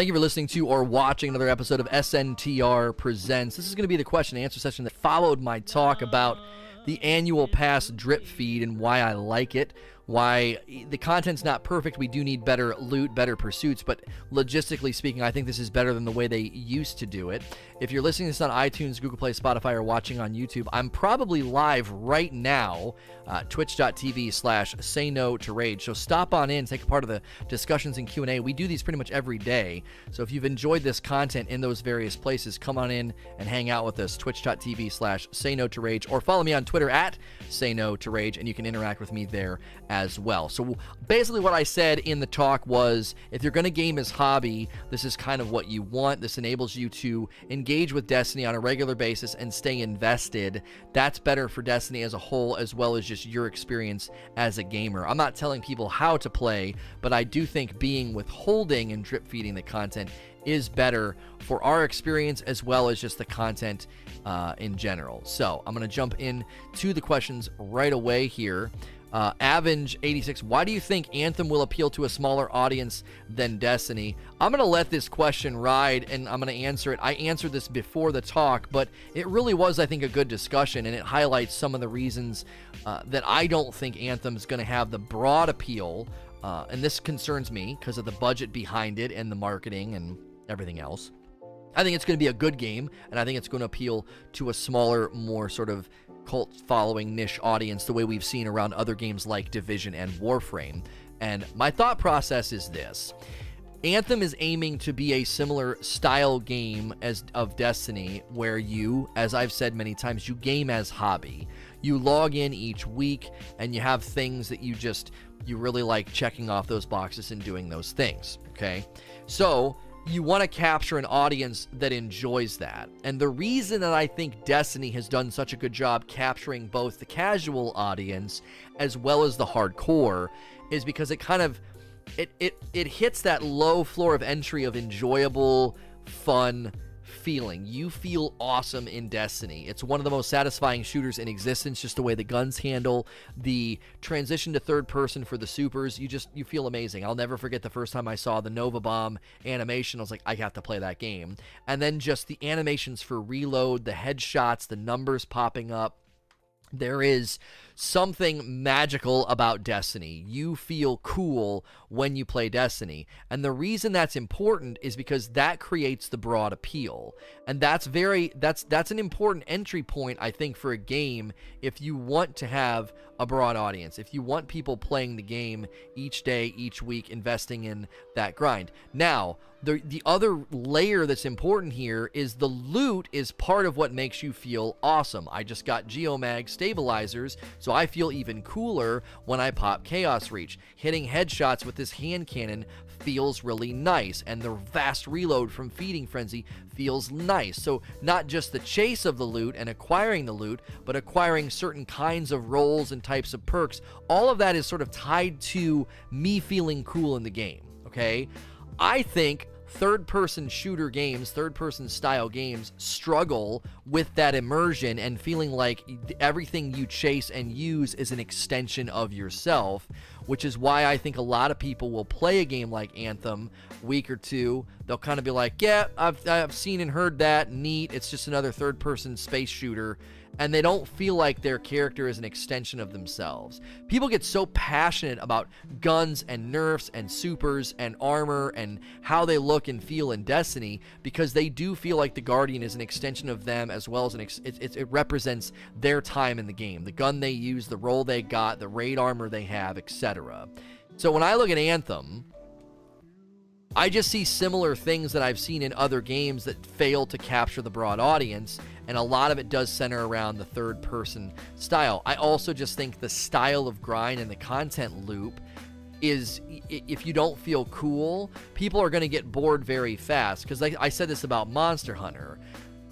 Thank you for listening to or watching another episode of SNTR Presents. This is going to be the question and answer session that followed my talk about the annual pass drip feed and why I like it why the content's not perfect. We do need better loot, better pursuits, but logistically speaking, I think this is better than the way they used to do it. If you're listening to this on iTunes, Google Play, Spotify, or watching on YouTube, I'm probably live right now, uh, twitch.tv slash say no to rage. So stop on in, take part of the discussions and Q&A. We do these pretty much every day. So if you've enjoyed this content in those various places, come on in and hang out with us, twitch.tv slash say no to rage, or follow me on Twitter at say no to rage, and you can interact with me there as well. So basically, what I said in the talk was if you're going to game as hobby, this is kind of what you want. This enables you to engage with Destiny on a regular basis and stay invested. That's better for Destiny as a whole, as well as just your experience as a gamer. I'm not telling people how to play, but I do think being withholding and drip feeding the content is better for our experience as well as just the content uh, in general. So I'm going to jump in to the questions right away here. Uh, Avenge86, why do you think Anthem will appeal to a smaller audience than Destiny? I'm going to let this question ride and I'm going to answer it. I answered this before the talk, but it really was, I think, a good discussion and it highlights some of the reasons uh, that I don't think Anthem is going to have the broad appeal. Uh, and this concerns me because of the budget behind it and the marketing and everything else. I think it's going to be a good game, and I think it's going to appeal to a smaller, more sort of cult following niche audience the way we've seen around other games like Division and Warframe. And my thought process is this. Anthem is aiming to be a similar style game as of Destiny where you, as I've said many times, you game as hobby. You log in each week and you have things that you just you really like checking off those boxes and doing those things, okay? So, you want to capture an audience that enjoys that. And the reason that I think Destiny has done such a good job capturing both the casual audience as well as the hardcore is because it kind of it it it hits that low floor of entry of enjoyable, fun feeling. You feel awesome in Destiny. It's one of the most satisfying shooters in existence, just the way the guns handle, the transition to third person for the supers. You just you feel amazing. I'll never forget the first time I saw the Nova Bomb animation. I was like, I have to play that game. And then just the animations for reload, the headshots, the numbers popping up. There is something magical about Destiny. You feel cool when you play Destiny. And the reason that's important is because that creates the broad appeal. And that's very that's that's an important entry point I think for a game if you want to have a broad audience. If you want people playing the game each day, each week investing in that grind. Now, the the other layer that's important here is the loot is part of what makes you feel awesome. I just got Geomag stabilizers, so so I feel even cooler when I pop Chaos Reach. Hitting headshots with this hand cannon feels really nice, and the vast reload from Feeding Frenzy feels nice. So, not just the chase of the loot and acquiring the loot, but acquiring certain kinds of roles and types of perks. All of that is sort of tied to me feeling cool in the game, okay? I think third person shooter games, third person style games struggle with that immersion and feeling like everything you chase and use is an extension of yourself, which is why I think a lot of people will play a game like Anthem week or two. They'll kind of be like, "Yeah, I've I've seen and heard that. Neat. It's just another third person space shooter." And they don't feel like their character is an extension of themselves. People get so passionate about guns and nerfs and supers and armor and how they look and feel in Destiny because they do feel like the Guardian is an extension of them as well as an ex- it, it, it represents their time in the game, the gun they use, the role they got, the raid armor they have, etc. So when I look at Anthem, I just see similar things that I've seen in other games that fail to capture the broad audience, and a lot of it does center around the third person style. I also just think the style of grind and the content loop is if you don't feel cool, people are going to get bored very fast. Because I, I said this about Monster Hunter.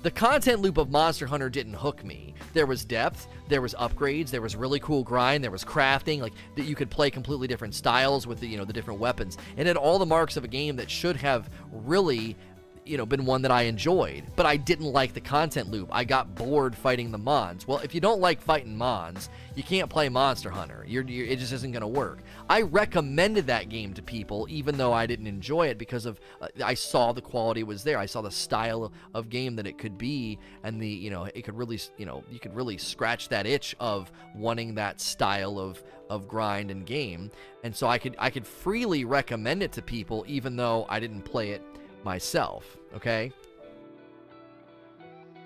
The content loop of Monster Hunter didn't hook me. There was depth, there was upgrades, there was really cool grind, there was crafting, like that you could play completely different styles with the you know the different weapons. And it had all the marks of a game that should have really you know been one that I enjoyed, but I didn't like the content loop. I got bored fighting the mons. Well, if you don't like fighting mons, you can't play Monster Hunter. You're, you're, it just isn't going to work. I recommended that game to people, even though I didn't enjoy it because of uh, I saw the quality was there. I saw the style of game that it could be, and the you know it could really you know you could really scratch that itch of wanting that style of of grind and game. And so I could I could freely recommend it to people, even though I didn't play it myself. Okay.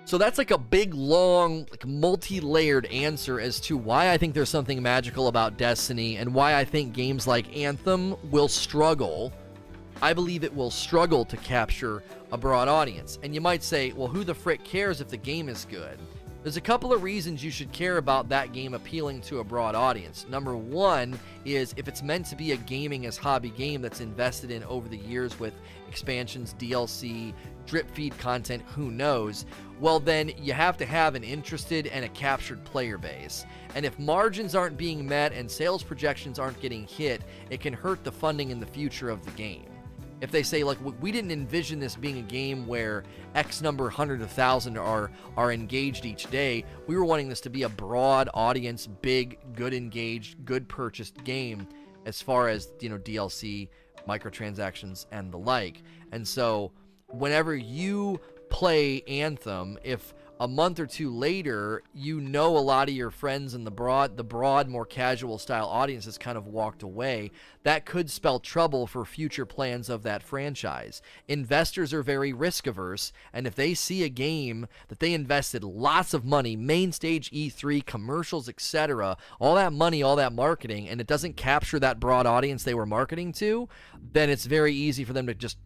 So that's like a big, long, like multi-layered answer as to why I think there's something magical about Destiny and why I think games like Anthem will struggle. I believe it will struggle to capture a broad audience. And you might say, well, who the frick cares if the game is good? There's a couple of reasons you should care about that game appealing to a broad audience. Number one is if it's meant to be a gaming as hobby game that's invested in over the years with expansions, DLC, drip feed content, who knows, well, then you have to have an interested and a captured player base. And if margins aren't being met and sales projections aren't getting hit, it can hurt the funding in the future of the game if they say like we didn't envision this being a game where X number hundred of thousand are are engaged each day, we were wanting this to be a broad audience, big, good engaged, good purchased game as far as you know DLC, microtransactions, and the like. And so whenever you play Anthem, if a month or two later, you know a lot of your friends in the broad, the broad, more casual style audience has kind of walked away. That could spell trouble for future plans of that franchise. Investors are very risk averse, and if they see a game that they invested lots of money, main stage E3, commercials, etc., all that money, all that marketing, and it doesn't capture that broad audience they were marketing to, then it's very easy for them to just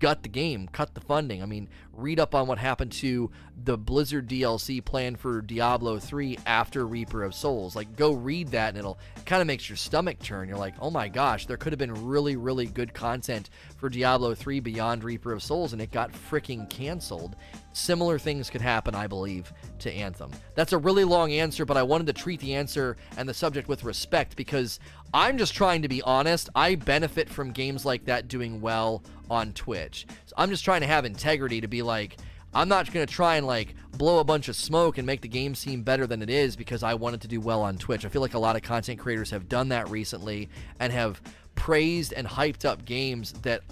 gut the game, cut the funding. I mean, read up on what happened to the Blizzard DLC planned for Diablo 3 after Reaper of Souls. Like, go read that, and it'll kind of makes your stomach turn. You're like, oh my gosh, there could have been really, really good content for Diablo 3 beyond Reaper of Souls, and it got freaking canceled. Similar things could happen, I believe, to Anthem. That's a really long answer, but I wanted to treat the answer and the subject with respect because I'm just trying to be honest. I benefit from games like that doing well on Twitch. So I'm just trying to have integrity to be like, I'm not going to try and like blow a bunch of smoke and make the game seem better than it is because I wanted to do well on Twitch. I feel like a lot of content creators have done that recently and have praised and hyped up games that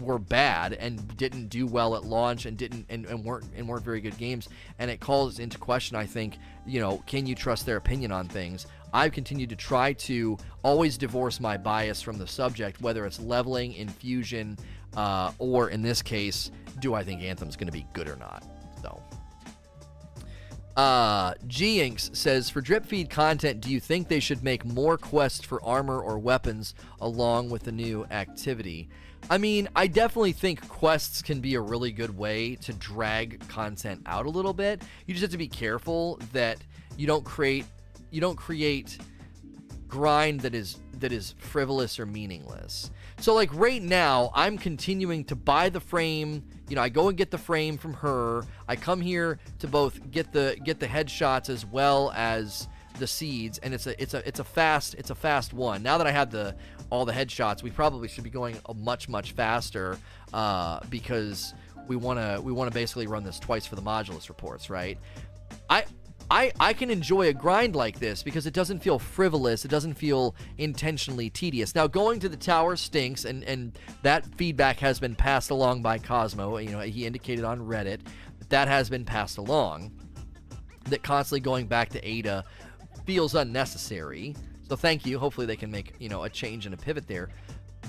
were bad and didn't do well at launch and didn't and, and weren't and weren't very good games and it calls into question I think you know can you trust their opinion on things I've continued to try to always divorce my bias from the subject whether it's leveling infusion uh, or in this case do I think Anthem's going to be good or not so uh, Jinx says, for drip feed content, do you think they should make more quests for armor or weapons along with the new activity? I mean, I definitely think quests can be a really good way to drag content out a little bit. You just have to be careful that you don't create you don't create grind that is that is frivolous or meaningless. So like right now, I'm continuing to buy the frame. You know, I go and get the frame from her. I come here to both get the get the headshots as well as the seeds, and it's a it's a it's a fast it's a fast one. Now that I have the all the headshots, we probably should be going much much faster uh, because we want to we want to basically run this twice for the modulus reports, right? I I, I can enjoy a grind like this because it doesn't feel frivolous. It doesn't feel intentionally tedious. Now, going to the tower stinks, and, and that feedback has been passed along by Cozmo. You know, he indicated on Reddit that that has been passed along. That constantly going back to Ada feels unnecessary. So thank you. Hopefully they can make, you know, a change and a pivot there.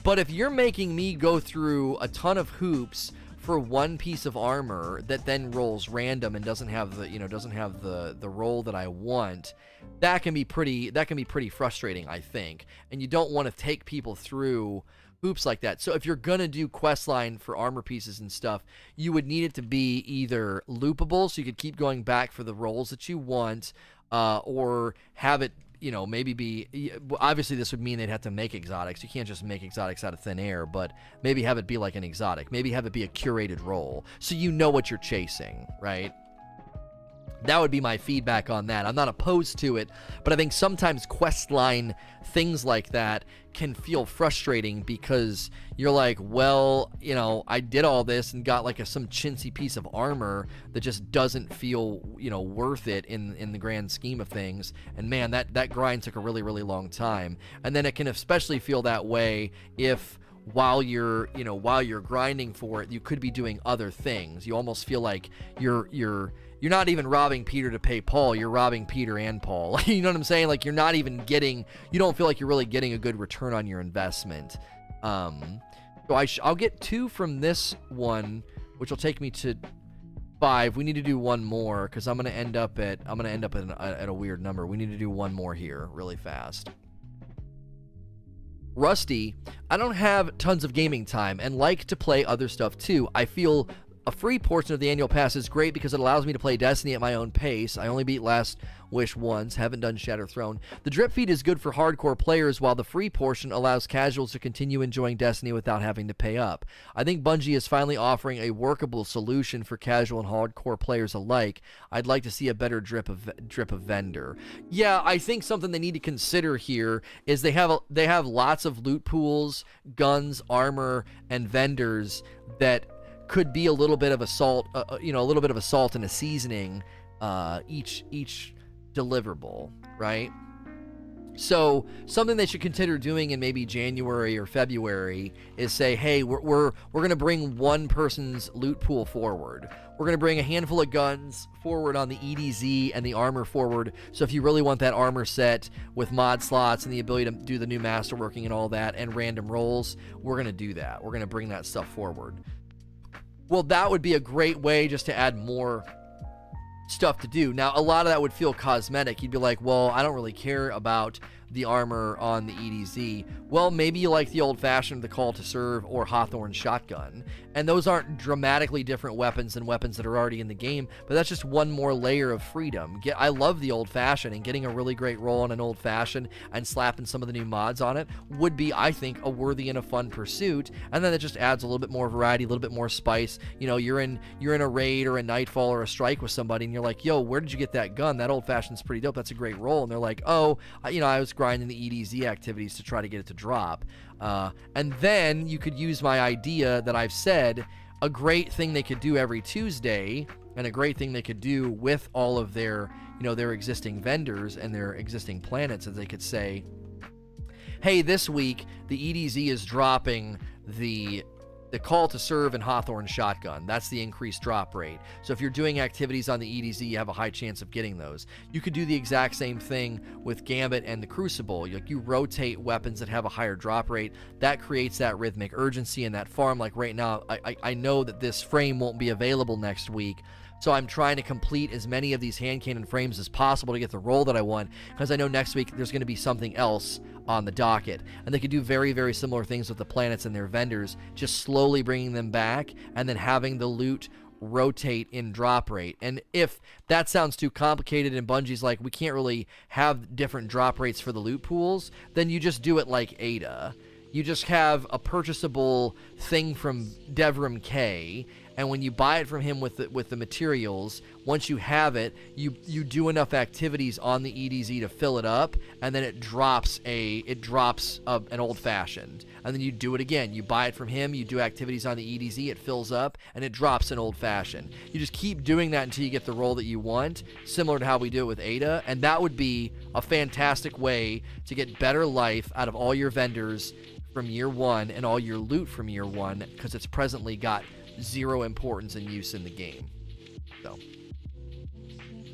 But if you're making me go through a ton of hoops for one piece of armor that then rolls random and doesn't have the, you know, doesn't have the the roll that I want, that can be pretty that can be pretty frustrating, I think. And you don't want to take people through hoops like that. So if you're gonna do questline for armor pieces and stuff, you would need it to be either loopable, so you could keep going back for the rolls that you want, uh, or have it you know, maybe be obviously this would mean they'd have to make exotics. You can't just make exotics out of thin air, but maybe have it be like an exotic. Maybe have it be a curated role, so you know what you're chasing, right? That would be my feedback on that. I'm not opposed to it, but I think sometimes quest line things like that can feel frustrating because you're like, well, you know, I did all this and got like a some chintzy piece of armor that just doesn't feel, you know, worth it in in the grand scheme of things. And man, that that grind took a really really long time. And then it can especially feel that way if while you're you know while you're grinding for it you could be doing other things you almost feel like you're you're you're not even robbing Peter to pay Paul. You're robbing Peter and Paul. you know what I'm saying? Like you're not even getting. You don't feel like you're really getting a good return on your investment. Um, so I sh- I'll get two from this one, which will take me to five. We need to do one more because I'm gonna end up at I'm gonna end up at, an, at a weird number. We need to do one more here really fast. Rusty, I don't have tons of gaming time and like to play other stuff too. I feel a free portion of the annual pass is great because it allows me to play Destiny at my own pace. I only beat Last Wish once, haven't done Shatter Throne. The drip feed is good for hardcore players, while the free portion allows casuals to continue enjoying Destiny without having to pay up. I think Bungie is finally offering a workable solution for casual and hardcore players alike. I'd like to see a better drip of drip of vendor. Yeah, I think something they need to consider here is they have a, they have lots of loot pools, guns, armor, and vendors that could be a little bit of a salt, uh, uh, you know, a little bit of a salt and a seasoning uh, each each deliverable, right? So something they should consider doing in maybe January or February is say, hey, we're we're, we're to bring one person's loot pool forward. We're to bring a handful of guns forward on the EDZ and the armor forward. So if you really want that armor set with mod slots and the ability to do the new masterworking and all that and random rolls, we're to do that. We're to bring that stuff forward. Well, that would be a great way just to add more stuff to do. Now, a lot of that would feel cosmetic. You'd be like, well, I don't really care about the armor on the EDZ. Well, maybe you like the old fashioned, the call to serve, or Hawthorne shotgun. And those aren't dramatically different weapons than weapons that are already in the game, but that's just one more layer of freedom. Get, I love the old fashioned, and getting a really great roll on an old fashioned and slapping some of the new mods on it would be, I think, a worthy and a fun pursuit. And then it just adds a little bit more variety, a little bit more spice. You know, you're in you're in a raid or a nightfall or a strike with somebody, and you're like, "Yo, where did you get that gun? That old fashioned's pretty dope. That's a great roll." And they're like, "Oh, you know, I was grinding the EDZ activities to try to get it to drop. Uh, and then you could use my idea that I've said a great thing they could do every Tuesday and a great thing they could do with all of their you know their existing vendors and their existing planets is they could say hey this week the EDZ is dropping the the call to serve and Hawthorne shotgun. That's the increased drop rate. So if you're doing activities on the EDZ, you have a high chance of getting those. You could do the exact same thing with Gambit and the Crucible. You, you rotate weapons that have a higher drop rate. That creates that rhythmic urgency in that farm. Like right now, I, I, I know that this frame won't be available next week. So I'm trying to complete as many of these hand cannon frames as possible to get the roll that I want because I know next week there's going to be something else on the docket. And they could do very, very similar things with the planets and their vendors, just slowly bringing them back and then having the loot rotate in drop rate. And if that sounds too complicated and Bungie's like, we can't really have different drop rates for the loot pools, then you just do it like Ada. You just have a purchasable thing from Devrim Kay, and when you buy it from him with the, with the materials, once you have it, you you do enough activities on the EDZ to fill it up, and then it drops a it drops a, an old fashioned, and then you do it again. You buy it from him, you do activities on the EDZ, it fills up, and it drops an old fashioned. You just keep doing that until you get the roll that you want, similar to how we do it with Ada, and that would be a fantastic way to get better life out of all your vendors from year one and all your loot from year one because it's presently got zero importance and use in the game. So.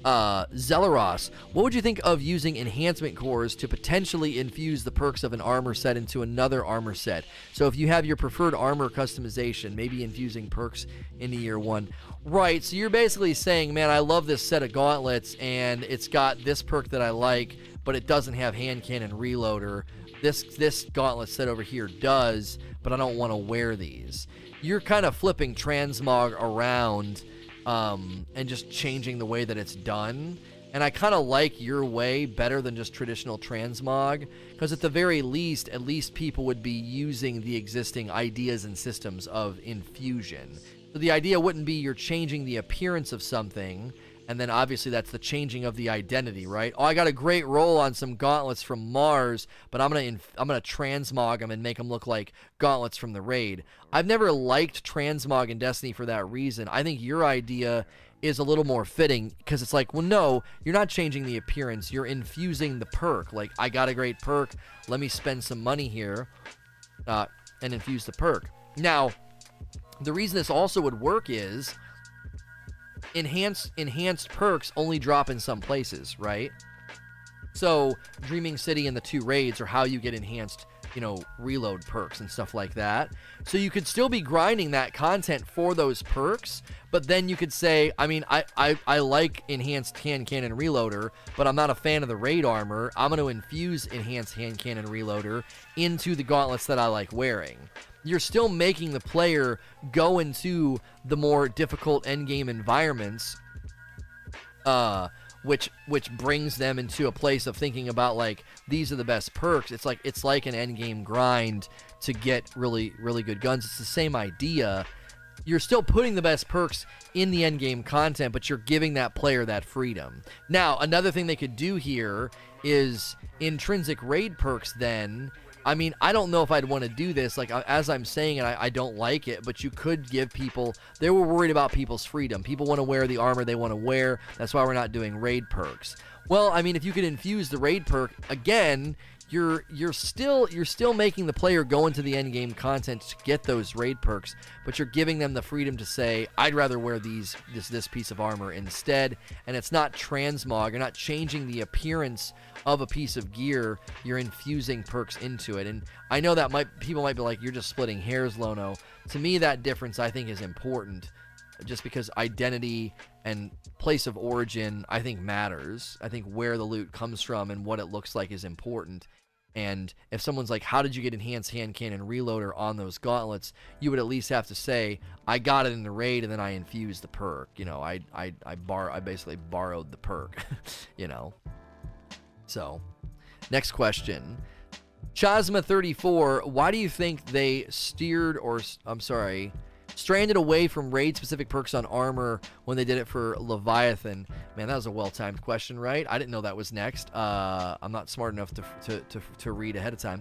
Uh, Zelaros, what would you think of using enhancement cores to potentially infuse the perks of an armor set into another armor set? So if you have your preferred armor customization, maybe infusing perks into year one. Right, so you're basically saying, man, I love this set of gauntlets and it's got this perk that I like, but it doesn't have hand cannon reloader. This this gauntlet set over here does, but I don't want to wear these you're kind of flipping transmog around um, and just changing the way that it's done. And I kind of like your way better than just traditional transmog because at the very least, at least people would be using the existing ideas and systems of infusion. So the idea wouldn't be you're changing the appearance of something and then obviously that's the changing of the identity, right? Oh, I got a great roll on some gauntlets from Mars, but I'm gonna inf- I'm gonna transmog them and make them look like gauntlets from the raid. I've never liked transmog in Destiny for that reason. I think your idea is a little more fitting because it's like, well, no, you're not changing the appearance. You're infusing the perk. Like, I got a great perk. Let me spend some money here uh, and infuse the perk. Now, the reason this also would work is enhanced enhanced perks only drop in some places, right? So Dreaming City and the two raids are how you get enhanced, you know, reload perks and stuff like that. So you could still be grinding that content for those perks, but then you could say, I mean, I, I, I like enhanced hand cannon reloader, but I'm not a fan of the raid armor. I'm to infuse enhanced hand cannon reloader into the gauntlets that I like wearing you're still making the player go into the more difficult end game environments, uh, which which brings them into a place of thinking about like these are the best perks. It's like it's like an end game grind to get really really good guns. It's the same idea. You're still putting the best perks in the end game content, but you're giving that player that freedom. Now, another thing they could do here is intrinsic raid perks then I mean, I don't know if I'd want to do this. Like, as I'm saying it, I, I, don't like it, but you could give people, they were worried about people's freedom. People want to wear the armor they want to wear. That's why we're not doing raid perks. Well, I mean, if you could infuse the raid perk, again, you're you're still you're still making the player go into the end game content to get those raid perks, but you're giving them the freedom to say, I'd rather wear these this this piece of armor instead. And it's not transmog. You're not changing the appearance of a piece of gear. You're infusing perks into it. And I know that might people might be like, you're just splitting hairs, Lono. To me, that difference I think is important just because identity and place of origin I think matters. I think where the loot comes from and what it looks like is important. And if someone's like, "How did you get enhanced hand cannon reloader on those gauntlets?" You would at least have to say, "I got it in the raid, and then I infused the perk." You know, I I I bar I basically borrowed the perk. you know. So, next question. Chasma34, why do you think they steered or I'm sorry, stranded away from raid specific perks on armor when they did it for Leviathan. Man, that was a well timed question, right? I didn't know that was next. Uh, I'm not smart enough to, to, to, to read ahead of time.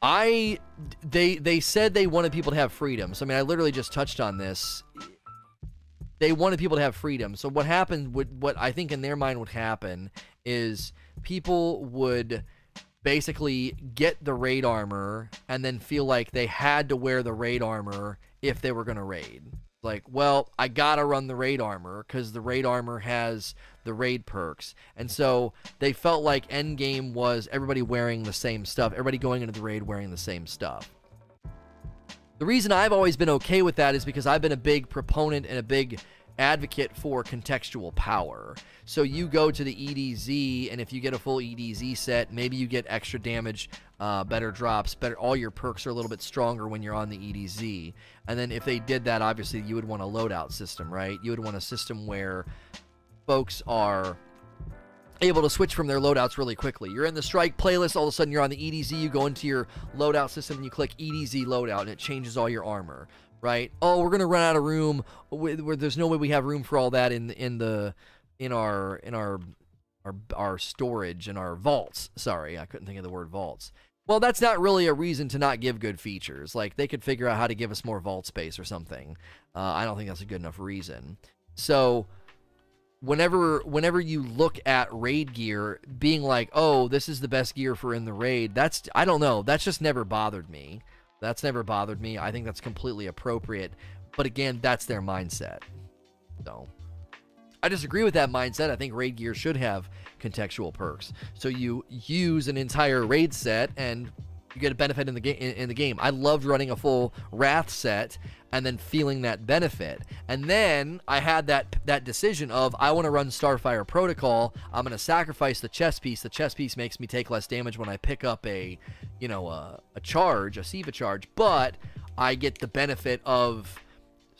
I they they said they wanted people to have freedom. So I mean, I literally just touched on this. They wanted people to have freedom. So what happened would what I think in their mind would happen is people would basically get the raid armor and then feel like they had to wear the raid armor if they were going to raid. Like, well, I got to run the raid armor because the raid armor has the raid perks. And so they felt like endgame was everybody wearing the same stuff, everybody going into the raid wearing the same stuff. The reason I've always been okay with that is because I've been a big proponent and a big advocate for contextual power. So you go to the EDZ, and if you get a full EDZ set, maybe you get extra damage, uh, better drops, better. All your perks are a little bit stronger when you're on the EDZ. And then if they did that, obviously you would want a loadout system, right? You would want a system where folks are able to switch from their loadouts really quickly. You're in the strike playlist, all of a sudden you're on the EDZ, you go into your loadout system and you click EDZ loadout and it changes all your armor right? Oh, we're gonna run out of room. Where there's no way we have room for all that in in the in our in our our our storage and our vaults. Sorry, I couldn't think of the word vaults. Well, that's not really a reason to not give good features. Like they could figure out how to give us more vault space or something. Uh, I don't think that's a good enough reason. So whenever whenever you look at raid gear being like oh this is the best gear for in the raid that's i don't know that's just never bothered me that's never bothered me. I think that's completely appropriate. But again, that's their mindset. So I disagree with that mindset. I think raid gear should have contextual perks. So you use an entire raid set and you get a benefit in the game. In, in, the game, I loved running a full Wrath set and then feeling that benefit. And then I had that that decision of I want to run Starfire Protocol. I'm going to sacrifice the chess piece. The chess piece makes me take less damage when I pick up a, you know, a, a charge, a SIVA charge, but I get the benefit of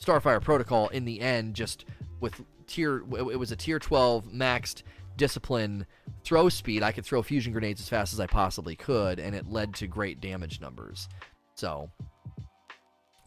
Starfire Protocol in the end, just with tier. It was a tier 12 maxed discipline throw speed, I could throw fusion grenades as fast as I possibly could, and it led to great damage numbers. So,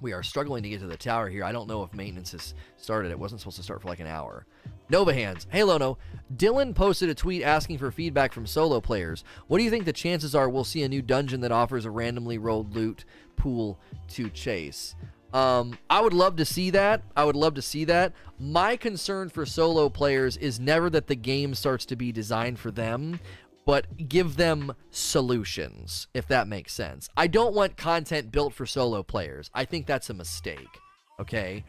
We are struggling to get to the tower here. I don't know if maintenance has started. It wasn't supposed to start for like an hour. Nova Hands. Hey, Lono. Dylan posted a tweet asking for feedback from solo players. What do you think the chances are we'll see a new dungeon that offers a randomly rolled loot pool to chase? Um, I would love to see that. I would love to see that. My concern for solo players is never that the game starts to be designed for them, but give them solutions, if that makes sense. I don't want content built for solo players. I think that's a mistake. Okay?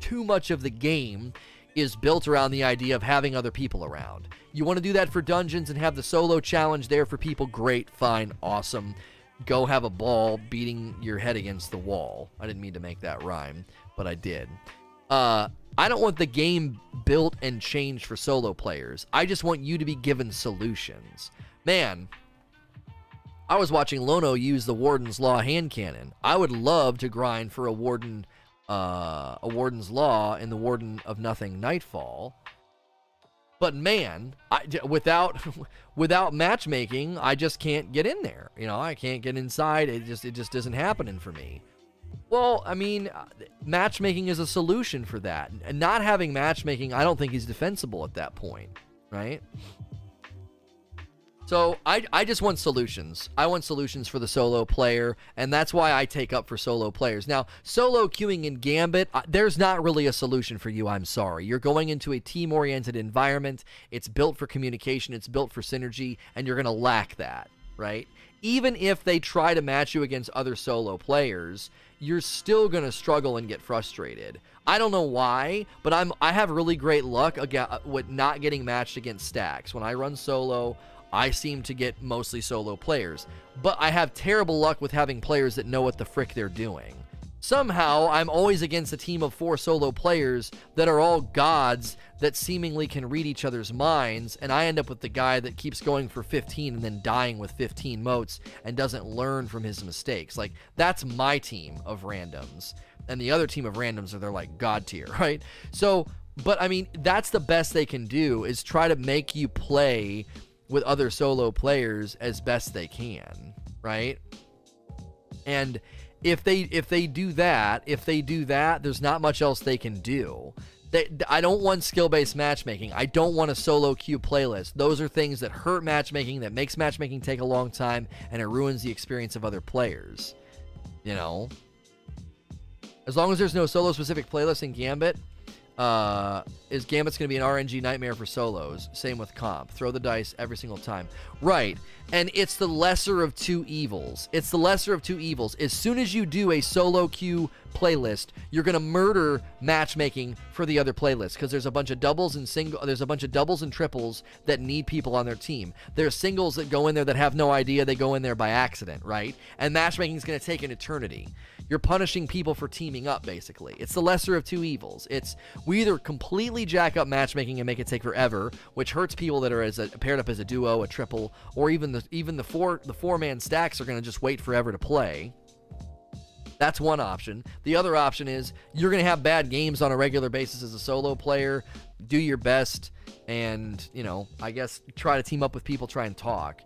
Too much of the game is built around the idea of having other people around. You want to do that for dungeons and have the solo challenge there for people? Great, fine, awesome. Go have a ball beating your head against the wall. I didn't mean to make that rhyme, but I did. Uh, I don't want the game built and changed for solo players. I just want you to be given solutions. Man, I was watching Lono use the Warden's Law hand cannon. I would love to grind for a Warden, uh, a Warden's Law in the Warden of Nothing Nightfall. But man, I, without without matchmaking, I just can't get in there. You know, I can't get inside. It just it just isn't happening for me. Well, I mean, uh, matchmaking is a solution for that. And not having matchmaking, I don't think is defensible at that point, right? So I, I just want solutions. I want solutions for the solo player, and that's why I take up for solo players. Now, solo queuing in Gambit, uh, there's not really a solution for you. I'm sorry. You're going into a team oriented environment. It's built for communication, it's built for synergy, and you're going to lack that, right? Even if they try to match you against other solo players, you're still going to struggle and get frustrated. I don't know why, but I'm I have really great luck against, with not getting matched against stacks. When I run solo, I seem to get mostly solo players, but I have terrible luck with having players that know what the frick they're doing. Somehow, I'm always against a team of four solo players that are all gods that seemingly can read each other's minds, and I end up with the guy that keeps going for 15 and then dying with 15 motes and doesn't learn from his mistakes. Like, that's my team of randoms. And the other team of randoms are they're like god tier, right? So, but I mean, that's the best they can do is try to make you play with other solo players as best they can, right? And if they if they do that, if they do that, there's not much else they can do. They, I don't want skill-based matchmaking. I don't want a solo queue playlist. Those are things that hurt matchmaking, that makes matchmaking take a long time, and it ruins the experience of other players. You know, as long as there's no solo-specific playlist in Gambit, uh, is Gambit's going to be an RNG nightmare for solos. Same with comp. Throw the dice every single time. Right. And it's the lesser of two evils. It's the lesser of two evils. As soon as you do a solo queue playlist, you're going to murder matchmaking for the other playlist because there's a bunch of doubles and single there's a bunch of doubles and triples that need people on their team. There's singles that go in there that have no idea they go in there by accident, right? And matchmaking is going to take an eternity. You're punishing people for teaming up, basically. It's the lesser of two evils. It's we either completely jack up matchmaking and make it take forever, which hurts people that are as a, paired up as a duo, a triple, or even the even the four the four man stacks are going to just wait forever to play. That's one option. The other option is you're going to have bad games on a regular basis as a solo player. Do your best and, you know, I guess try to team up with people, try and talk.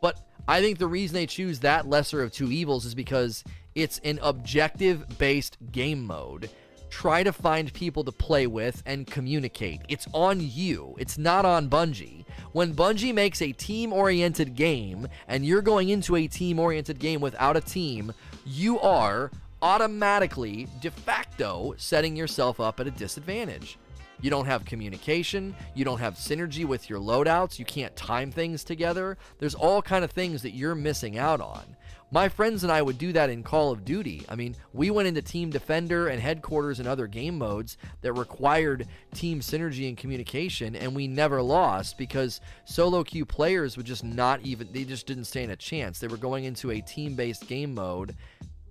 But I think the reason they choose that lesser of two evils is because it's an objective based game mode. Try to find people to play with and communicate. It's on you, it's not on Bungie. When Bungie makes a team oriented game and you're going into a team oriented game without a team, you are automatically, de facto, setting yourself up at a disadvantage. You don't have communication, you don't have synergy with your loadouts, you can't time things together. There's all kind of things that you're missing out on. My friends and I would do that in Call of Duty. I mean, we went into Team Defender and Headquarters and other game modes that required team synergy and communication, and we never lost because solo queue players would just not even, they just didn't stand a chance. They were going into a team based game mode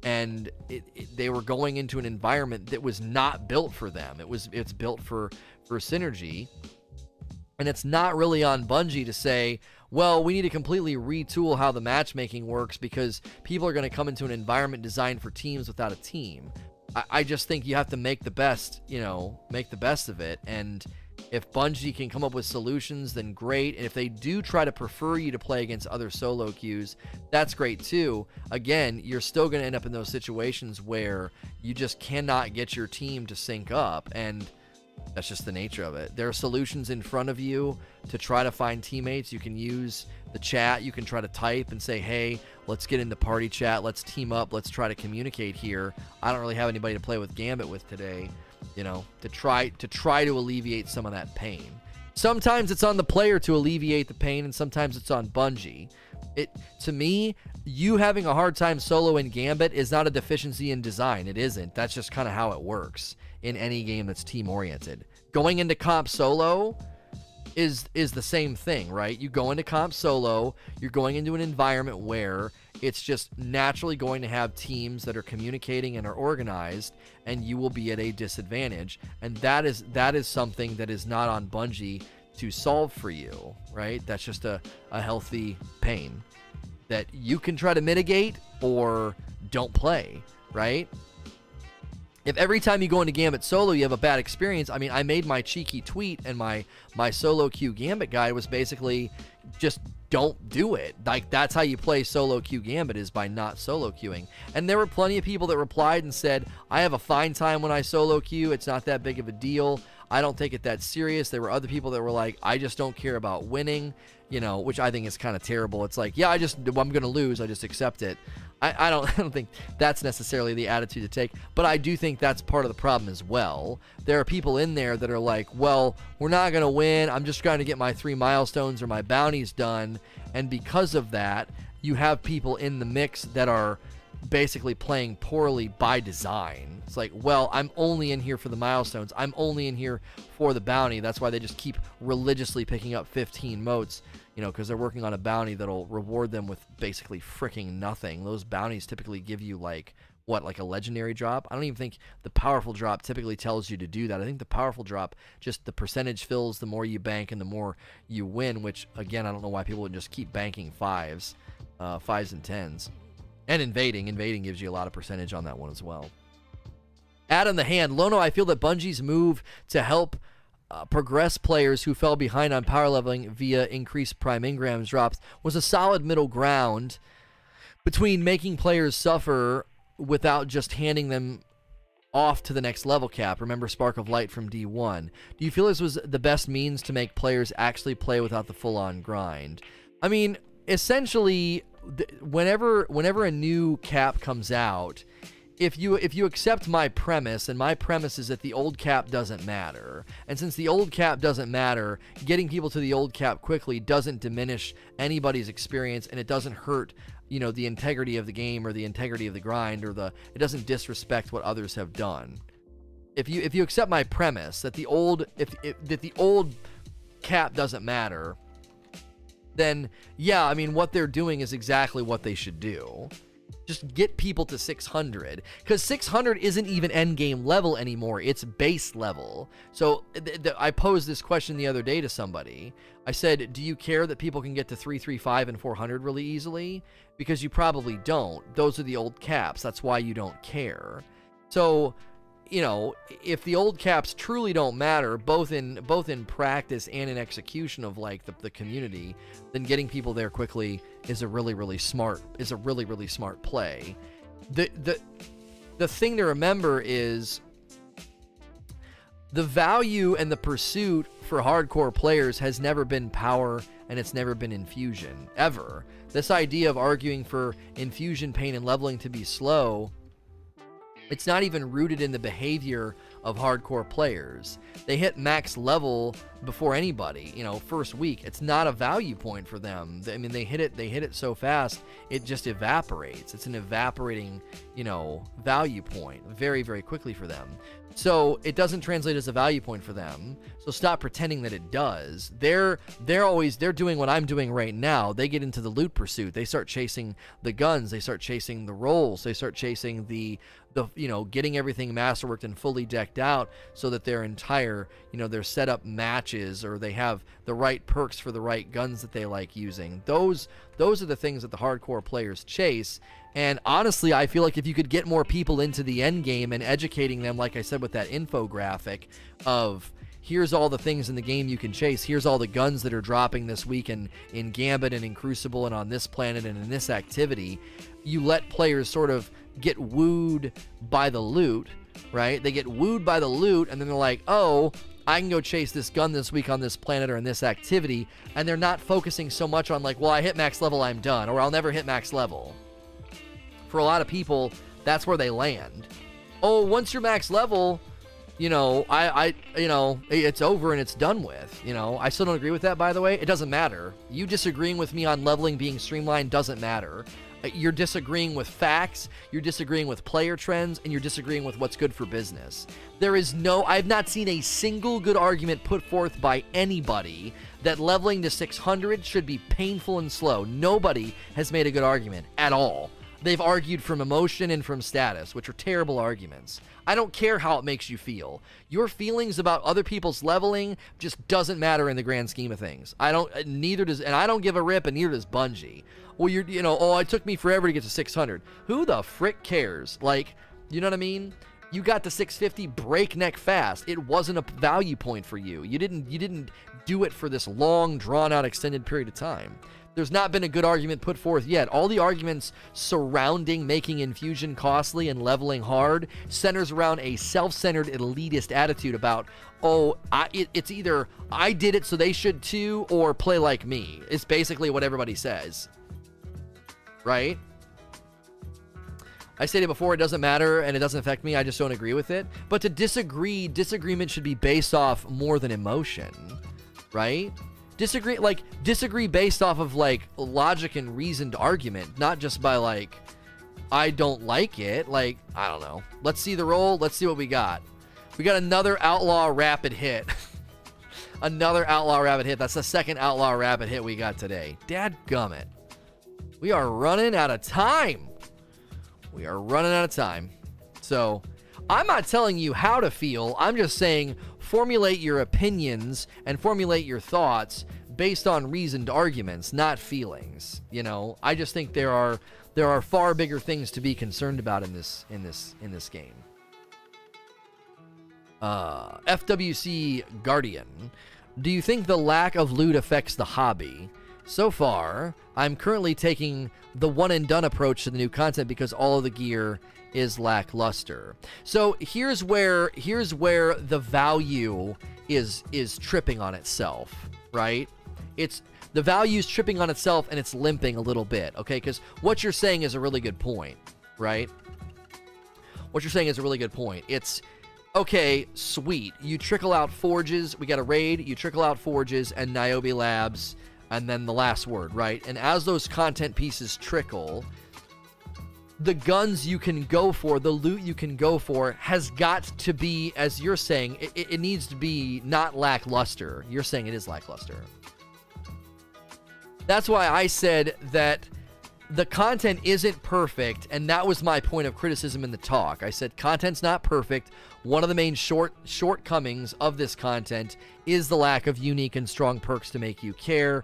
and it, it, they were going into an environment that was not built for them. It was it's built for for synergy, and it's not really on Bungie to say, well, we need to completely retool how the matchmaking works because people are going to come into an environment designed for teams without a team. I, I just think you have to make the best, you know, make the best of it. And If Bungie can come up with solutions, then great. And if they do try to prefer you to play against other solo queues, that's great too. Again, you're still going to end up in those situations where you just cannot get your team to sync up. And that's just the nature of it. There are solutions in front of you to try to find teammates. You can use the chat. You can try to type and say, hey, let's get in the party chat. Let's team up. Let's try to communicate here. I don't really have anybody to play with Gambit with today you know, to try to try to alleviate some of that pain. Sometimes it's on the player to alleviate the pain, and sometimes it's on Bungie. It to me, you having a hard time solo in Gambit is not a deficiency in design. It isn't. That's just kind of how it works in any game that's team oriented. Going into comp solo is is the same thing, right? You go into comp solo, you're going into an environment where it's just naturally going to have teams that are communicating and are organized, and you will be at a disadvantage. And that is that is something that is not on Bungie to solve for you, right? That's just a, a healthy pain that you can try to mitigate or don't play, right? If every time you go into Gambit solo you have a bad experience, I mean, I made my cheeky tweet and my my solo queue Gambit guide was basically just don't do it. Like that's how you play solo queue Gambit is by not solo queuing. And there were plenty of people that replied and said, "I have a fine time when I solo queue. It's not that big of a deal. I don't take it that serious." There were other people that were like, "I just don't care about winning." You know, which I think is kind of terrible. It's like, yeah, I just I'm going to lose. I just accept it. I, I, don't I don't think that's necessarily the attitude to take, but I do think that's part of the problem as well. There are people in there that are like, well, we're not gonna win. I'm just trying to get my three milestones or my bounties done, and because of that, you have people in the mix that are basically playing poorly by design. It's like, well, I'm only in here for the milestones. I'm only in here for the bounty. That's why they just keep religiously picking up 15 motes you know, because they're working on a bounty that'll reward them with basically freaking nothing. Those bounties typically give you like what, like a legendary drop? I don't even think the powerful drop typically tells you to do that. I think the powerful drop just the percentage fills the more you bank and the more you win. Which again, I don't know why people would just keep banking fives, uh, fives and tens, and invading. Invading gives you a lot of percentage on that one as well. Add on the hand, Lono. I feel that Bungie's move to help uh, progress players who fell behind on power leveling via increased prime engrams drops was a solid middle ground between making players suffer without just handing them off to the next level cap. Remember Spark of Light from D1. Do you feel this was the best means to make players actually play without the full on grind? I mean, essentially, whenever whenever a new cap comes out, if you if you accept my premise and my premise is that the old cap doesn't matter and since the old cap doesn't matter getting people to the old cap quickly doesn't diminish anybody's experience and it doesn't hurt you know the integrity of the game or the integrity of the grind or the it doesn't disrespect what others have done. If you if you accept my premise that the old if, if that the old cap doesn't matter then yeah i mean what they're doing is exactly what they should do. Just get people to 600 because 600 isn't even end game level anymore it's base level. So th- th- i posed this question the other day to somebody. I said do you care that people can get to 335 and 400 really easily? Because you probably don't. Those are the old caps. That's why you don't care. So you know, if the old caps truly don't matter, both in both in practice and in execution of like the, the community, then getting people there quickly is a really really smart is a really really smart play. The the the thing to remember is the value and the pursuit for hardcore players has never been power and it's never been infusion ever. This idea of arguing for infusion pain and leveling to be slow it's not even rooted in the behavior of hardcore players. They hit max level before anybody, you know, first week. It's not a value point for them. I mean, they hit it they hit it so fast, it just evaporates. It's an evaporating, you know, value point very very quickly for them. So, it doesn't translate as a value point for them. So stop pretending that it does. They're they're always they're doing what I'm doing right now. They get into the loot pursuit. They start chasing the guns, they start chasing the rolls, they start chasing the the you know getting everything masterworked and fully decked out so that their entire you know their setup matches or they have the right perks for the right guns that they like using those those are the things that the hardcore players chase and honestly i feel like if you could get more people into the end game and educating them like i said with that infographic of here's all the things in the game you can chase. Here's all the guns that are dropping this week in, in Gambit and in Crucible and on this planet and in this activity. You let players sort of get wooed by the loot, right? They get wooed by the loot, and then they're like, oh, I can go chase this gun this week on this planet or in this activity, and they're not focusing so much on like, well, I hit max level, I'm done, or I'll never hit max level. For a lot of people, that's where they land. Oh, once you're max level, you know, I, I, you know, it's over and it's done with. You know, I still don't agree with that. By the way, it doesn't matter. You disagreeing with me on leveling being streamlined doesn't matter. Uh, you're disagreeing with facts, you're disagreeing with player trends, and you're disagreeing with what's good for business. There is no, I've not seen a single good argument put forth by anybody that leveling to 600 should be painful and slow. Nobody has made a good argument at all. They've argued from emotion and from status, which are terrible arguments. I don't care how it makes you feel. Your feelings about other people's leveling just doesn't matter in the grand scheme of things. I don't, uh, neither does, and I don't give a rip, and neither does Bungie well, you're, you know, oh, it took me forever to get to 600. Who the frick cares? Like, you know what I mean? You got to 650 breakneck fast. It wasn't a value point for you. You didn't, you didn't do it for this long, drawn out, extended period of time. There's not been a good argument put forth yet. All the arguments surrounding making infusion costly and leveling hard centers around a self-centered elitist attitude about, oh, I, it, it's either I did it so they should too, or play like me. It's basically what everybody says right? I stated before it doesn't matter and it doesn't affect me. I just don't agree with it. But to disagree, disagreement should be based off more than emotion, right? Disagree like disagree based off of like logic and reasoned argument, not just by like I don't like it. Like, I don't know. Let's see the roll. Let's see what we got. We got another outlaw rapid hit. another outlaw rapid hit. That's the second outlaw rapid hit we got today. Dad gummit. We are running out of time. We are running out of time. So, I'm not telling you how to feel. I'm just saying formulate your opinions and formulate your thoughts based on reasoned arguments, not feelings. You know, I just think there are there are far bigger things to be concerned about in this in this in this game. Uh, FWC Guardian, do you think the lack of loot affects the hobby? So far, I'm currently taking the one and done approach to the new content because all of the gear is lackluster. So here's where here's where the value is is tripping on itself, right? It's the value is tripping on itself and it's limping a little bit, okay? Because what you're saying is a really good point, right? What you're saying is a really good point. It's okay, sweet. You trickle out forges. We got a raid. You trickle out forges and Niobe Labs and then the last word, right? And as those content pieces trickle, the guns you can go for, the loot you can go for, has got to be, as you're saying, it, it needs to be not lackluster. You're saying it is lackluster. That's why I said that the content isn't perfect, and that was my point of criticism in the talk. I said content's not perfect. One of the main short shortcomings of this content is the lack of unique and strong perks to make you care.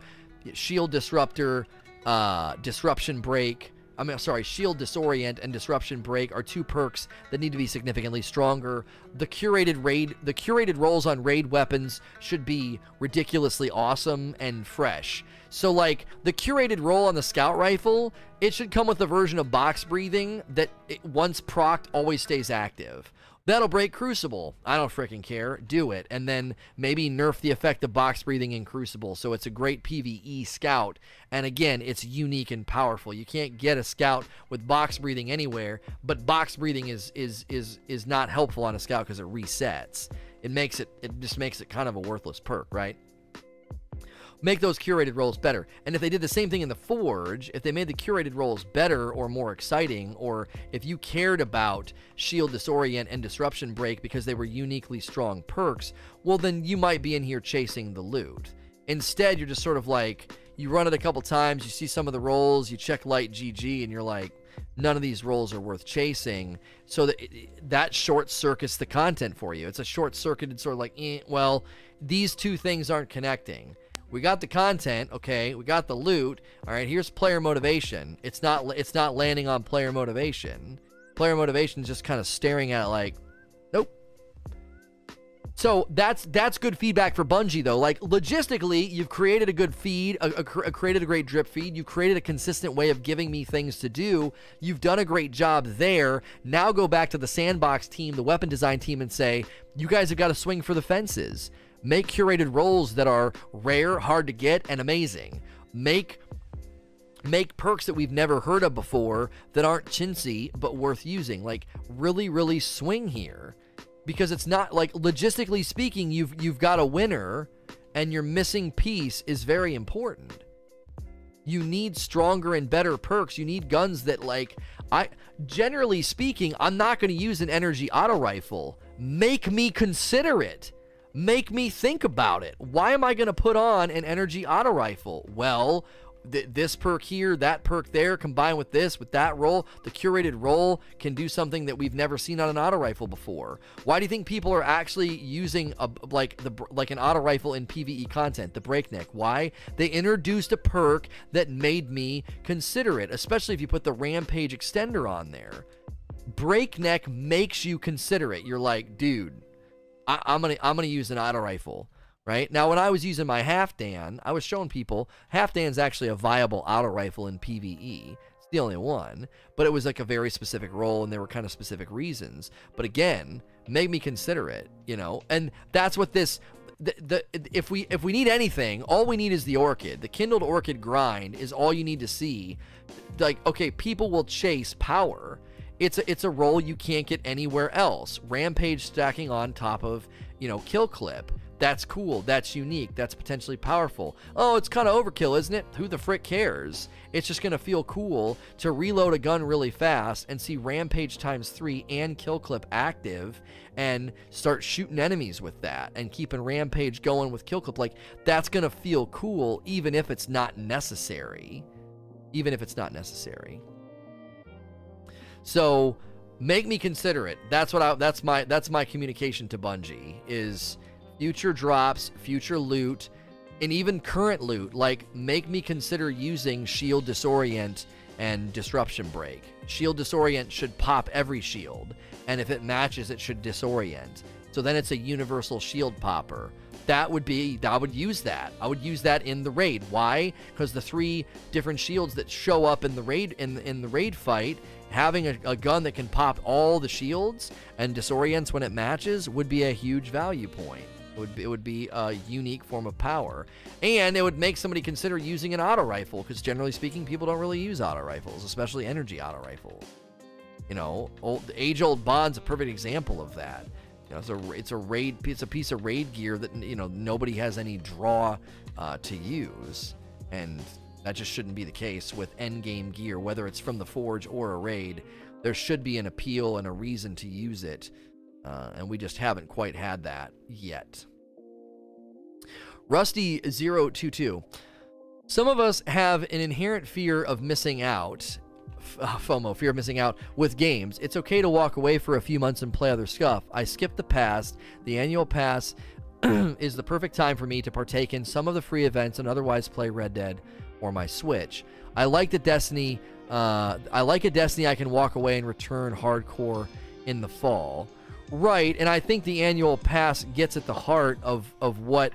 Shield Disruptor, uh, Disruption Break. I mean, sorry, Shield Disorient and Disruption Break are two perks that need to be significantly stronger. The curated raid, the curated rolls on raid weapons should be ridiculously awesome and fresh. So, like, the curated roll on the scout rifle, it should come with a version of box breathing that it, once procced always stays active. That'll break Crucible. I don't freaking care. Do it. And then maybe nerf the effect of box breathing in Crucible so it's a great PvE scout. And again, it's unique and powerful. You can't get a scout with box breathing anywhere, but box breathing is is is is not helpful on a scout because it resets. It makes it it just makes it kind of a worthless perk, right? Make those curated rolls better. And if they did the same thing in the Forge, if they made the curated rolls better or more exciting, or if you cared about Shield Disorient and Disruption Break because they were uniquely strong perks, well, then you might be in here chasing the loot. Instead, you're just sort of like, you run it a couple times, you see some of the rolls, you check light GG, and you're like, none of these rolls are worth chasing. So that that short circuits the content for you. It's a short circuited sort of like, eh, well, these two things aren't connecting we got the content, okay, we got the loot. All right, here's player motivation. It's not it's not landing on player motivation. Player motivation is just kind of staring at it like, nope. So that's that's good feedback for Bungie though. Like logistically, you've created a good feed, a, a, a, created a great drip feed. You've created a consistent way of giving me things to do. You've done a great job there. Now go back to the sandbox team, the weapon design team, and say you guys have got to swing for the fences. Make curated roles that are rare, hard to get, and amazing. Make make perks that we've never heard of before that aren't chintzy but worth using. Like really, really swing here because it's not like logistically speaking, you've you've got a winner, and your missing piece is very important. You need stronger and better perks. You need guns that like I generally speaking, I'm not going to use an energy auto rifle. Make me consider it. Make me think about it. Why am I going to put on an energy auto rifle? Well, th- this perk here, that perk there, combined with this, with that role, the curated role can do something that we've never seen on an auto rifle before. Why do you think people are actually using a like the like an auto rifle in PVE content, the breakneck? Why? They introduced a perk that made me consider it, especially if you put the rampage extender on there. Breakneck makes you consider it. You're like, dude, I, am gonna I'm gonna use an auto rifle right? Now, when I was using my Halfdan, I was showing people Halfdan's actually a viable auto rifle in PvE. It's the only one, but it was like a very specific role, and there were kind of specific reasons. But again, made me consider it, you know. And that's what this. The, the if we if we need anything, all we need is the orchid. The kindled orchid grind is all you need to see. Like, okay, people will chase power. It's a it's a role you can't get anywhere else. Rampage stacking on top of you know kill clip that's cool. That's unique. That's potentially powerful. Oh, it's kind of overkill, isn't it? Who the frick cares? It's just going to feel cool to reload a gun really fast and see Rampage times three and Kill Clip active and start shooting enemies with that and keeping Rampage going with Kill Clip. Like, that's going to feel cool even if it's not necessary. Even if it's not necessary. So make me consider it. That's what I that's my that's my communication to Bungie is future drops, future loot, and even current loot. Like, make me consider using Shield Disorient and Disruption Break. Shield Disorient should pop every shield, and if it matches, it should disorient. So then it's a universal shield popper. That would be, I would use that. I would use that in the raid. Why? Because the three different shields that show up in the raid in in the raid fight, having a, a gun that can pop all the shields and disorients when it matches would be a huge value point. It would be, it would be a unique form of power, and it would make somebody consider using an auto rifle because generally speaking, people don't really use auto rifles, especially energy auto rifles. You know, old, age-old Bond's a perfect example of that. You know, it's a it's a raid it's a piece of raid gear that you know nobody has any draw uh, to use, and that just shouldn't be the case with endgame gear, whether it's from the forge or a raid. There should be an appeal and a reason to use it uh, and we just haven't quite had that yet. Rusty022. Some of us have an inherent fear of missing out. FOMO, fear of missing out with games. It's okay to walk away for a few months and play other stuff. I skipped the past. The annual pass is the perfect time for me to partake in some of the free events and otherwise play Red Dead or my Switch. I like the Destiny. Uh, I like a Destiny I can walk away and return hardcore in the fall. Right, and I think the annual pass gets at the heart of of what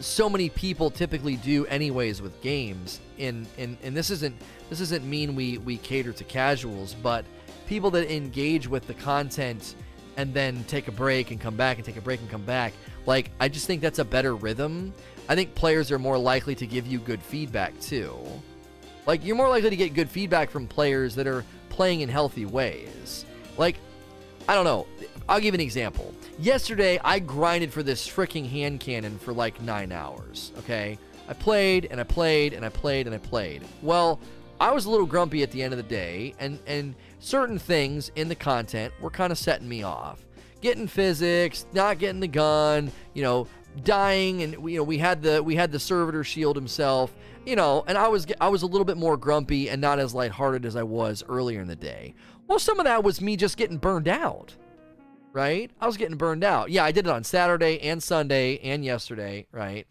so many people typically do anyways with games. In and and this isn't this doesn't mean we we cater to casuals, but people that engage with the content and then take a break and come back and take a break and come back. Like I just think that's a better rhythm. I think players are more likely to give you good feedback too. Like you're more likely to get good feedback from players that are playing in healthy ways. Like I don't know. I'll give an example. Yesterday, I grinded for this freaking hand cannon for like nine hours. Okay, I played and I played and I played and I played. Well, I was a little grumpy at the end of the day, and and certain things in the content were kind of setting me off. Getting physics, not getting the gun, you know, dying, and you know we had the we had the servitor shield himself, you know, and I was I was a little bit more grumpy and not as lighthearted as I was earlier in the day. Well, some of that was me just getting burned out, right? I was getting burned out. Yeah, I did it on Saturday and Sunday and yesterday, right?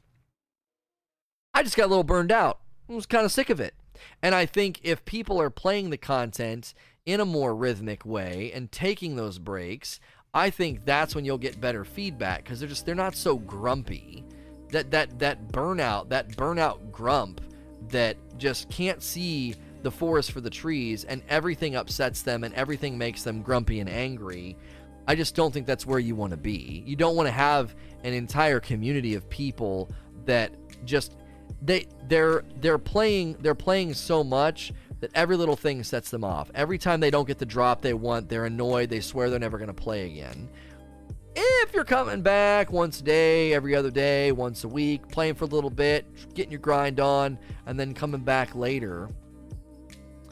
I just got a little burned out. I was kind of sick of it. And I think if people are playing the content in a more rhythmic way and taking those breaks, I think that's when you'll get better feedback because they're just they're not so grumpy. That that that burnout, that burnout grump that just can't see the forest for the trees and everything upsets them and everything makes them grumpy and angry. I just don't think that's where you want to be. You don't want to have an entire community of people that just they they're they're playing they're playing so much that every little thing sets them off. Every time they don't get the drop they want, they're annoyed. They swear they're never going to play again. If you're coming back once a day, every other day, once a week, playing for a little bit, getting your grind on, and then coming back later,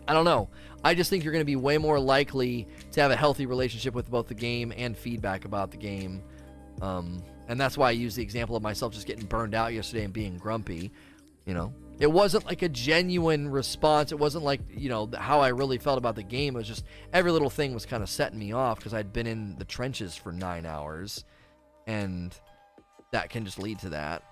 I don't know. I just think you're going to be way more likely to have a healthy relationship with both the game and feedback about the game. Um, and that's why I use the example of myself just getting burned out yesterday and being grumpy. You know, it wasn't like a genuine response. It wasn't like, you know, how I really felt about the game. It was just every little thing was kind of setting me off because I'd been in the trenches for nine hours. And that can just lead to that.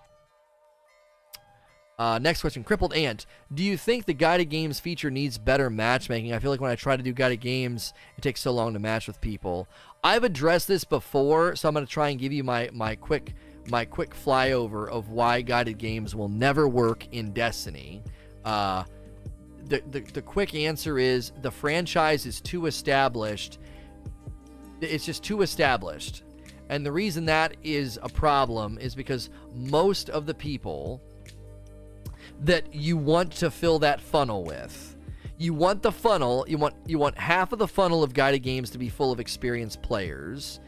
Uh, next question, Crippled Ant. Do you think the guided games feature needs better matchmaking? I feel like when I try to do guided games, it takes so long to match with people. I've addressed this before, so I'm going to try and give you my my quick my quick flyover of why guided games will never work in Destiny. Uh, the, the, the quick answer is the franchise is too established. It's just too established. And the reason that is a problem is because most of the people that you want to fill that funnel with, you want the funnel, you want you want half of the funnel of guided games to be full of experienced players,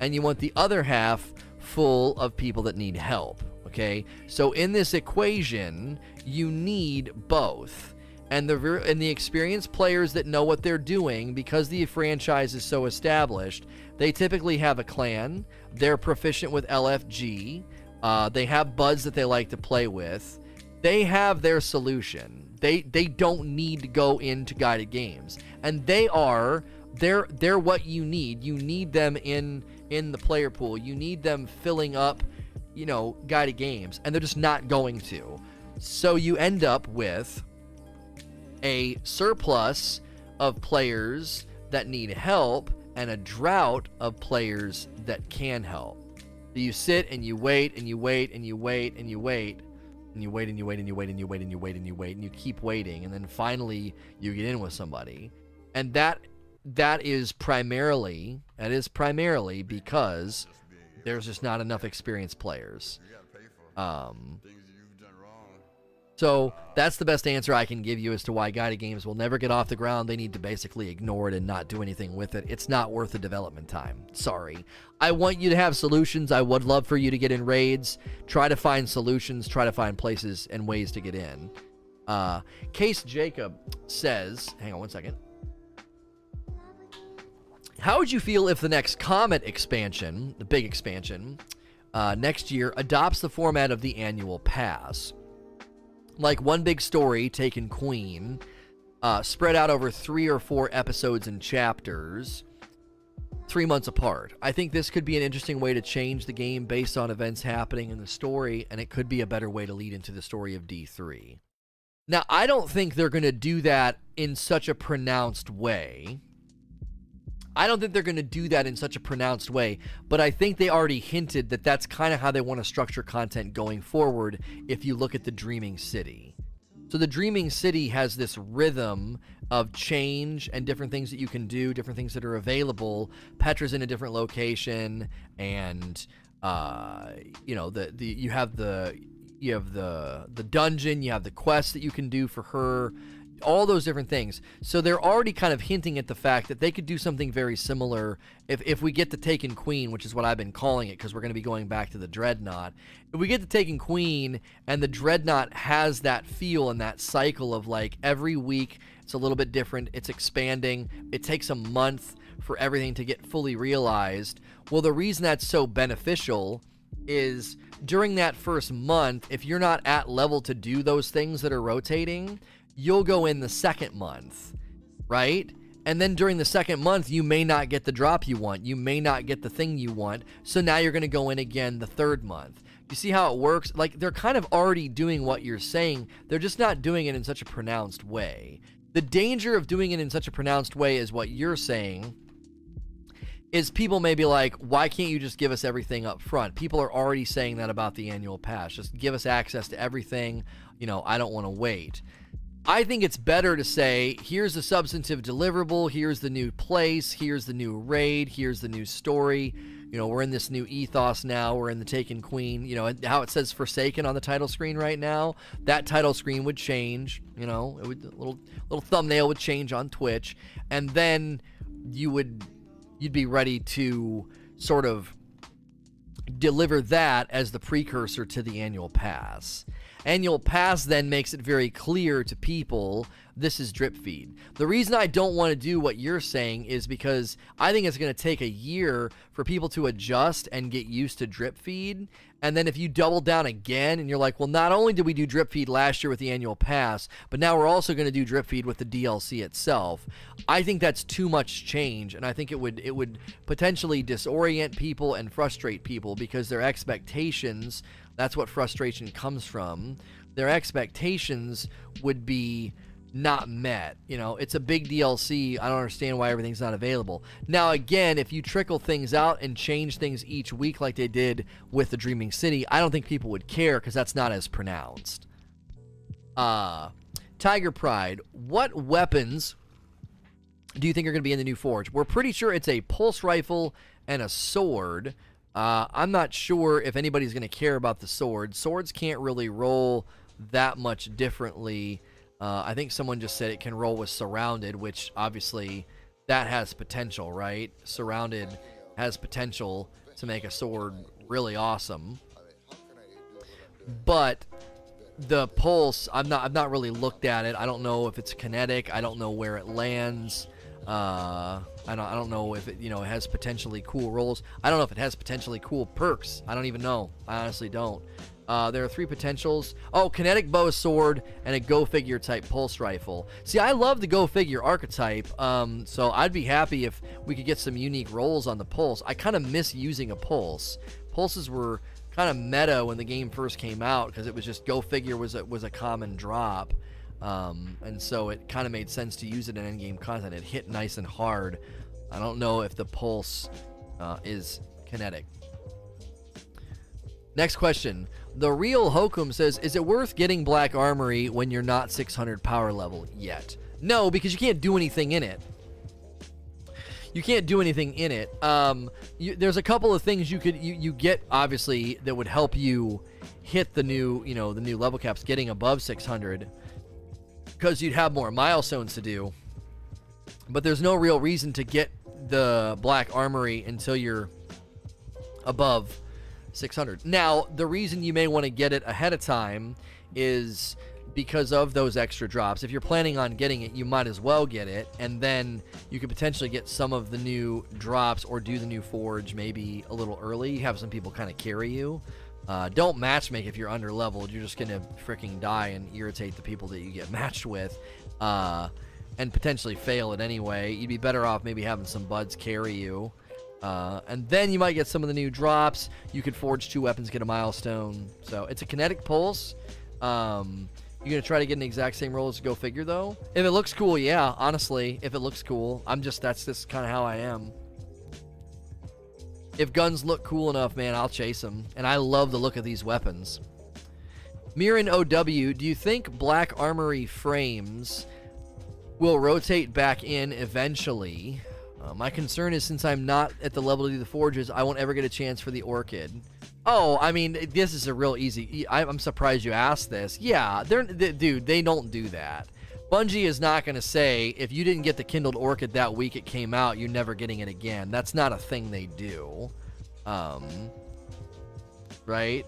and you want the other half full of people that need help. Okay, so in this equation, you need both. And the and the experienced players that know what they're doing, because the franchise is so established, they typically have a clan. They're proficient with LFG. Uh, they have buds that they like to play with. They have their solution. They they don't need to go into guided games, and they are they're they're what you need. You need them in in the player pool. You need them filling up, you know, guided games, and they're just not going to. So you end up with a surplus of players that need help and a drought of players that can help. You sit and you wait and you wait and you wait and you wait and you wait and you wait and you wait and you wait and you wait and you wait and you keep waiting and then finally you get in with somebody. And that that is primarily that is primarily because there's just not enough experienced players. Um, so that's the best answer I can give you as to why guided games will never get off the ground. They need to basically ignore it and not do anything with it. It's not worth the development time. Sorry. I want you to have solutions. I would love for you to get in raids. Try to find solutions. Try to find places and ways to get in. Uh, Case Jacob says, hang on one second. How would you feel if the next Comet expansion, the big expansion, uh, next year adopts the format of the annual pass? Like one big story, Taken Queen, uh, spread out over three or four episodes and chapters, three months apart. I think this could be an interesting way to change the game based on events happening in the story, and it could be a better way to lead into the story of D3. Now, I don't think they're going to do that in such a pronounced way I don't think they're going to do that in such a pronounced way, but I think they already hinted that that's kind of how they want to structure content going forward if you look at the Dreaming City. So the Dreaming City has this rhythm of change and different things that you can do, different things that are available. Petra's in a different location, and uh, you know the the you have the you have the the dungeon, you have the quests that you can do for her all those different things. So they're already kind of hinting at the fact that they could do something very similar if, if we get the Taken Queen, which is what I've been calling it because we're going to be going back to the Dreadnought. If we get the Taken Queen and the Dreadnought has that feel and that cycle of like every week it's a little bit different, it's expanding, it takes a month for everything to get fully realized. Well, the reason that's so beneficial is during that first month, if you're not at level to do those things that are rotating, you'll go in the second month, right? And then during the second month, you may not get the drop you want. You may not get the thing you want. So now you're going to go in again the third month. You see how it works? Like they're kind of already doing what you're saying, they're just not doing it in such a pronounced way. The danger of doing it in such a pronounced way is what you're saying is people may be like, why can't you just give us everything up front? People are already saying that about the annual pass. Just give us access to everything. You know, I don't want to wait. I think it's better to say, here's the substantive deliverable, here's the new place, here's the new raid, here's the new story. You know, we're in this new ethos now. We're in the Taken Queen. You know, how it says Forsaken on the title screen right now. That title screen would change. You know, it would little little thumbnail would change on Twitch, and then you would you'd be ready to sort of deliver that as the precursor to the annual pass. Annual pass then makes it very clear to people this is drip feed. The reason I don't want to do what you're saying is because I think it's going to take a year for people to adjust and get used to drip feed. And then if you double down again and you're like, well, not only did we do drip feed last year with the annual pass, but now we're also going to do drip feed with the DLC itself. I think that's too much change, and I think it would it would potentially disorient people and frustrate people because their expectations. That's what frustration comes from. Their expectations would be not met. You know, it's a big DLC. I don't understand why everything's not available. Now, again, if you trickle things out and change things each week like they did with the Dreaming City, I don't think people would care because that's not as pronounced. Uh, Tiger Pride, what weapons do you think are going to be in the new Forge? We're pretty sure it's a pulse rifle and a sword. Uh, I'm not sure if anybody's going to care about the sword. Swords can't really roll that much differently uh, I think someone just said it can roll with surrounded, which obviously that has potential, right? Surrounded has potential to make a sword really awesome. But the pulse, I'm not I've not really looked at it. I don't know if it's kinetic. I don't know where it lands. Uh, I don't I don't know if it you know it has potentially cool rolls. I don't know if it has potentially cool perks. I don't even know. I honestly don't. Uh, there are three potentials. Oh, kinetic bow sword and a go figure type pulse rifle. See, I love the go figure archetype, um, so I'd be happy if we could get some unique rolls on the pulse. I kind of miss using a pulse. Pulses were kind of meta when the game first came out because it was just go figure was a, was a common drop. Um, and so it kind of made sense to use it in endgame content. It hit nice and hard. I don't know if the pulse uh, is kinetic. Next question. The real Hokum says, "Is it worth getting Black Armory when you're not 600 power level yet?" No, because you can't do anything in it. You can't do anything in it. Um, you, there's a couple of things you could you, you get obviously that would help you hit the new you know the new level caps, getting above 600, because you'd have more milestones to do. But there's no real reason to get the Black Armory until you're above 600. Now, the reason you may want to get it ahead of time is because of those extra drops. If you're planning on getting it, you might as well get it, and then you could potentially get some of the new drops or do the new forge maybe a little early. Have some people kind of carry you. Uh, don't matchmake if you're under leveled. You're just gonna freaking die and irritate the people that you get matched with, uh, and potentially fail it anyway. You'd be better off maybe having some buds carry you. Uh, and then you might get some of the new drops. You could forge two weapons, get a milestone. So it's a kinetic pulse. Um, you're gonna try to get an exact same roll as Go Figure, though. If it looks cool, yeah. Honestly, if it looks cool, I'm just that's just kind of how I am. If guns look cool enough, man, I'll chase them. And I love the look of these weapons. Miran OW, do you think Black Armory frames will rotate back in eventually? Uh, my concern is since I'm not at the level to do the forges, I won't ever get a chance for the orchid. Oh, I mean, this is a real easy. I'm surprised you asked this. Yeah, they're they, dude. They don't do that. Bungie is not going to say if you didn't get the kindled orchid that week it came out, you're never getting it again. That's not a thing they do. Um, right?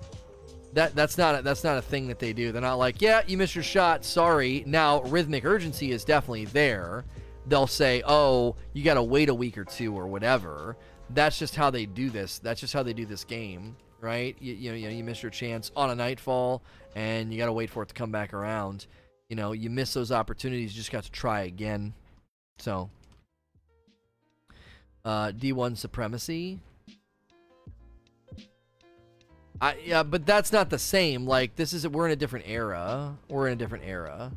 That that's not a, that's not a thing that they do. They're not like, yeah, you missed your shot. Sorry. Now rhythmic urgency is definitely there they'll say, "Oh, you got to wait a week or two or whatever." That's just how they do this. That's just how they do this game, right? You, you know, you, know, you miss your chance on a nightfall, and you got to wait for it to come back around. You know, you miss those opportunities. You just got to try again. So, uh, D1 supremacy. I yeah, but that's not the same. Like this is we're in a different era. We're in a different era.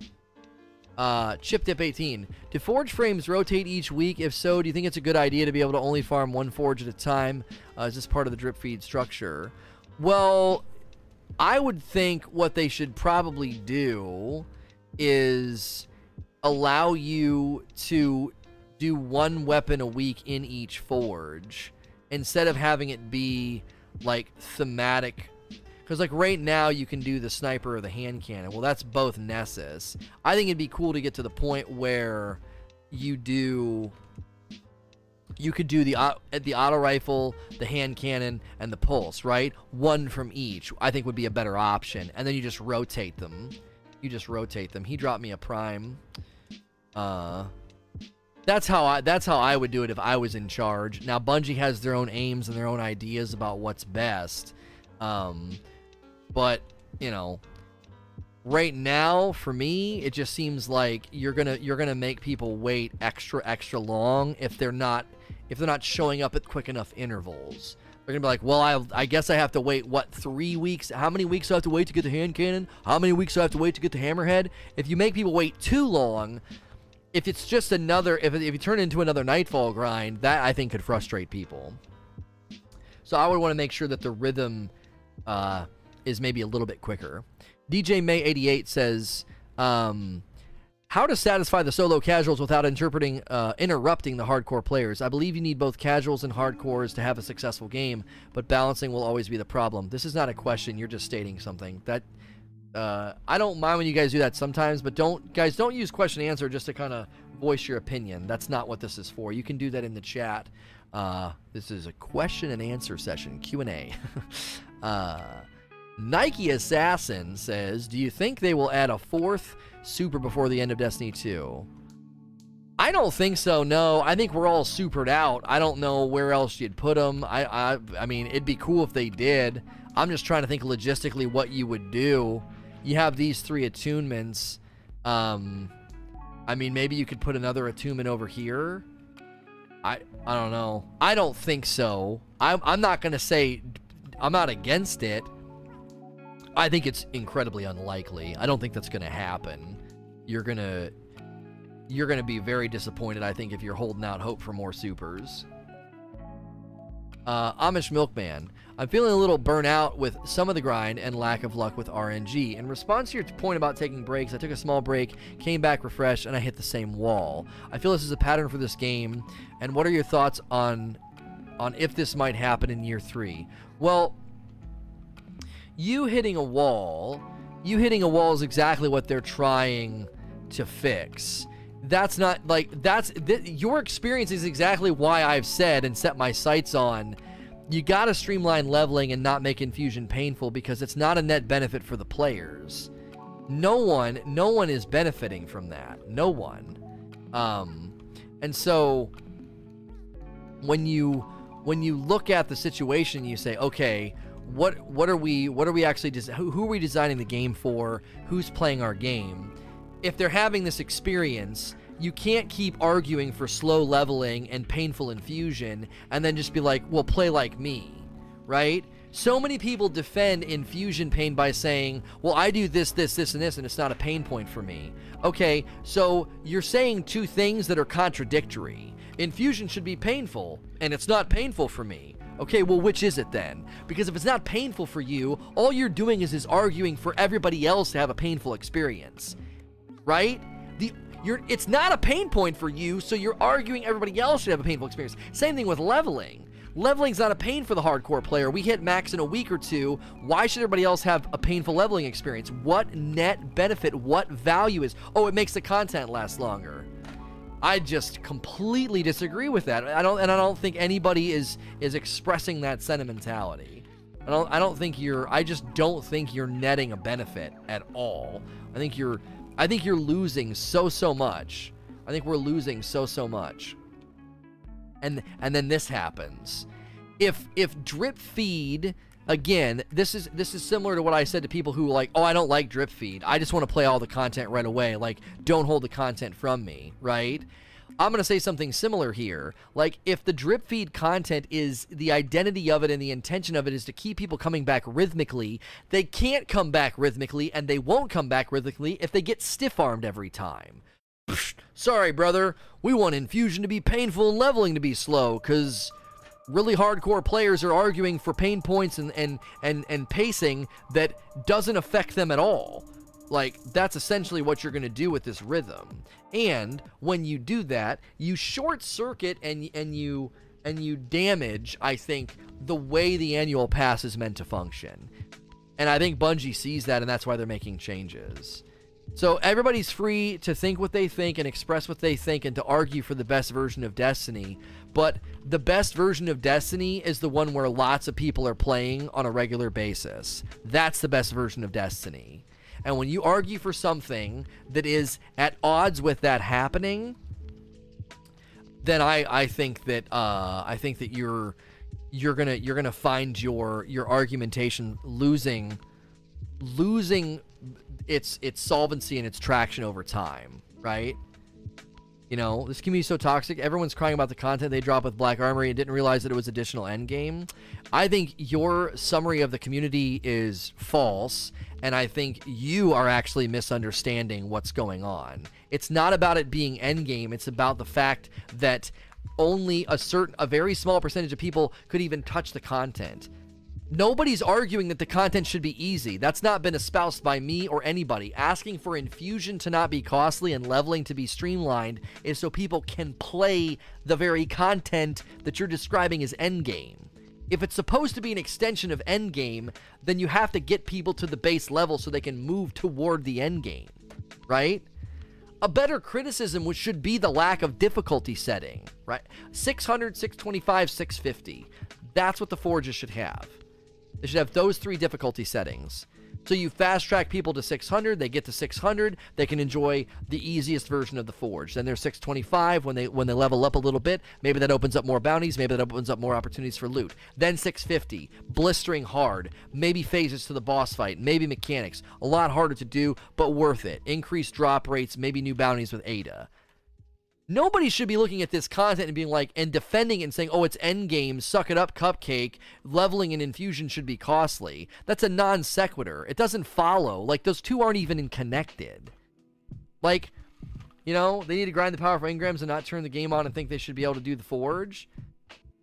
Uh, Chip Dip 18. Do forge frames rotate each week? If so, do you think it's a good idea to be able to only farm one forge at a time? Uh, is this part of the drip feed structure? Well, I would think what they should probably do is allow you to do one weapon a week in each forge instead of having it be like thematic because like right now you can do the sniper or the hand cannon well that's both nessus i think it'd be cool to get to the point where you do you could do the at the auto rifle, the hand cannon, and the pulse, right? One from each. I think would be a better option, and then you just rotate them. You just rotate them. He dropped me a prime. Uh, that's how I that's how I would do it if I was in charge. Now Bungie has their own aims and their own ideas about what's best. Um, but, you know, right now for me, it just seems like you're to you're to make people wait extra extra long if they're not if they're not showing up at quick enough intervals. They're gonna be like, well, I, I guess I have to wait what three weeks? How many weeks do I have to wait to get the hand cannon? How many weeks do I have to wait to get the hammerhead? If you make people wait too long, if it's just another, if, if you turn it into another Nightfall grind, that I think could frustrate people. So I would want to make sure that the rhythm uh, is maybe a little bit quicker. DJ May 88 says, um, how to satisfy the solo casuals without interpreting, uh, interrupting the hardcore players. I believe you need both casuals and hardcores to have a successful game, but balancing will always be the problem. This is not a question. You're just stating something. That uh, I don't mind when you guys do that sometimes, but don't guys don't use question and answer just to kind of voice your opinion. That's not what this is for. You can do that in the chat. Uh, this is a question and answer session, Q and A. uh, Nike Assassin says, "Do you think they will add a fourth super before the end of Destiny 2?" I don't think so. No, I think we're all supered out. I don't know where else you'd put them. I, I, I mean, it'd be cool if they did. I'm just trying to think logistically what you would do you have these three attunements. Um, I mean, maybe you could put another attunement over here. I I don't know. I don't think so. I'm I'm not gonna say I'm not against it. I think it's incredibly unlikely. I don't think that's gonna happen. You're gonna you're gonna be very disappointed. I think if you're holding out hope for more supers. Uh, Amish Milkman. I'm feeling a little burnout with some of the grind and lack of luck with RNG. In response to your point about taking breaks, I took a small break, came back refreshed, and I hit the same wall. I feel this is a pattern for this game. And what are your thoughts on on if this might happen in year three? Well, you hitting a wall, you hitting a wall is exactly what they're trying to fix that's not like that's th- your experience is exactly why I've said and set my sights on you got to streamline leveling and not make infusion painful because it's not a net benefit for the players. No one, no one is benefiting from that. No one. Um, and so when you when you look at the situation, you say, okay, what what are we what are we actually des- who, who are we designing the game for? Who's playing our game? if they're having this experience, you can't keep arguing for slow leveling and painful infusion and then just be like, well, play like me, right? So many people defend infusion pain by saying, well, I do this, this, this, and this, and it's not a pain point for me. Okay, so you're saying two things that are contradictory. Infusion should be painful, and it's not painful for me. Okay, well, which is it then? Because if it's not painful for you, all you're doing is, is arguing for everybody else to have a painful experience right? The you're it's not a pain point for you, so you're arguing everybody else should have a painful experience. Same thing with leveling. Leveling's not a pain for the hardcore player. We hit max in a week or two. Why should everybody else have a painful leveling experience? What net benefit, what value is? Oh, it makes the content last longer. I just completely disagree with that. I don't and I don't think anybody is is expressing that sentimentality. I don't I don't think you're I just don't think you're netting a benefit at all. I think you're I think you're losing so so much. I think we're losing so so much. And and then this happens. If if drip feed again, this is this is similar to what I said to people who were like, "Oh, I don't like drip feed. I just want to play all the content right away. Like, don't hold the content from me," right? I'm going to say something similar here. Like, if the drip feed content is the identity of it and the intention of it is to keep people coming back rhythmically, they can't come back rhythmically and they won't come back rhythmically if they get stiff armed every time. Psh, sorry, brother. We want infusion to be painful and leveling to be slow because really hardcore players are arguing for pain points and, and, and, and pacing that doesn't affect them at all. Like, that's essentially what you're going to do with this rhythm. And when you do that, you short circuit and, and you and you damage, I think, the way the annual pass is meant to function. And I think Bungie sees that, and that's why they're making changes. So everybody's free to think what they think and express what they think and to argue for the best version of Destiny. But the best version of Destiny is the one where lots of people are playing on a regular basis. That's the best version of Destiny. And when you argue for something that is at odds with that happening, then I, I think that uh, I think that you're you're gonna you're gonna find your your argumentation losing losing its its solvency and its traction over time, right? You know, this community is so toxic. Everyone's crying about the content they drop with Black Armory and didn't realize that it was additional endgame. I think your summary of the community is false, and I think you are actually misunderstanding what's going on. It's not about it being endgame, it's about the fact that only a certain a very small percentage of people could even touch the content. Nobody's arguing that the content should be easy. That's not been espoused by me or anybody. Asking for infusion to not be costly and leveling to be streamlined is so people can play the very content that you're describing as endgame. If it's supposed to be an extension of endgame, then you have to get people to the base level so they can move toward the endgame, right? A better criticism which should be the lack of difficulty setting, right? 600, 625, 650. That's what the forges should have. They should have those three difficulty settings. So you fast track people to 600, they get to 600, they can enjoy the easiest version of the forge. Then they're 625 when they when they level up a little bit, maybe that opens up more bounties, maybe that opens up more opportunities for loot. Then 650, blistering hard, maybe phases to the boss fight, maybe mechanics, a lot harder to do, but worth it. Increased drop rates, maybe new bounties with Ada. Nobody should be looking at this content and being like, and defending it and saying, oh, it's endgame, suck it up, cupcake, leveling and infusion should be costly. That's a non sequitur. It doesn't follow. Like, those two aren't even connected. Like, you know, they need to grind the powerful engrams and not turn the game on and think they should be able to do the forge.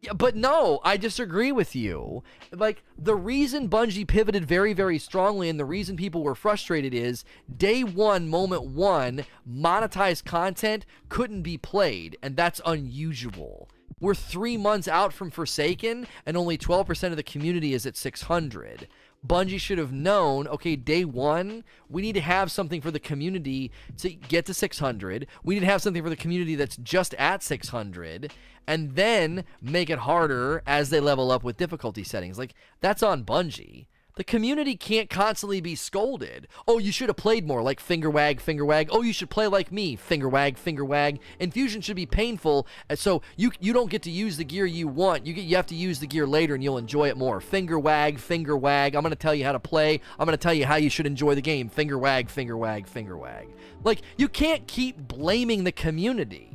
Yeah, but no, I disagree with you. Like the reason Bungie pivoted very, very strongly, and the reason people were frustrated is day one, moment one, monetized content couldn't be played, and that's unusual. We're three months out from Forsaken, and only 12% of the community is at 600. Bungie should have known, okay, day one, we need to have something for the community to get to 600. We need to have something for the community that's just at 600 and then make it harder as they level up with difficulty settings. Like, that's on Bungie. The community can't constantly be scolded. Oh, you should have played more, like finger wag, finger wag. Oh, you should play like me, finger wag, finger wag. Infusion should be painful, so you you don't get to use the gear you want. You get you have to use the gear later, and you'll enjoy it more. Finger wag, finger wag. I'm gonna tell you how to play. I'm gonna tell you how you should enjoy the game. Finger wag, finger wag, finger wag. Like you can't keep blaming the community.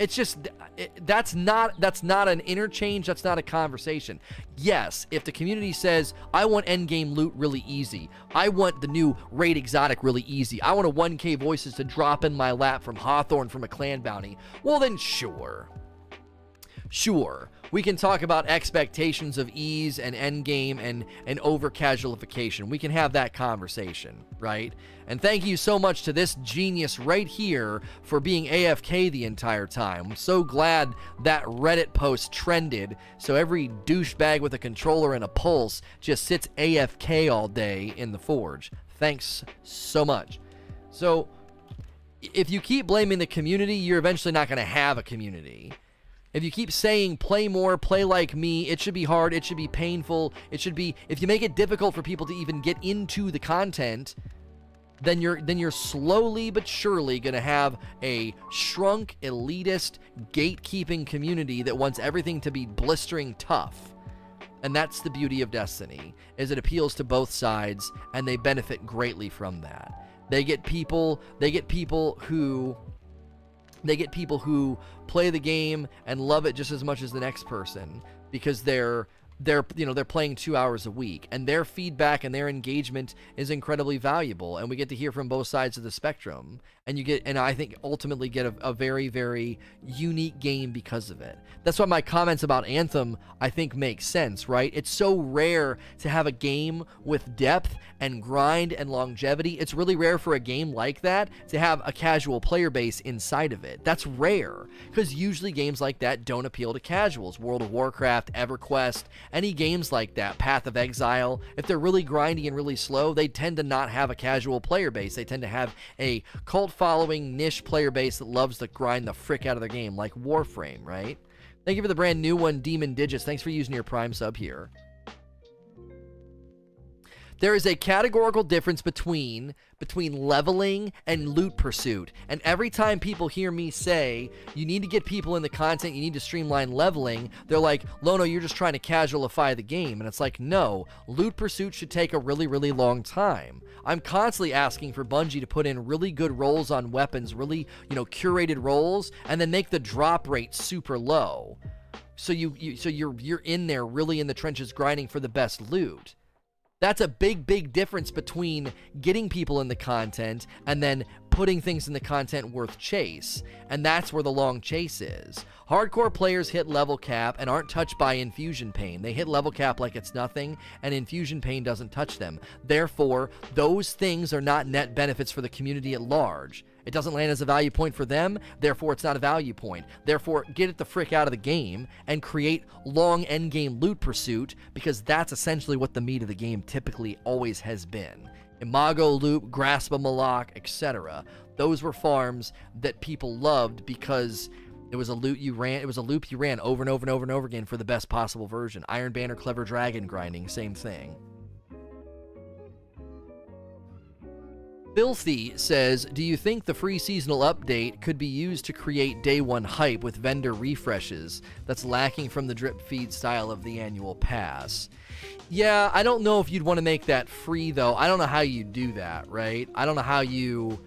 It's just it, that's not that's not an interchange. That's not a conversation. Yes, if the community says I want endgame loot really easy, I want the new raid exotic really easy, I want a 1K voices to drop in my lap from Hawthorne from a clan bounty. Well then, sure, sure we can talk about expectations of ease and endgame and, and over casualification. We can have that conversation, right? And thank you so much to this genius right here for being AFK the entire time. I'm so glad that Reddit post trended. So every douchebag with a controller and a pulse just sits AFK all day in the Forge. Thanks so much. So, if you keep blaming the community, you're eventually not going to have a community. If you keep saying play more, play like me, it should be hard, it should be painful, it should be if you make it difficult for people to even get into the content, then you're then you're slowly but surely going to have a shrunk elitist gatekeeping community that wants everything to be blistering tough. And that's the beauty of Destiny is it appeals to both sides and they benefit greatly from that. They get people they get people who they get people who play the game and love it just as much as the next person because they're they're you know they're playing two hours a week and their feedback and their engagement is incredibly valuable and we get to hear from both sides of the spectrum and you get and i think ultimately get a, a very very unique game because of it. That's why my comments about anthem i think make sense right? It's so rare to have a game with depth and grind and longevity. It's really rare for a game like that to have a casual player base inside of it. That's rare because usually games like that don't appeal to casuals. World of warcraft everquest any games like that, Path of Exile, if they're really grindy and really slow, they tend to not have a casual player base. They tend to have a cult following niche player base that loves to grind the frick out of their game, like Warframe, right? Thank you for the brand new one, Demon Digits. Thanks for using your Prime sub here. There is a categorical difference between between leveling and loot pursuit. And every time people hear me say, you need to get people in the content, you need to streamline leveling, they're like, Lono, you're just trying to casualify the game. And it's like, no, loot pursuit should take a really, really long time. I'm constantly asking for Bungie to put in really good rolls on weapons, really, you know, curated rolls, and then make the drop rate super low. So you, you so you're you're in there really in the trenches grinding for the best loot. That's a big, big difference between getting people in the content and then putting things in the content worth chase. And that's where the long chase is. Hardcore players hit level cap and aren't touched by infusion pain. They hit level cap like it's nothing, and infusion pain doesn't touch them. Therefore, those things are not net benefits for the community at large. It doesn't land as a value point for them, therefore it's not a value point. Therefore, get it the frick out of the game and create long endgame loot pursuit because that's essentially what the meat of the game typically always has been. Imago Loop, Grasp of Malok, etc. Those were farms that people loved because it was a loot you ran. It was a loop you ran over and over and over and over again for the best possible version. Iron Banner, Clever Dragon grinding, same thing. Filthy says, Do you think the free seasonal update could be used to create day one hype with vendor refreshes that's lacking from the drip feed style of the annual pass? Yeah, I don't know if you'd want to make that free though. I don't know how you do that, right? I don't know how you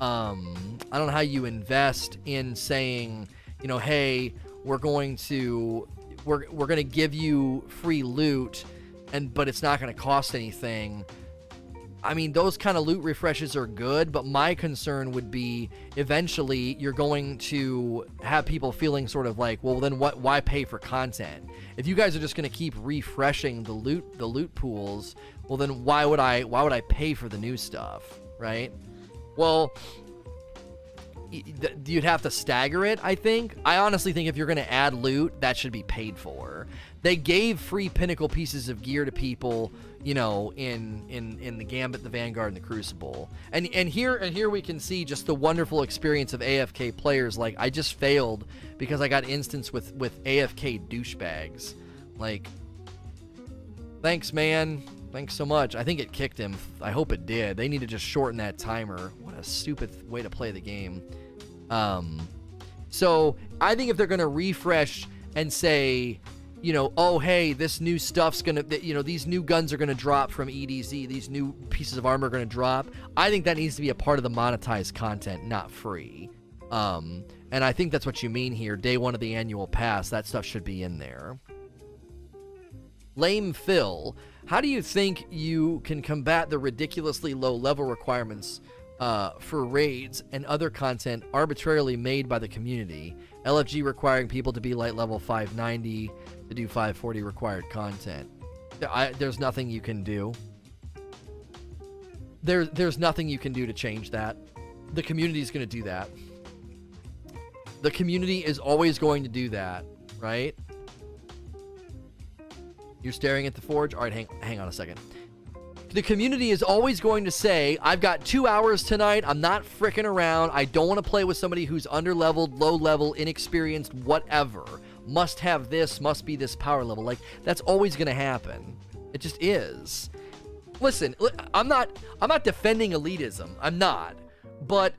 um I don't know how you invest in saying, you know, hey, we're going to we're we're going to give you free loot and but it's not going to cost anything I mean, those kind of loot refreshes are good, but my concern would be eventually you're going to have people feeling sort of like, well, then what? Why pay for content? If you guys are just going to keep refreshing the loot, the loot pools, well, then why would I? Why would I pay for the new stuff? Right? Well, you'd have to stagger it. I think. I honestly think if you're going to add loot, that should be paid for. They gave free pinnacle pieces of gear to people you know, in in in the Gambit, the Vanguard, and the Crucible. And and here and here we can see just the wonderful experience of AFK players. Like I just failed because I got instanced with with AFK douchebags. Like, thanks, man. Thanks so much. I think it kicked him. I hope it did. They need to just shorten that timer. What a stupid way to play the game. Um, so I think if they're gonna refresh and say you know, oh hey, this new stuff's gonna, you know, these new guns are gonna drop from EDZ. These new pieces of armor are gonna drop. I think that needs to be a part of the monetized content, not free. Um, and I think that's what you mean here. Day one of the annual pass, that stuff should be in there. Lame Phil, how do you think you can combat the ridiculously low level requirements uh, for raids and other content arbitrarily made by the community? LFG requiring people to be light level 590, to do 540 required content. I, there's nothing you can do. There, there's nothing you can do to change that. The community is going to do that. The community is always going to do that, right? You're staring at the forge? All right, hang, hang on a second. The community is always going to say, I've got two hours tonight. I'm not fricking around. I don't want to play with somebody who's under leveled, low level, inexperienced, whatever must have this, must be this power level. Like that's always going to happen. It just is. Listen, I'm not I'm not defending elitism. I'm not. But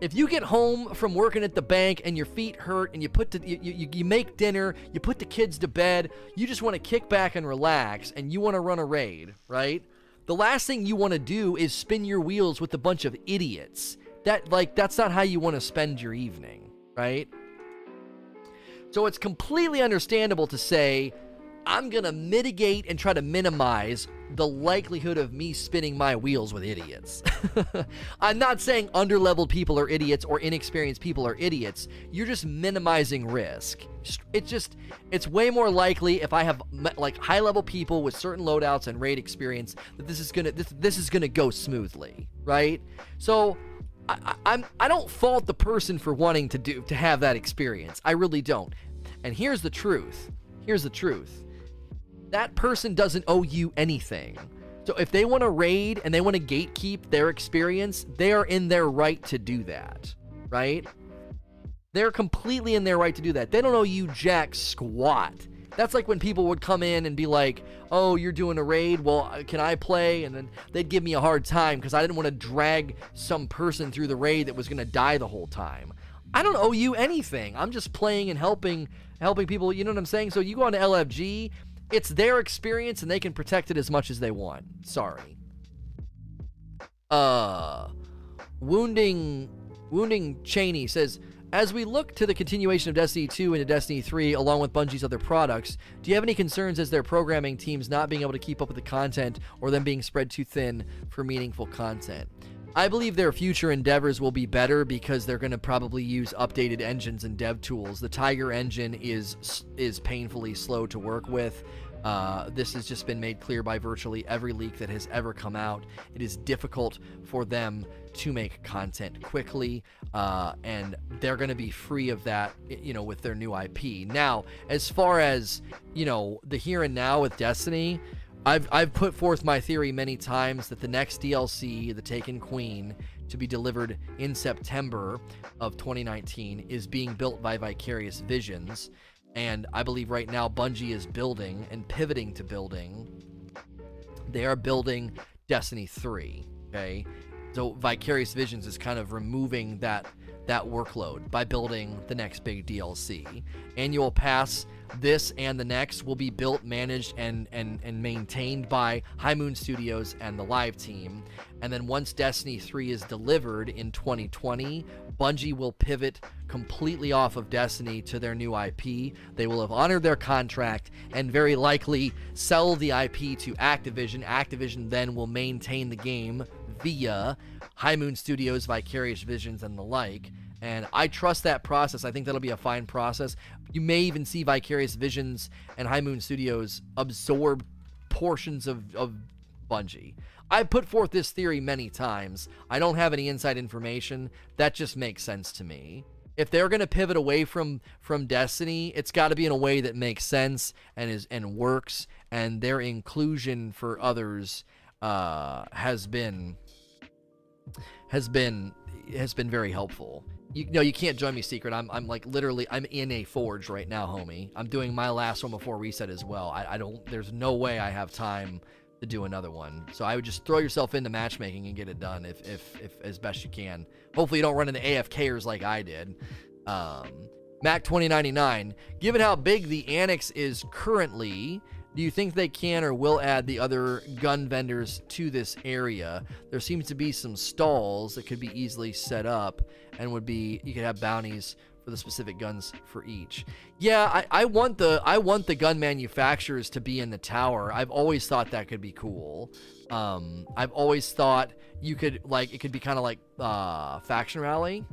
if you get home from working at the bank and your feet hurt and you put to, you, you, you make dinner, you put the kids to bed, you just want to kick back and relax and you want to run a raid, right? The last thing you want to do is spin your wheels with a bunch of idiots. That like that's not how you want to spend your evening. right? So it's completely understandable to say, I'm going to mitigate and try to minimize the likelihood of me spinning my wheels with idiots. I'm not saying underleveled people are idiots or inexperienced people are idiots. You're just minimizing risk. It's just, it's way more likely if I have like high level people with certain loadouts and raid experience that this is gonna this this is gonna go smoothly, right? So I, I'm I don't fault the person for wanting to do to have that experience. I really don't. And here's the truth. Here's the truth that person doesn't owe you anything. So if they want to raid and they want to gatekeep their experience, they are in their right to do that, right? They're completely in their right to do that. They don't owe you jack squat. That's like when people would come in and be like, "Oh, you're doing a raid. Well, uh, can I play?" And then they'd give me a hard time because I didn't want to drag some person through the raid that was to die the whole time. I don't owe you anything. I'm just playing and helping helping people, you know what I'm saying? So you go on to LFG it's their experience and they can protect it as much as they want. Sorry. Uh wounding wounding Cheney says as we look to the continuation of Destiny 2 into Destiny 3 along with Bungie's other products, do you have any concerns as their programming teams not being able to keep up with the content or them being spread too thin for meaningful content? I believe their future endeavors will be better because they're going to probably use updated engines and dev tools. The Tiger engine is is painfully slow to work with. Uh, this has just been made clear by virtually every leak that has ever come out. It is difficult for them to make content quickly, uh, and they're going to be free of that, you know, with their new IP. Now, as far as you know, the here and now with Destiny, I've I've put forth my theory many times that the next DLC, The Taken Queen, to be delivered in September of 2019, is being built by Vicarious Visions and I believe right now Bungie is building and pivoting to building. They are building Destiny 3. Okay. So Vicarious Visions is kind of removing that that workload by building the next big DLC. Annual Pass this and the next will be built, managed, and, and, and maintained by High Moon Studios and the live team. And then once Destiny 3 is delivered in 2020, Bungie will pivot completely off of Destiny to their new IP. They will have honored their contract and very likely sell the IP to Activision. Activision then will maintain the game via High Moon Studios, Vicarious Visions, and the like. And I trust that process. I think that'll be a fine process. You may even see Vicarious Visions and High Moon Studios absorb portions of, of Bungie. I've put forth this theory many times. I don't have any inside information. That just makes sense to me. If they're going to pivot away from from Destiny, it's got to be in a way that makes sense and is and works and their inclusion for others uh, has been has been has been very helpful. You know, you can't join me secret. I'm, I'm like literally, I'm in a forge right now, homie. I'm doing my last one before reset as well. I, I don't, there's no way I have time to do another one. So I would just throw yourself into matchmaking and get it done if, if, if as best you can. Hopefully you don't run into AFKers like I did. Um, Mac 2099. Given how big the Annex is currently, do you think they can or will add the other gun vendors to this area? There seems to be some stalls that could be easily set up and would be you could have bounties for the specific guns for each. Yeah, I, I want the I want the gun manufacturers to be in the tower. I've always thought that could be cool. Um, I've always thought you could like it could be kind of like uh, faction rally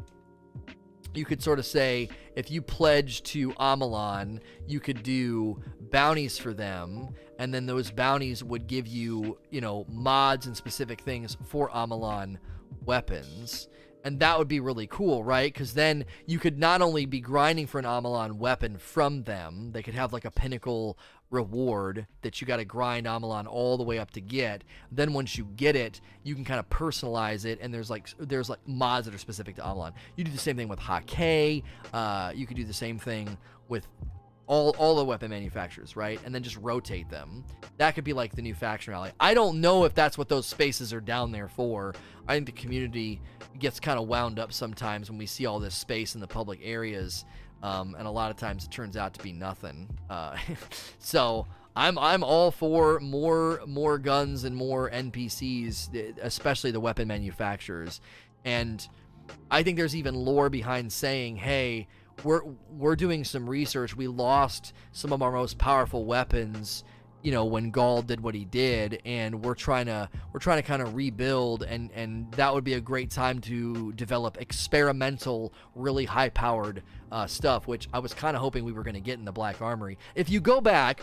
you could sort of say if you pledge to Omolon, you could do bounties for them, and then those bounties would give you, you know, mods and specific things for Omolon weapons. And that would be really cool, right? Because then you could not only be grinding for an Omolon weapon from them, they could have like a pinnacle reward that you got to grind Omolon all the way up to get. Then once you get it, you can kind of personalize it, and there's like there's like mods that are specific to Omolon. You do the same thing with Hake. Uh, you could do the same thing with all all the weapon manufacturers, right? And then just rotate them. That could be like the new faction rally. I don't know if that's what those spaces are down there for. I think the community gets kind of wound up sometimes when we see all this space in the public areas um, and a lot of times it turns out to be nothing. Uh, so I'm I'm all for more more guns and more NPCs, especially the weapon manufacturers, and I think there's even lore behind saying, hey, we're we're doing some research. We lost some of our most powerful weapons, you know, when Ghaul did what he did, and we're trying to we're trying to kind of rebuild, and and that would be a great time to develop experimental, really high powered uh, stuff, which I was kind of hoping we were going to get in the Black Armory. If you go back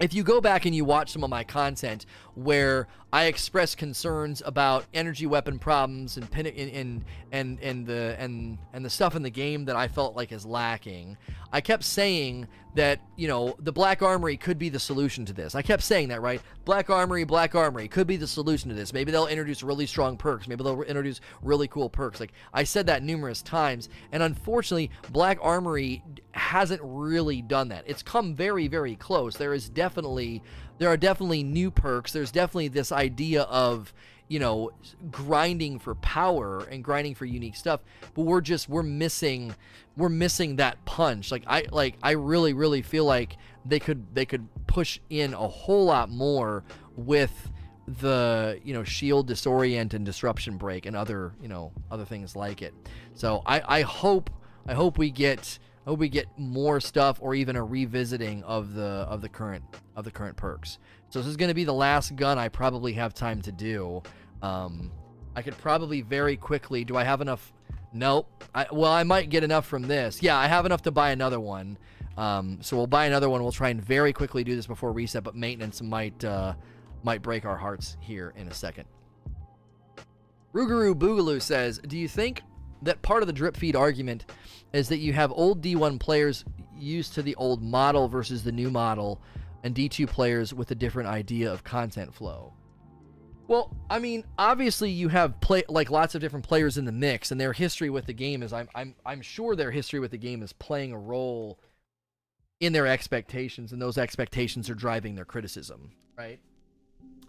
if you go back and you watch some of my content where I express concerns about energy weapon problems and pin- and, and and the and and the stuff in the game that I felt like is lacking, I kept saying that you know the Black Armory could be the solution to this. I kept saying that right. Black Armory, Black Armory could be the solution to this. Maybe they'll introduce really strong perks. Maybe they'll introduce really cool perks. Like I said that numerous times, and unfortunately, Black Armory hasn't really done that. It's come very very close. There is definitely there are definitely new perks. There's definitely this idea of you know grinding for power and grinding for unique stuff but we're just we're missing we're missing that punch like i like i really really feel like they could they could push in a whole lot more with the you know shield disorient and disruption break and other you know other things like it so i i hope i hope we get hope we get more stuff or even a revisiting of the of the current of the current perks. So this is going to be the last gun I probably have time to do. Um, I could probably very quickly. Do I have enough? Nope. I, well, I might get enough from this. Yeah, I have enough to buy another one. Um, so we'll buy another one. We'll try and very quickly do this before reset, but maintenance might uh, might break our hearts here in a second. Ruguru Boogaloo says, "Do you think that part of the drip feed argument is that you have old D1 players used to the old model versus the new model, and D2 players with a different idea of content flow?" Well, I mean, obviously you have play like lots of different players in the mix, and their history with the game is I'm I'm I'm sure their history with the game is playing a role in their expectations, and those expectations are driving their criticism, right?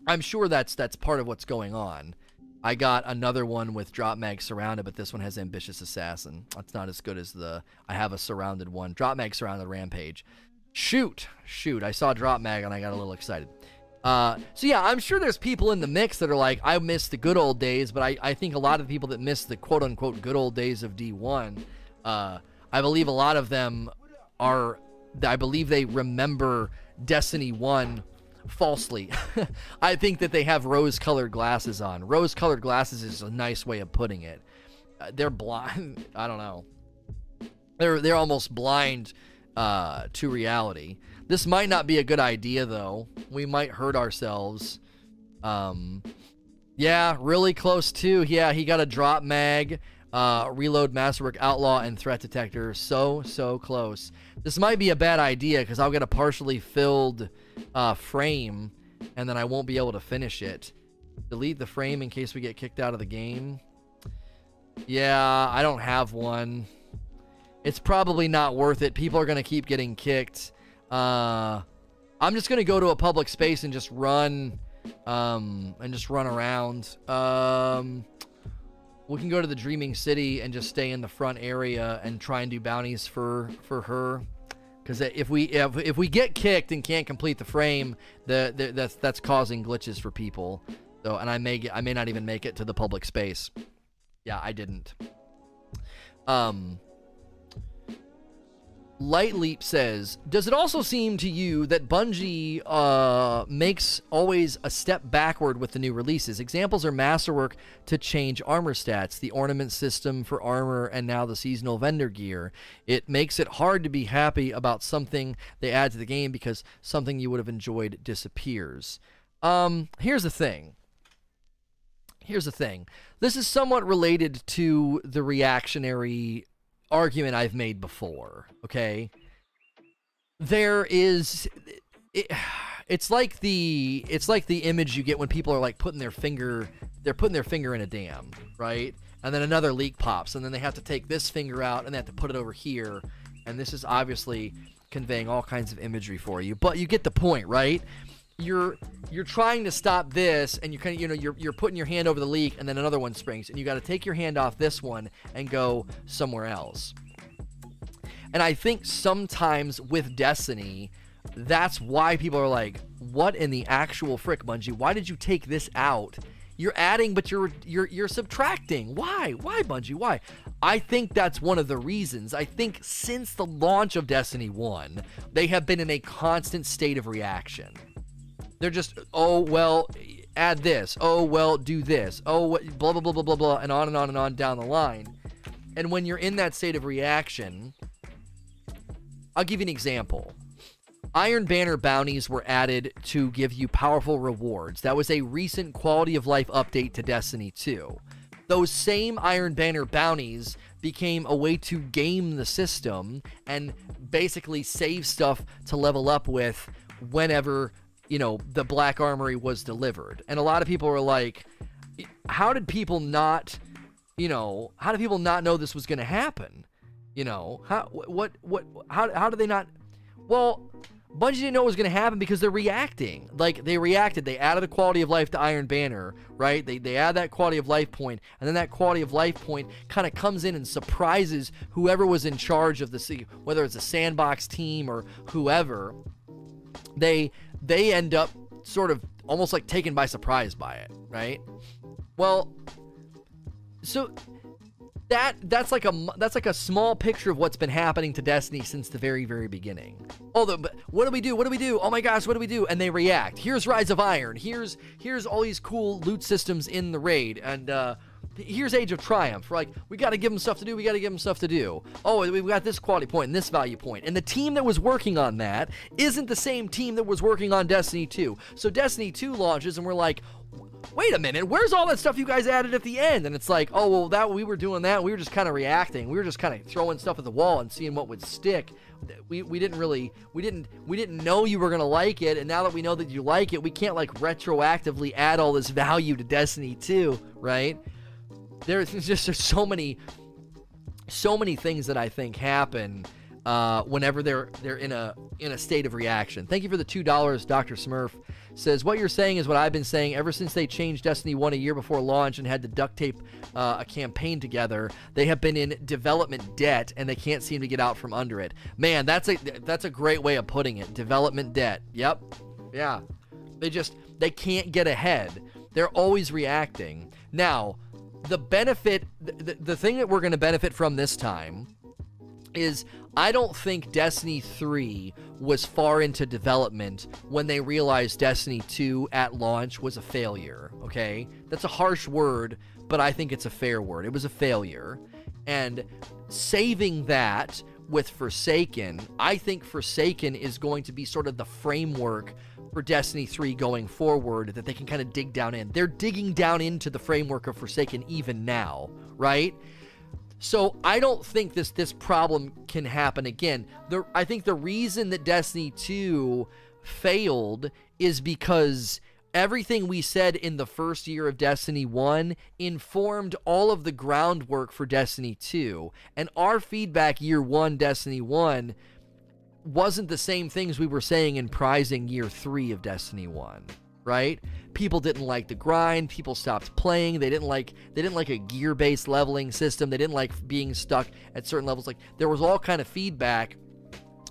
I'm sure that's that's part of what's going on. I got another one with drop mag surrounded, but this one has ambitious assassin. That's not as good as the I have a surrounded one. Drop mag surrounded rampage. Shoot, shoot! I saw drop mag and I got a little excited. Uh, so yeah, I'm sure there's people in the mix that are like, I miss the good old days, but I, I think a lot of the people that miss the quote unquote good old days of D1, uh, I believe a lot of them are, I believe they remember Destiny 1 falsely. I think that they have rose colored glasses on. Rose colored glasses is a nice way of putting it. Uh, they're blind. I don't know. They're, they're almost blind uh, to reality. This might not be a good idea, though. We might hurt ourselves. Um, yeah, really close too. Yeah, he got a drop mag, uh, reload, masterwork, outlaw, and threat detector. So so close. This might be a bad idea because I'll get a partially filled uh, frame, and then I won't be able to finish it. Delete the frame in case we get kicked out of the game. Yeah, I don't have one. It's probably not worth it. People are gonna keep getting kicked. Uh, I'm just gonna go to a public space and just run, um, and just run around. Um, we can go to the Dreaming City and just stay in the front area and try and do bounties for for her. Because if we if, if we get kicked and can't complete the frame, the, the that's that's causing glitches for people. So and I may get, I may not even make it to the public space. Yeah, I didn't. Um, Light Leap says, "Does it also seem to you that Bungie uh, makes always a step backward with the new releases? Examples are Masterwork to change armor stats, the ornament system for armor, and now the seasonal vendor gear. It makes it hard to be happy about something they add to the game because something you would have enjoyed disappears." Um, here's the thing. Here's the thing. This is somewhat related to the reactionary argument I've made before. Okay, there is. It, it's like the it's like the image you get when people are like putting their finger they're putting their finger in a dam right and then another leak pops and then they have to take this finger out and they have to put it over here and this is obviously conveying all kinds of imagery for you but you get the point right you're you're trying to stop this and you kind of you know you're, you're putting your hand over the leak and then another one springs and you got to take your hand off this one and go somewhere else and i think sometimes with destiny that's why people are like what in the actual frick bungie why did you take this out You're adding, but you're you're you're subtracting. Why? Why, Bungie? Why? I think that's one of the reasons. I think since the launch of Destiny 1, they have been in a constant state of reaction. They're just, oh, well, add this. Oh, well, do this. Oh, blah, blah, blah, blah, blah, blah, and on and on and on down the line. And when you're in that state of reaction, I'll give you an example. Iron Banner bounties were added to give you powerful rewards. That was a recent quality of life update to Destiny 2. Those same Iron Banner bounties became a way to game the system and basically save stuff to level up with whenever, you know, the Black Armory was delivered. And a lot of people were like, how did people not, you know, how did people not know this was going to happen? You know, how, what, what, how, how did they not? Well, Bungie didn't know what was going to happen because they're reacting. Like they reacted. They added a quality of life to Iron Banner, right? They they add that quality of life point, and then that quality of life point kind of comes in and surprises whoever was in charge of the city, whether it's a sandbox team or whoever. They they end up sort of almost like taken by surprise by it, right? Well, so that that's like a that's like a small picture of what's been happening to Destiny since the very very beginning. Oh, the, what do we do? What do we do? Oh my gosh, what do we do? And they react. Here's Rise of Iron. Here's here's all these cool loot systems in the raid, and uh, here's Age of Triumph. Like, we got to give them stuff to do. We got to give them stuff to do. Oh, we've got this quality point and this value point. And the team that was working on that isn't the same team that was working on Destiny 2. So Destiny 2 launches, and we're like, wait a minute, where's all that stuff you guys added at the end? And it's like, oh well, that we were doing that. We were just kind of reacting. We were just kind of throwing stuff at the wall and seeing what would stick. We, we didn't really we didn't we didn't know you were gonna like it, and now that we know that you like it, we can't like retroactively add all this value to Destiny 2, right? There's just there's so many so many things that I think happen uh, whenever they're they're in a in a state of reaction. Thank you for the two dollars, Doctor Smurf says what you're saying is what I've been saying ever since they changed Destiny 1 a year before launch and had to duct tape uh, a campaign together. They have been in development debt and they can't seem to get out from under it. Man, that's a that's a great way of putting it. Development debt. Yep. Yeah. They just they can't get ahead. They're always reacting. Now, the benefit the, the thing that we're going to benefit from this time is I don't think Destiny 3 was far into development when they realized Destiny 2 at launch was a failure, okay? That's a harsh word, but I think it's a fair word. It was a failure. And saving that with Forsaken, I think Forsaken is going to be sort of the framework for Destiny 3 going forward that they can kind of dig down in. They're digging down into the framework of Forsaken even now, right? So I don't think this this problem can happen again. The I think the reason that Destiny 2 failed is because everything we said in the first year of Destiny 1 informed all of the groundwork for Destiny 2. And our feedback year 1 Destiny 1 wasn't the same things we were saying in prizing year 3 of Destiny 1 right? People didn't like the grind, people stopped playing, they didn't like they didn't like a gear-based leveling system, they didn't like being stuck at certain levels. Like there was all kind of feedback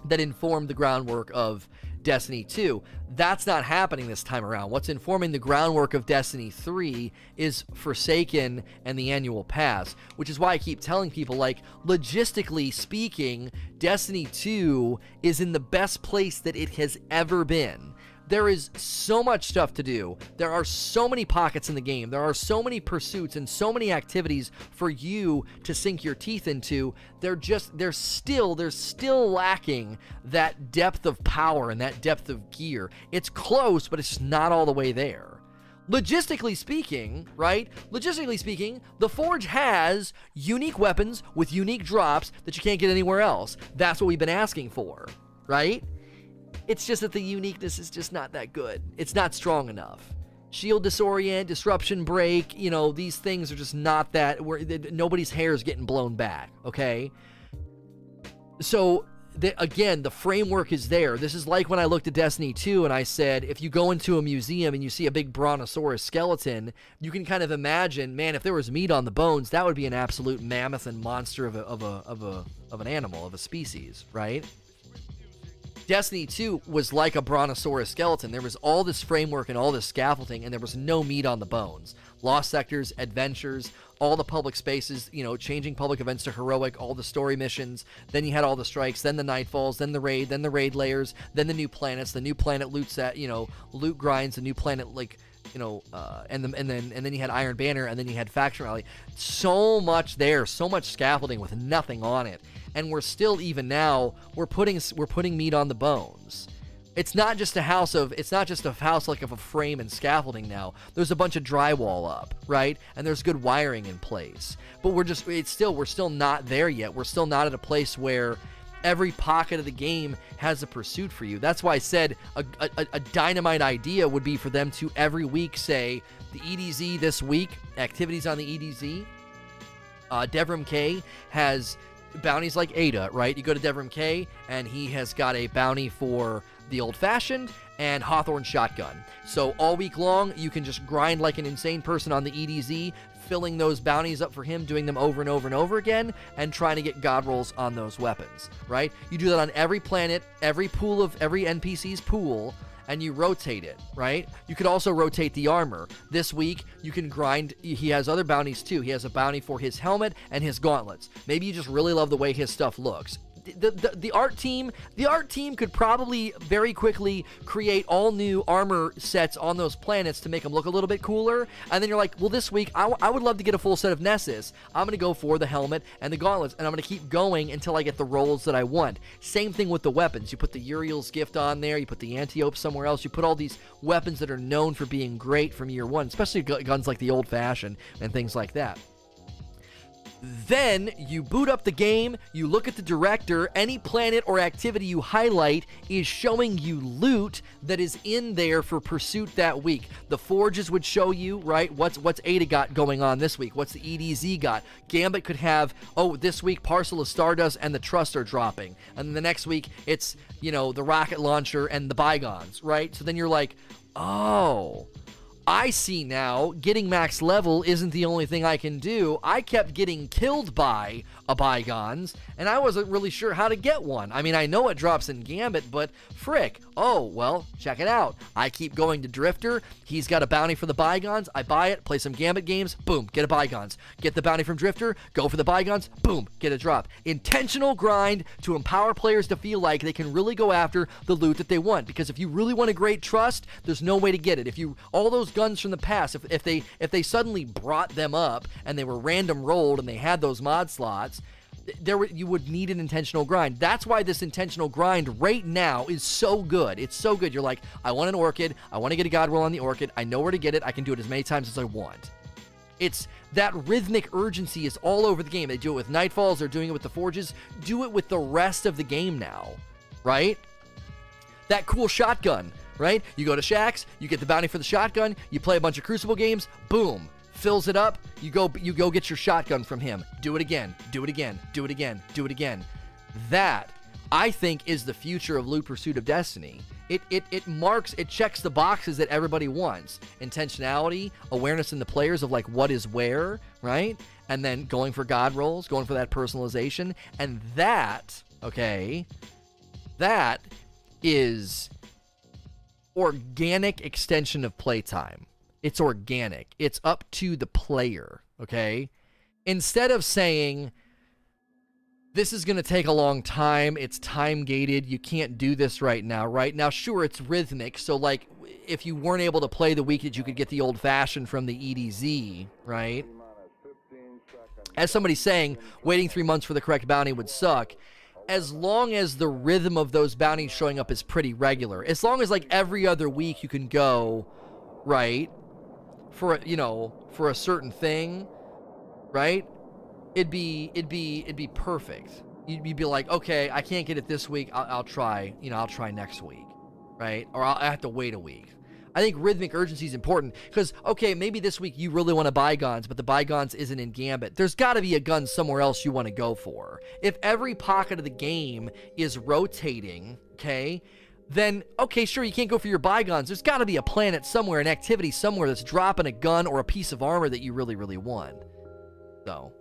that informed the groundwork of Destiny 2. That's not happening this time around. What's informing the groundwork of Destiny 3 is Forsaken and the annual pass, which is why I keep telling people like logistically speaking, Destiny 2 is in the best place that it has ever been. There is so much stuff to do. There are so many pockets in the game. There are so many pursuits and so many activities for you to sink your teeth into. They're just they're still they're still lacking that depth of power and that depth of gear. It's close, but it's not all the way there. Logistically speaking, right? Logistically speaking, the Forge has unique weapons with unique drops that you can't get anywhere else. That's what we've been asking for, right? It's just that the uniqueness is just not that good. It's not strong enough. Shield disorient, disruption break, you know, these things are just not that where nobody's hair is getting blown back, okay? So the, again, the framework is there. This is like when I looked at Destiny 2 and I said, if you go into a museum and you see a big brontosaurus skeleton, you can kind of imagine, man, if there was meat on the bones, that would be an absolute mammoth and monster of a, of a, of a, of an animal, of a species, right? Destiny 2 was like a brontosaurus skeleton. There was all this framework and all this scaffolding, and there was no meat on the bones. Lost sectors, adventures, all the public spaces, you know, changing public events to heroic, all the story missions. Then you had all the strikes, then the nightfalls, then the raid, then the raid layers, then the new planets, the new planet loot set, you know, loot grinds, the new planet like you know, uh, and the, and then and then you had Iron Banner, and then you had Faction Rally. So much there, so much scaffolding with nothing on it, and we're still even now we're putting we're putting meat on the bones. It's not just a house of it's not just a house like of a frame and scaffolding now. There's a bunch of drywall up, right? And there's good wiring in place. But we're just it's still we're still not there yet. We're still not at a place where every pocket of the game has a pursuit for you. That's why I said a, a, a, dynamite idea would be for them to every week say the EDZ this week, activities on the EDZ. Uh, Devrim Kay has bounties like Ada, right? You go to Devrim Kay, and he has got a bounty for the old fashioned and Hawthorne shotgun. So all week long, you can just grind like an insane person on the EDZ, filling those bounties up for him, doing them over and over and over again, and trying to get god rolls on those weapons, right? You do that on every planet, every pool of every NPC's pool, and you rotate it, right? You could also rotate the armor. This week, you can grind. He has other bounties too. He has a bounty for his helmet and his gauntlets. Maybe you just really love the way his stuff looks the, the, the art team the art team could probably very quickly create all new armor sets on those planets to make them look a little bit cooler. And then you're like well this week I, w- I would love to get a full set of nessus. I'm going to go for the helmet and the gauntlets and i'm going to keep going until i get the rolls that i want. Same thing with the weapons. You put the uriel's gift on there you put the antiope somewhere else you put all these weapons that are known for being great from year one especially guns like the old fashioned and things like that then you boot up the game, you look at the director, any planet or activity you highlight is showing you loot that is in there for pursuit that week. The forges would show you, right, what's what's Ada got going on this week, what's the EDZ got. Gambit could have, oh, this week Parcel of Stardust and the Trust are dropping. And the next week it's, you know, the rocket launcher and the bygones, right? So then you're like, oh, I see now getting max level isn't the only thing I can do. I kept getting killed by a bygones, and I wasn't really sure how to get one. I mean, I know it drops in Gambit, but frick. Oh, well, check it out. I keep going to Drifter. He's got a bounty for the bygones. I buy it, play some Gambit games, boom, get a bygones. Get the bounty from Drifter, go for the bygones, boom, get a drop. Intentional grind to empower players to feel like they can really go after the loot that they want. Because if you really want a great trust, there's no way to get it. If you all those guns from the past, if, if they if they suddenly brought them up and they were random rolled and they had those mod slots, there you would need an intentional grind. That's why this intentional grind right now is so good. It's so good. You're like, I want an orchid. I want to get a god roll on the orchid. I know where to get it. I can do it as many times as I want. It's that rhythmic urgency is all over the game. They do it with Nightfalls, they're doing it with the Forges. Do it with the rest of the game now, right? That cool shotgun, right? You go to Shaxx, you get the bounty for the shotgun, you play a bunch of Crucible games, boom fills it up, you go you go get your shotgun from him. Do it again. Do it again. Do it again. Do it again. That I think is the future of loot pursuit of destiny. It, it, it marks it checks the boxes that everybody wants intentionality awareness in the players of like what is where right and then going for god rolls going for that personalization and that okay that is organic extension of playtime it's organic. It's up to the player, okay? Instead of saying this is going to take a long time, it's time gated, you can't do this right now, right? Now sure it's rhythmic, so like if you weren't able to play the week that you could get the old fashioned from the EDZ, right? As somebody's saying, waiting 3 months for the correct bounty would suck as long as the rhythm of those bounties showing up is pretty regular. As long as like every other week you can go, right? For a, you know for a certain thing, right? It'd be it'd be it'd be perfect. You'd, you'd be like, okay, I can't get it this week. I'll, I'll try. You know, I'll try next week, right? Or I'll, I have to wait a week. I think rhythmic urgency is important because okay, maybe this week you really want to bygones, but the bygones isn't in Gambit. There's got to be a gun somewhere else you want to go for. If every pocket of the game is rotating, okay, then okay, sure, you can't go for your bygones. There's got to be a planet somewhere, an activity somewhere that's dropping a gun or a piece of armor that you really, really want. So,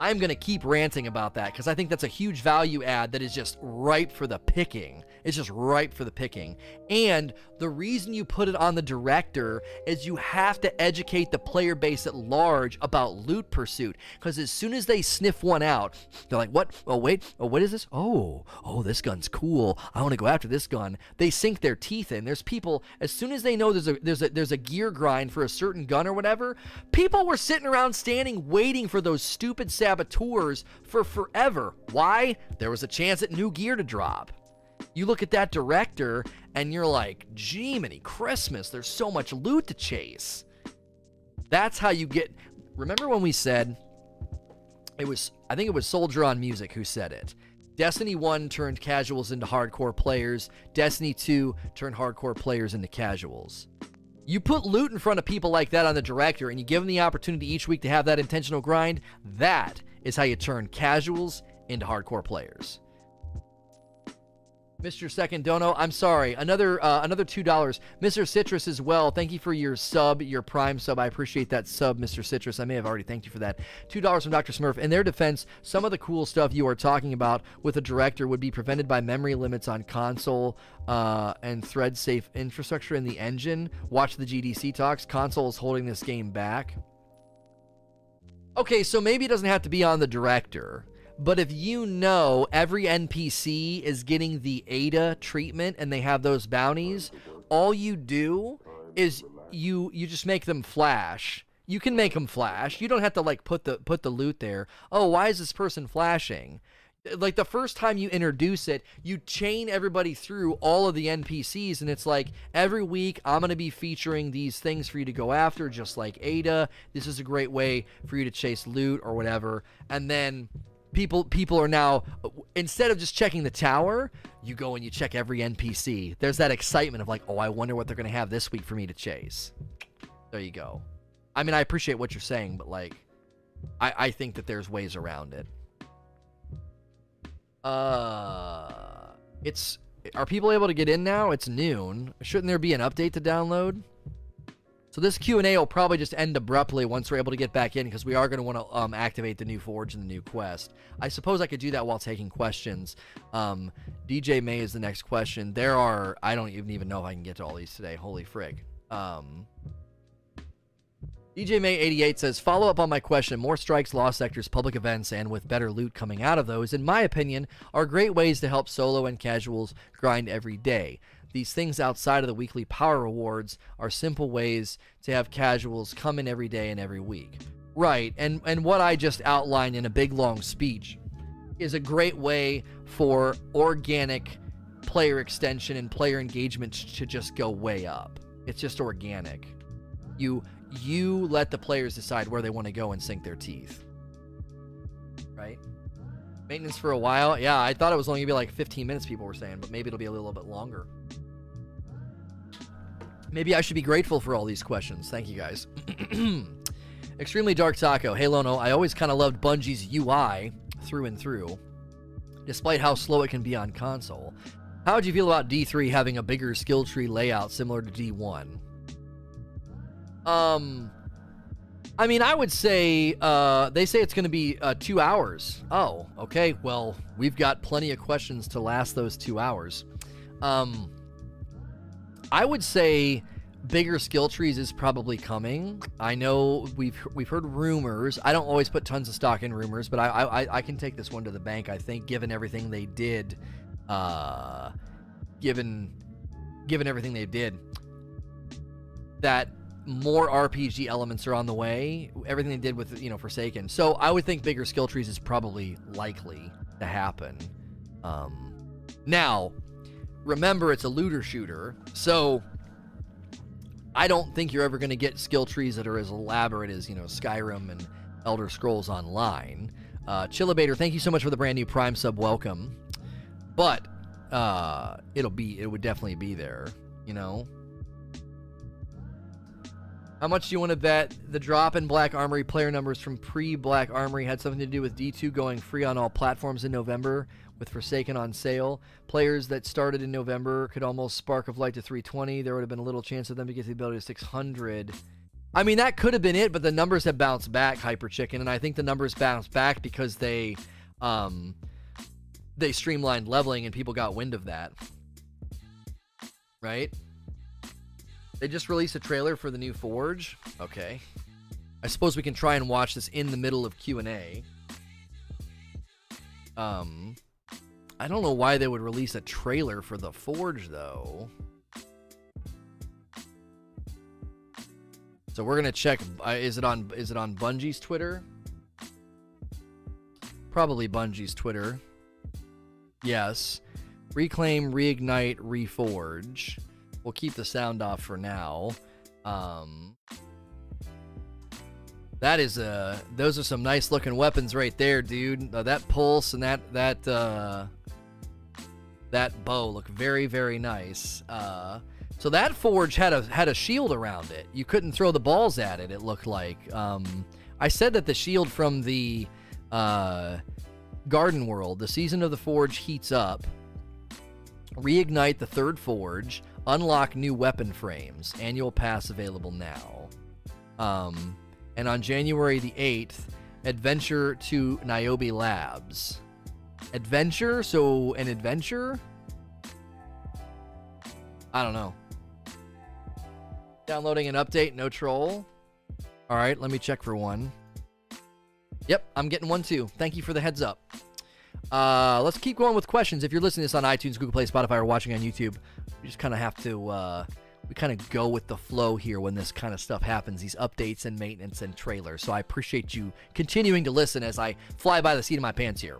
I'm going to keep ranting about that because I think that's a huge value add that is just ripe for the picking. It's just ripe for the picking. And the reason you put it on the director is you have to educate the player base at large about loot pursuit. Because as soon as they sniff one out, they're like, what? Oh, wait. Oh, what is this? Oh, oh, this gun's cool. I want to go after this gun. They sink their teeth in. There's people, as soon as they know there's a there's a there's a gear grind for a certain gun or whatever, people were sitting around standing waiting for those stupid saboteurs for forever. Why? There was a chance at new gear to drop. You look at that director and you're like, gee, many Christmas, there's so much loot to chase. That's how you get. Remember when we said it was, I think it was Soldier on Music who said it. Destiny 1 turned casuals into hardcore players, Destiny 2 turned hardcore players into casuals. You put loot in front of people like that on the director and you give them the opportunity each week to have that intentional grind, that is how you turn casuals into hardcore players. Mr. Second Dono, I'm sorry. Another uh, another two dollars. Mr. Citrus as well. Thank you for your sub, your prime sub. I appreciate that sub, Mr. Citrus. I may have already thanked you for that. Two dollars from Dr. Smurf. In their defense, some of the cool stuff you are talking about with a director would be prevented by memory limits on console uh, and thread safe infrastructure in the engine. Watch the GDC talks. Console is holding this game back. Okay, so maybe it doesn't have to be on the director. But if you know every NPC is getting the ADA treatment and they have those bounties, all you do is you you just make them flash. You can make them flash. You don't have to like put the put the loot there. Oh, why is this person flashing? Like the first time you introduce it, you chain everybody through all of the NPCs, and it's like every week I'm to be featuring these things for you to go after, just like Ada. This is a great way for you to chase loot or whatever. And then people people are now instead of just checking the tower you go and you check every npc there's that excitement of like oh i wonder what they're going to have this week for me to chase. There you go. I mean i appreciate what you're saying but like i i think that there's ways around it. Uh it's are people able to get in now? It's noon. Shouldn't there be an update to download so this Q&A will probably just end abruptly once we're able to get back in because we are going to want to um, activate the new Forge and the new quest. I suppose I could do that while taking questions. Um, DJ May is the next question. There are, I don't even, even know if I can get to all these today. Holy frig. Um, DJ May 88 says, follow up on my question. More strikes, lost sectors, public events, and with better loot coming out of those, in my opinion, are great ways to help solo and casuals grind every day. These things outside of the weekly power rewards are simple ways to have casuals come in every day and every week. Right, and, and what I just outlined in a big long speech is a great way for organic player extension and player engagement to just go way up. It's just organic. You you let the players decide where they want to go and sink their teeth. Right? Maintenance for a while. Yeah, I thought it was only gonna be like 15 minutes people were saying, but maybe it'll be a little bit longer. Maybe I should be grateful for all these questions. Thank you guys. Extremely Dark Taco. Hey Lono, I always kind of loved Bungie's UI through and through, despite how slow it can be on console. How would you feel about D3 having a bigger skill tree layout similar to D1? Um, I mean, I would say uh, they say it's going to be uh, two hours. Oh, okay. Well, we've got plenty of questions to last those two hours. Um, I would say bigger skill trees is probably coming. I know we've we've heard rumors. I don't always put tons of stock in rumors, but I I, I can take this one to the bank. I think given everything they did, uh, given given everything they did, that more RPG elements are on the way. Everything they did with you know Forsaken. So I would think bigger skill trees is probably likely to happen. Um, now remember it's a looter shooter, so I don't think you're ever going to get skill trees that are as elaborate as you know Skyrim and Elder Scrolls Online. Uh, thank you so much for the brand new Prime sub. Welcome, but uh, it'll be it would definitely be there. You know. How much do you want to bet the drop in Black Armory player numbers from pre Black Armory had something to do with D2 going free on all platforms in November? With Forsaken on sale. Players that started in November could almost spark of light to 320. There would have been a little chance of them to get the ability to 600 I mean, that could have been it, but the numbers have bounced back, Hyper Chicken, and I think the numbers bounced back because they, um, they streamlined leveling and people got wind of that. Right? They just released a trailer for the new Forge. Okay. I suppose we can try and watch this in the middle of Q&A. Um I don't know why they would release a trailer for the Forge though. So we're gonna check. Uh, is it on? Is it on Bungie's Twitter? Probably Bungie's Twitter. Yes. Reclaim, reignite, reforge. We'll keep the sound off for now. Um, that is uh those are some nice looking weapons right there, dude. Uh, that pulse and that that uh that bow look very very nice. Uh so that forge had a had a shield around it. You couldn't throw the balls at it. It looked like. Um, I said that the shield from the uh, Garden World, the season of the forge heats up. Reignite the third forge. Unlock new weapon frames. Annual pass available now. Um, and on January the eighth, adventure to Niobe Labs. Adventure? So an adventure? I don't know. Downloading an update, no troll. All right, let me check for one. Yep, I'm getting one too. Thank you for the heads up. Uh, let's keep going with questions. If you're listening to this on iTunes, Google Play, Spotify, or watching on YouTube, we just kind of have to uh, we kind of go with the flow here when this kind of stuff happens. These updates and maintenance and trailers. So I appreciate you continuing to listen as I fly by the seat of my pants here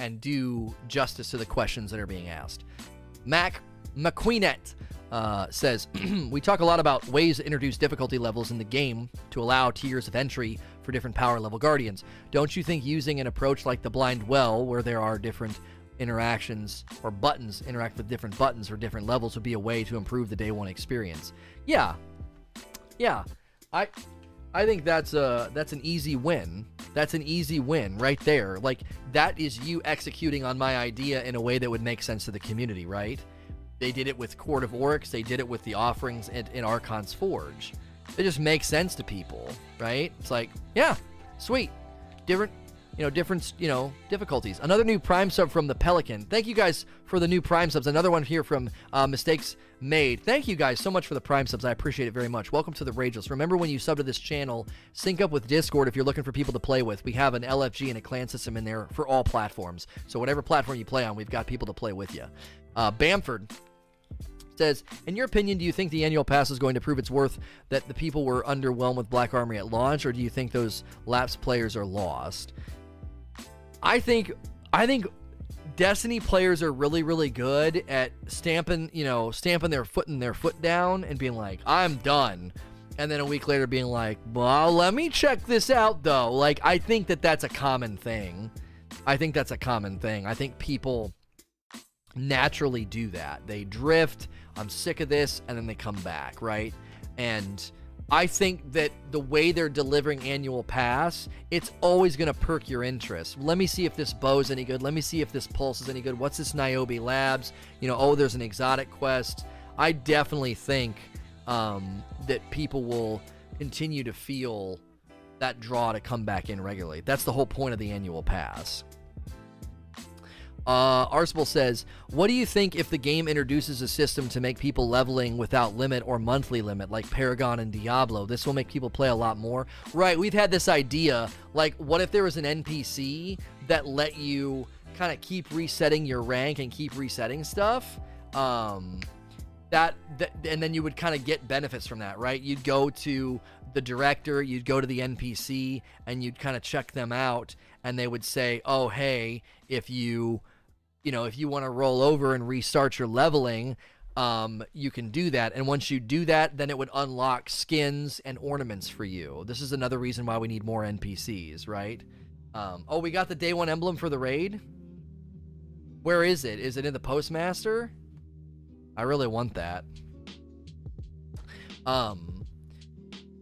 and do justice to the questions that are being asked. Mac McQueenet uh, says we talk a lot about ways to introduce difficulty levels in the game to allow tiers of entry for different power level guardians. Don't you think using an approach like the blind well, where there are different interactions or buttons interact with different buttons for different levels, would be a way to improve the day one experience? Yeah, yeah, I. I think that's a that's an easy win. That's an easy win right there. Like that is you executing on my idea in a way that would make sense to the community, right? They did it with Court of Oryx. They did it with the offerings in, in Archon's Forge. It just makes sense to people, right? It's like, yeah, sweet. Different, you know, different, you know, difficulties. Another new Prime sub from the Pelican. Thank you guys for the new Prime subs. Another one here from uh, Mistakes Made. Thank you guys so much for the Prime subs. I appreciate it very much. Welcome to the Rageless. Remember when you sub to this channel, sync up with Discord if you're looking for people to play with. We have an LFG and a clan system in there for all platforms. So whatever platform you play on, we've got people to play with you. Uh, Bamford says, in your opinion, do you think the annual pass is going to prove its worth that the people were underwhelmed with Black Armory at launch, or do you think those lapsed players are lost? I think I think Destiny players are really, really good at stamping, you know, stamping their foot in their foot down and being like, I'm done. And then a week later being like, well, let me check this out though. Like, I think that that's a common thing. I think that's a common thing. I think people naturally do that. They drift, I'm sick of this, and then they come back, right? And I think that the way they're delivering annual pass, it's always going to perk your interest. Let me see if this bow is any good. Let me see if this pulse is any good. What's this Niobe Labs? You know, oh, there's an exotic quest. I definitely think um, that people will continue to feel that draw to come back in regularly. That's the whole point of the annual pass. Uh, Arsenal says, What do you think if the game introduces a system to make people leveling without limit or monthly limit, like Paragon and Diablo? This will make people play a lot more. Right, we've had this idea like, what if there was an NPC that let you kind of keep resetting your rank and keep resetting stuff? Um, that, that and then you would kind of get benefits from that, right? You'd go to the director, you'd go to the NPC, and you'd kind of check them out, and they would say, "Oh, hey, if you you know, if you want to roll over and restart your leveling, um, you can do that. And once you do that, then it would unlock skins and ornaments for you. This is another reason why we need more NPCs, right? Um, oh, we got the day one emblem for the raid. Where is it? Is it in the postmaster? I really want that. Um,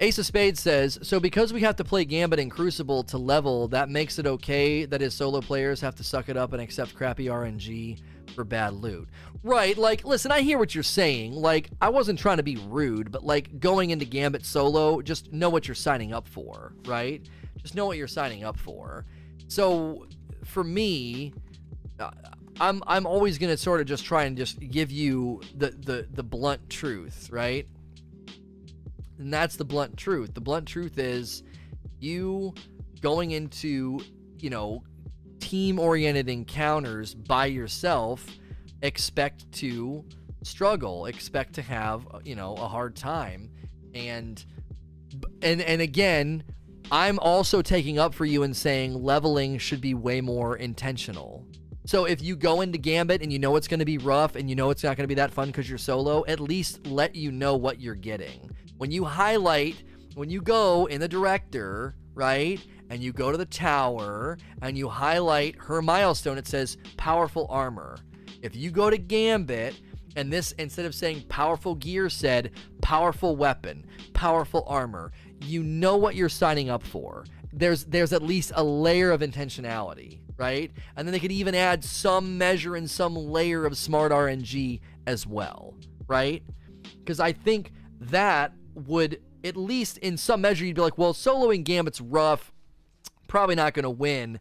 Ace of Spades says, so because we have to play Gambit and Crucible to level, that makes it okay that his solo players have to suck it up and accept crappy RNG. for bad loot. Right, like, listen, I hear what you're saying. Like, I wasn't trying to be rude, but like going into Gambit solo, just know what you're signing up for, right? Just know what you're signing up for. So, for me, uh, I'm I'm always gonna sort of just try and just give you the the the blunt truth, right? And that's the blunt truth. The blunt truth is you going into, you know, team oriented encounters by yourself, expect to struggle, expect to have, you know, a hard time. And and and again, I'm also taking up for you and saying leveling should be way more intentional. So if you go into Gambit and you know it's going to be rough and you know it's not going to be that fun because you're solo, at least let you know what you're getting. When you highlight, when you go in the director, right, and you go to the tower and you highlight her milestone, it says powerful armor. If you go to Gambit and this, instead of saying powerful gear, said powerful weapon, powerful armor, you know what you're signing up for. There's there's at least a layer of intentionality, right? And then they could even add some measure and some layer of smart RNG as well, right? Because I think that would at least in some measure you'd be like, well, soloing Gambit's rough probably not going to win,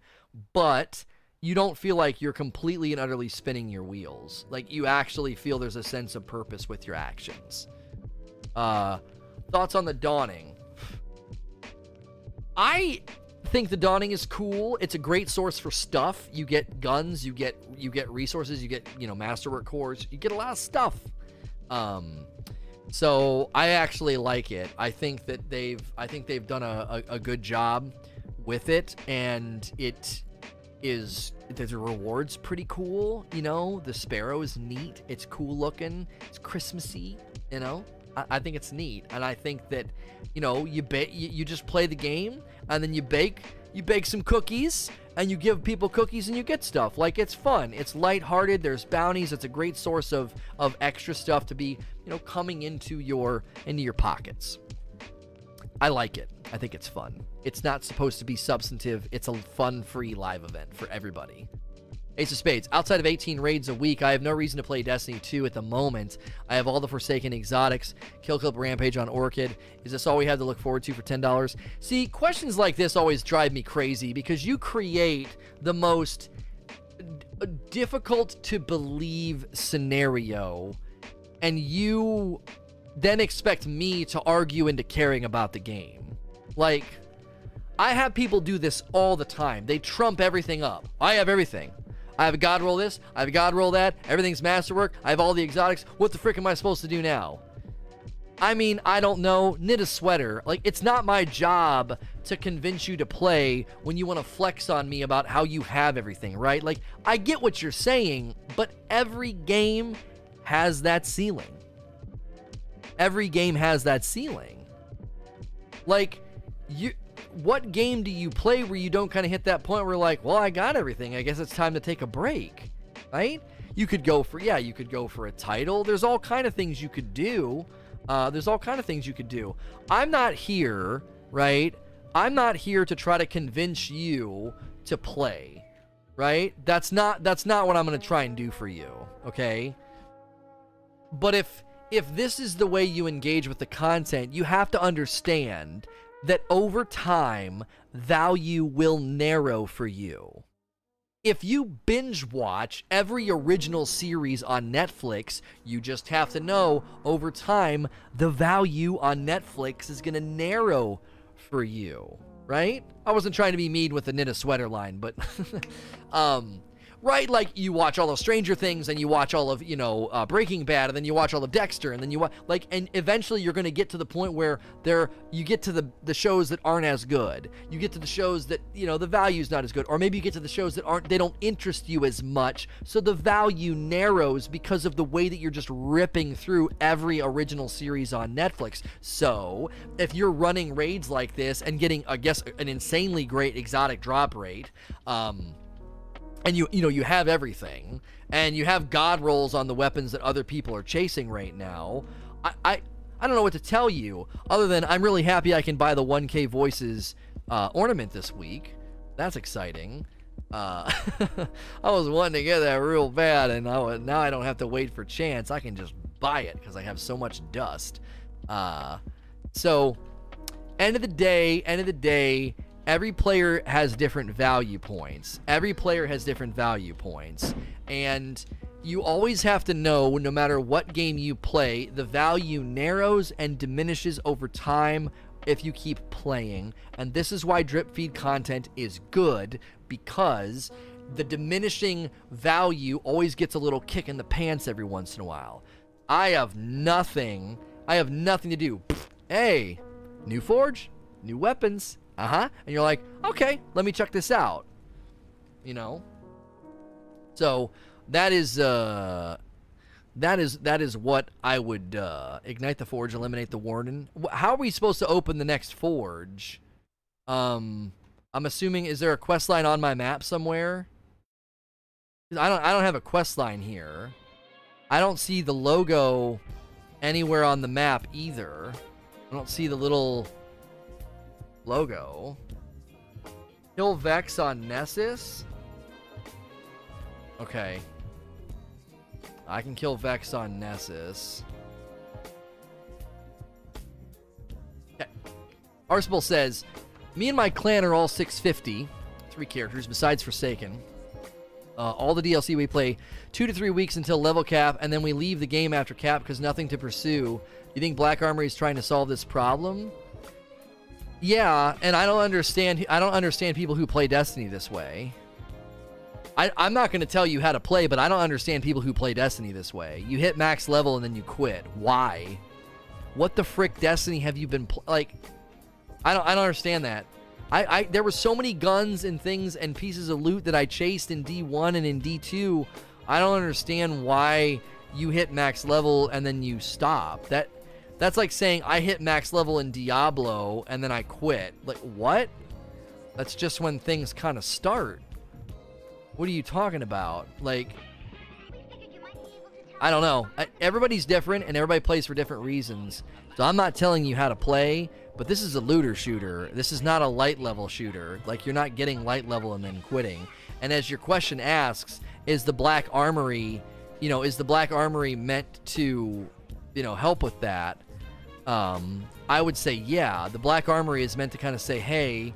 but you don't feel like you're completely and utterly spinning your wheels. Like you actually feel there's a sense of purpose with your actions. Uh, thoughts on the dawning? I think the dawning is cool. It's a great source for stuff. You get guns, you get you get resources, you get you know masterwork cores, you get a lot of stuff. Um, so I actually like it. I think that they've I think they've done a, a, a good job with it, and it is the rewards pretty cool. You know, the sparrow is neat. It's cool looking. It's Christmassy. You know, I, I think it's neat, and I think that you know you ba- you, you just play the game, and then you bake you bake some cookies and you give people cookies and you get stuff. Like it's fun. It's lighthearted. There's bounties. It's a great source of of extra stuff to be, you know, coming into your into your pockets. I like it. I think it's fun. It's not supposed to be substantive. It's a fun, free live event for everybody. Ace of Spades. Outside of 18 raids a week, I have no reason to play Destiny 2 at the moment. I have all the Forsaken exotics, Kill Clip Rampage on Orchid. Is this all we have to look forward to for $10? See, questions like this always drive me crazy because you create the most d- uh, difficult to believe scenario and you then expect me to argue into caring about the game. Like, I have people do this all the time. They trump everything up. I have everything. I have a god roll this, I have a god roll that, everything's masterwork, I have all the exotics. What the frick am I supposed to do now? I mean, I don't know. Knit a sweater. Like, it's not my job to convince you to play when you want to flex on me about how you have everything, right? Like, I get what you're saying, but every game has that ceiling. Every game has that ceiling. Like, you what game do you play where you don't kind of hit that point where like, well, I got everything. I guess it's time to take a break, right? You could go for yeah, you could go for a title. There's all kind of things you could do. Uh, there's all kind of things you could do. I'm not here, right? I'm not here to try to convince you to play, right? That's not that's not what I'm to try and do for you, okay? But if if this is the way you engage with the content, you have to understand that over time, value will narrow for you. If you binge watch every original series on Netflix, you just have to know over time, the value on Netflix is going to narrow for you, right? I wasn't trying to be mean with the knit a sweater line, but um, right? Like you watch all of Stranger Things and you watch all of, you know, uh, Breaking Bad and then you watch all of Dexter and then you watch, like, and eventually you're going to get to the point where there, you get to the, the shows that aren't as good. You get to the shows that, you know, the value's not as good. Or maybe you get to the shows that aren't, they don't interest you as much. So the value narrows because of the way that you're just ripping through every original series on Netflix. So if you're running raids like this and getting, I guess, an insanely great exotic drop rate, um, and you you know you have everything and you have god rolls on the weapons that other people are chasing right now i i, I don't know what to tell you other than i'm really happy i can buy the 1k voices uh, ornament this week that's exciting Uh, I was wanting to get that real bad, and I, now I don't have to wait for chance. I can just buy it because I have so much dust. Uh, so, end of the day, end of the day, every player has different value points. Every player has different value points, and you always have to know no matter what game you play, the value narrows and diminishes over time if you keep playing. And this is why drip feed content is good because the diminishing value always gets a little kick in the pants every once in a while. I have nothing. I have nothing to do. Hey, new forge, new weapons. Uh huh. And you're like, okay, let me check this out. You know? So that is uh that is that is what I would uh, ignite the forge, eliminate the warden. How are we supposed to open the next forge? Um, I'm assuming is there a quest line on my map somewhere? I don't I don't have a quest line here. I don't see the logo anywhere on the map either. I don't see the little logo. Kill Vex on Nessus. Okay. I can kill Vex on Nessus. Okay. Arsenal says, Me and my clan are all 650. Three characters besides Forsaken. Uh, all the DLC we play two to three weeks until level cap, and then we leave the game after cap because nothing to pursue. You think Black Armory is trying to solve this problem? Yeah, and I don't understand. I don't understand people who play Destiny this way. I, I'm not going to tell you how to play, but I don't understand people who play Destiny this way. You hit max level and then you quit. Why? What the frick Destiny have you been pl- like? I don't. I don't understand that. I, I there were so many guns and things and pieces of loot that I chased in D1 and in D2. I don't understand why you hit max level and then you stop. That that's like saying I hit max level in Diablo and then I quit. Like what? That's just when things kind of start. What are you talking about? Like, I don't know. Everybody's different and everybody plays for different reasons. So I'm not telling you how to play, but this is a looter shooter. This is not a light level shooter. Like, you're not getting light level and then quitting. And as your question asks, is the Black Armory, you know, is the Black Armory meant to, you know, help with that? Um, I would say, yeah. The Black Armory is meant to kind of say, hey,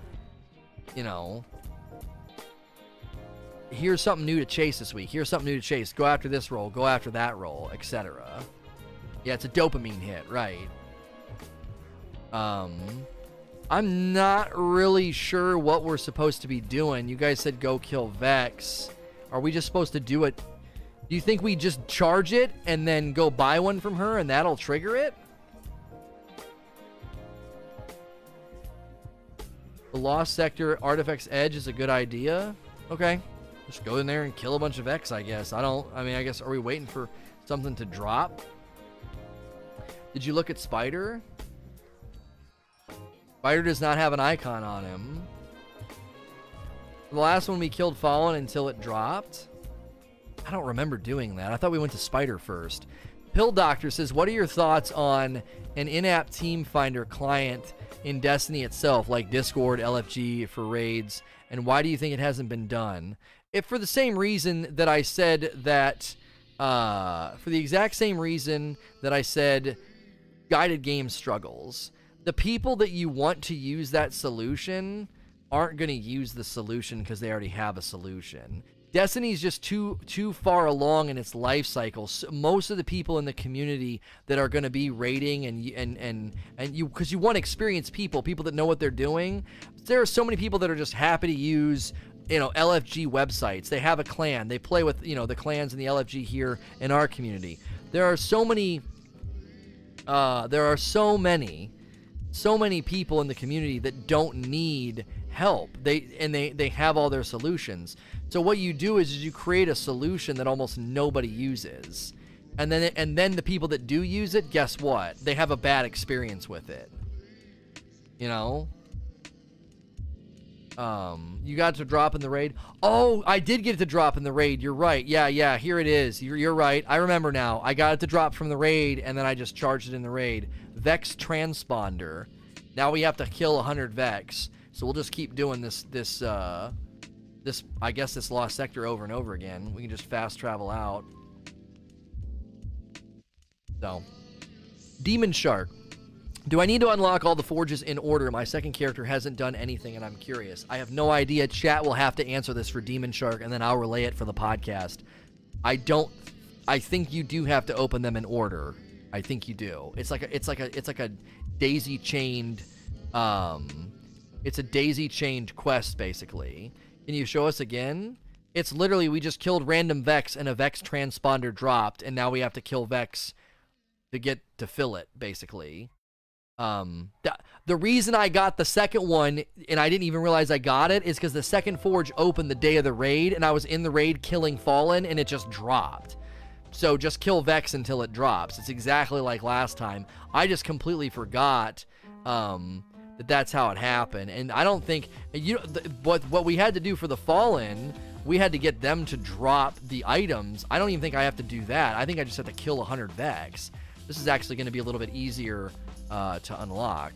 you know, here's something new to chase this week. Here's something new to chase. Go after this role. Go after that role, etc. Yeah, it's a dopamine hit, right? Um, I'm not really sure what we're supposed to be doing. You guys said go kill Vex. Are we just supposed to do it? Do you think we just charge it and then go buy one from her and that'll trigger it? The Lost Sector Artifacts Edge is a good idea. Okay. Just go in there and kill a bunch of X, I guess. I don't, I mean, I guess, are we waiting for something to drop? Did you look at Spider? Spider does not have an icon on him. The last one we killed Fallen until it dropped. I don't remember doing that. I thought we went to Spider first. Pill Doctor says, What are your thoughts on an in app team finder client in Destiny itself, like Discord, LFG for raids, and why do you think it hasn't been done? if for the same reason that I said that, uh, for the exact same reason that I said guided game struggles, the people that you want to use that solution aren't going to use the solution because they already have a solution. Destiny's just too too far along in its life cycle. So most of the people in the community that are going to be rating and and and and you because you want experienced people, people that know what they're doing. There are so many people that are just happy to use you know LFG websites. They have a clan. They play with you know the clans and the LFG here in our community. There are so many. Uh, there are so many, so many people in the community that don't need help. They and they they have all their solutions. So what you do is, is you create a solution that almost nobody uses. And then and then the people that do use it, guess what? They have a bad experience with it. You know? Um, you got to drop in the raid. Oh, I did get to drop in the raid. You're right. Yeah, yeah. Here it is. You're, you're right. I remember now. I got it to drop from the raid, and then I just charged it in the raid. Vex transponder. Now we have to kill 100 Vex. So we'll just keep doing this. This. Uh, this I guess this lost sector over and over again. We can just fast travel out. So, Demon Shark. Do I need to unlock all the forges in order? My second character hasn't done anything, and I'm curious. I have no idea. Chat will have to answer this for Demon Shark, and then I'll relay it for the podcast. I don't. I think you do have to open them in order. I think you do. It's like a. It's like a. It's like a daisy chained. Um, it's a daisy chained quest basically. Can you show us again? It's literally we just killed random Vex and a Vex transponder dropped, and now we have to kill Vex to get to fill it basically. Um, the, the reason I got the second one and I didn't even realize I got it is because the second forge opened the day of the raid, and I was in the raid killing Fallen, and it just dropped. So just kill Vex until it drops. It's exactly like last time. I just completely forgot um, that that's how it happened, and I don't think you know the, what what we had to do for the Fallen. We had to get them to drop the items. I don't even think I have to do that. I think I just have to kill 100 Vex. This is actually going to be a little bit easier uh, to unlock.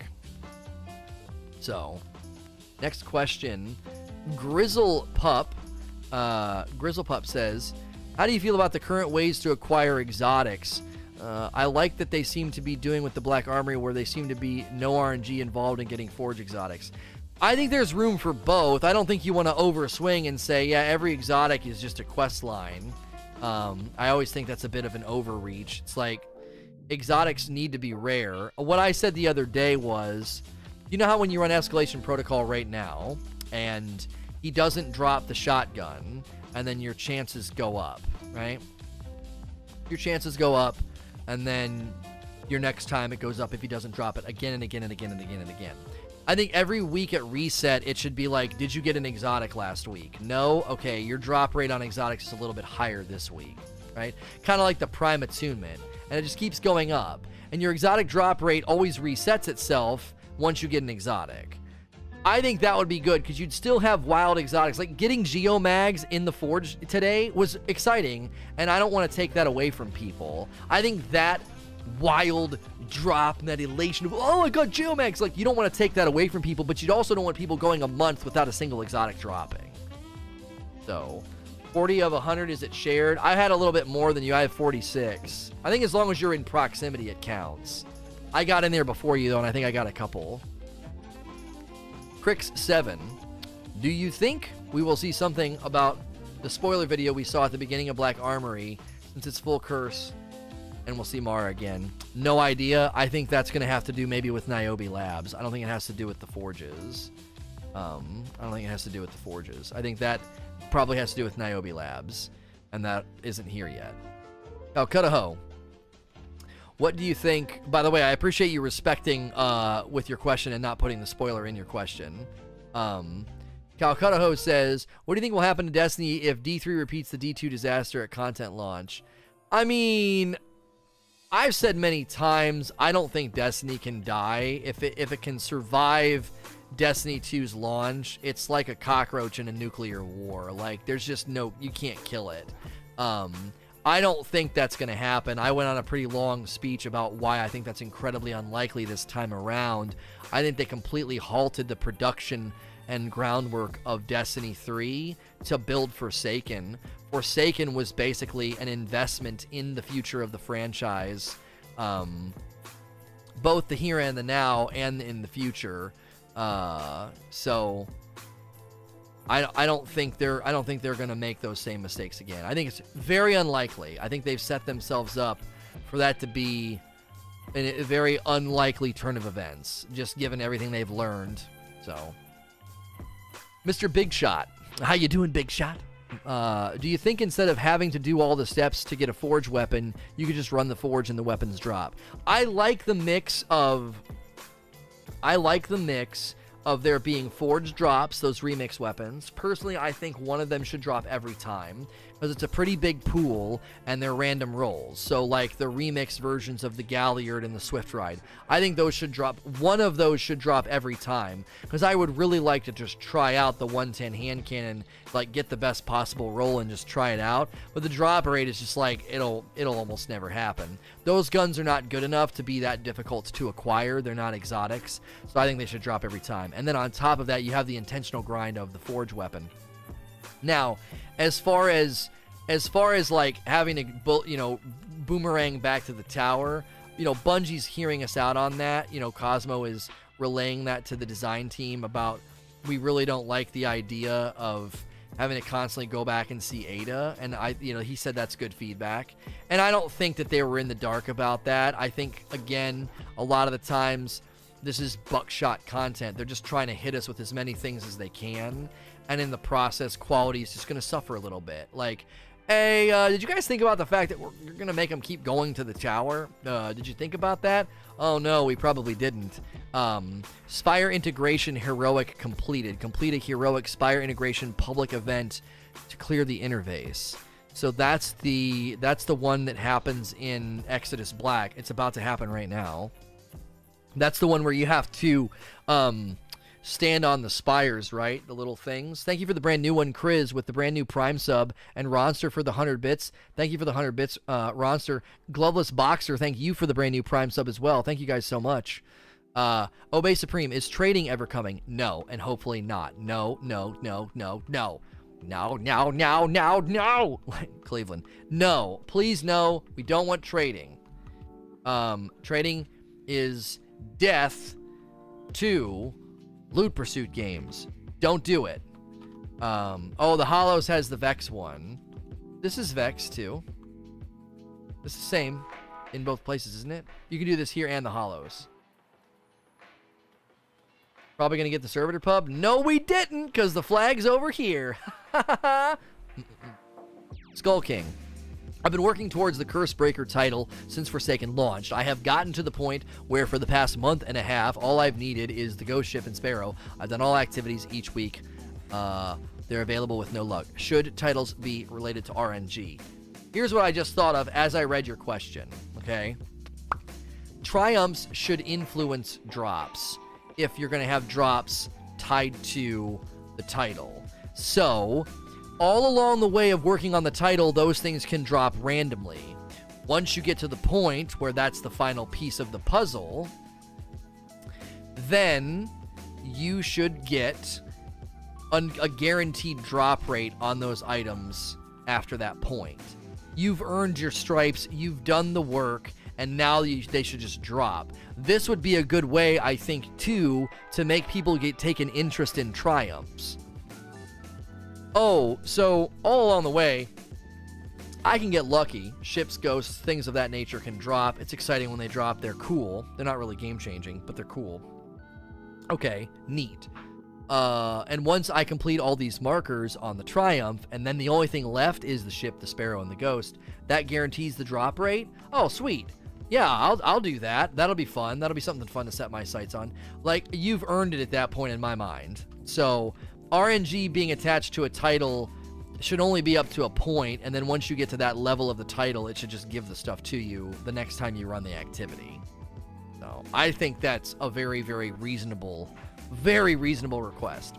So, next question. Grizzle Pup. Uh, Grizzle Pup says, How do you feel about the current ways to acquire exotics? Uh, I like that they seem to be doing with the Black Armory, where they seem to be no RNG involved in getting forge exotics. I think there's room for both. I don't think you want to overswing and say, yeah, every exotic is just a quest line. Um, I always think that's a bit of an overreach. It's like exotics need to be rare. What I said the other day was, you know how when you run escalation protocol right now, and he doesn't drop the shotgun, and then your chances go up, right? Your chances go up, and then your next time it goes up if he doesn't drop it again and again and again and again and again. I think every week at reset, it should be like, did you get an exotic last week? No? Okay, your drop rate on exotics is a little bit higher this week, right? Kind of like the prime attunement and it just keeps going up. And your exotic drop rate always resets itself once you get an exotic. I think that would be good because you'd still have wild exotics. Like getting Geomags in the Forge today was exciting, and I don't want to take that away from people. I think that wild drop and that elation of, oh my god, Geomags, like you don't want to take that away from people, but you'd also don't want people going a month without a single exotic dropping. So 40 of 100 is it shared? I had a little bit more than you. I have 46. I think as long as you're in proximity, it counts. I got in there before you, though, and I think I got a couple. Crix7. Do you think we will see something about the spoiler video we saw at the beginning of Black Armory since it's full curse and we'll see Mara again? No idea. I think that's going to have to do maybe with Niobe Labs. I don't think it has to do with the forges. Um, I don't think it has to do with the forges. I think that probably has to do with Niobe Labs, and that isn't here yet. Oh, Cudaho. What do you think? By the way, I appreciate you respecting uh, with your question and not putting the spoiler in your question. Um, Calcutta says, "What do you think will happen to Destiny if D3 repeats the D2 disaster at content launch?" I mean, I've said many times, I don't think Destiny can die if it if it can survive Destiny 2's launch, it's like a cockroach in a nuclear war. Like there's just no you can't kill it. Um I don't think that's going to happen. I went on a pretty long speech about why I think that's incredibly unlikely this time around. I think they completely halted the production and groundwork of Destiny 3 to build Forsaken. Forsaken was basically an investment in the future of the franchise, um, both the here and the now and in the future. Uh, so I, I don't think they're I don't think they're going to make those same mistakes again. I think it's very unlikely. I think they've set themselves up for that to be a, very unlikely turn of events, just given everything they've learned. So, Mr. Big Shot, how you doing, Big Shot? Uh, do you think instead of having to do all the steps to get a forge weapon, you could just run the forge and the weapons drop? I like the mix of I like the mix of there being forged drops, those remix weapons. Personally, I think one of them should drop every time because it's a pretty big pool and they're random rolls. So, like the remix versions of the Galliard and the Swift Ride, I think those should drop. One of those should drop every time because I would really like to just try out the 110 hand cannon, like get the best possible roll and just try it out. But the drop rate is just like it'll it'll almost never happen. Those guns are not good enough to be that difficult to acquire. They're not exotics, so I think they should drop every time. And then on top of that, you have the intentional grind of the forge weapon. Now, as far as as far as like having to you know boomerang back to the tower, you know Bungie's hearing us out on that. You know Cozmo is relaying that to the design team about we really don't like the idea of having to constantly go back and see Ada. And I you know he said that's good feedback. And I don't think that they were in the dark about that. I think again a lot of the times this is buckshot content. They're just trying to hit us with as many things as they can and in the process quality is just going to suffer a little bit like hey uh, did you guys think about the fact that we're, you're going to make them keep going to the tower uh, did you think about that oh no we probably didn't um, Spire integration heroic completed. Complete a heroic Spire integration public event to clear the interface. So that's the that's the one that happens in Exodus Black. It's about to happen right now. That's the one where you have to um, stand on the spires, right? The little things. Thank you for the brand new one, Chris, with the brand new Prime sub, and Ronster for the 100 bits. Thank you for the 100 bits, uh, Ronster. Gloveless Boxer, thank you for the brand new Prime sub as well. Thank you guys so much. Uh, Obey Supreme, is trading ever coming? No, and hopefully not. No, no, no, no, no. No, no, no, no, no. Cleveland. No, please no. We don't want trading. Um, trading is death to loot pursuit games. Don't do it. Um, oh, the Hollows has the Vex one. This is Vex too. It's the same in both places, isn't it? You can do this here and the Hollows. Probably to get the servitor pub? No, we didn't, because the flag's over here. Skull King. I've been working towards the Curse Breaker title since Forsaken launched. I have gotten to the point where, for the past month and a half, all I've needed is the Ghost Ship and Sparrow. I've done all activities each week. Uh, they're available with no luck. Should titles be related to RNG? Here's what I just thought of as I read your question, okay? Triumphs should influence drops if you're going to have drops tied to the title. So, all along the way of working on the title, those things can drop randomly. Once you get to the point where that's the final piece of the puzzle, then you should get a, a guaranteed drop rate on those items after that point. You've earned your stripes, you've done the work, and now you, they should just drop. This would be a good way, I think, too, to make people get take an interest in triumphs. Oh, so all along the way, I can get lucky. Ships, ghosts, things of that nature can drop. It's exciting when they drop. They're cool. They're not really game changing, but they're cool. Okay, neat. Uh, and once I complete all these markers on the Triumph, and then the only thing left is the ship, the Sparrow, and the Ghost, that guarantees the drop rate. Oh, sweet. Yeah, I'll, I'll do that. That'll be fun. That'll be something fun to set my sights on. Like, you've earned it at that point in my mind. So, RNG being attached to a title should only be up to a point, and then once you get to that level of the title, it should just give the stuff to you the next time you run the activity. So, I think that's a very, very reasonable, very reasonable request.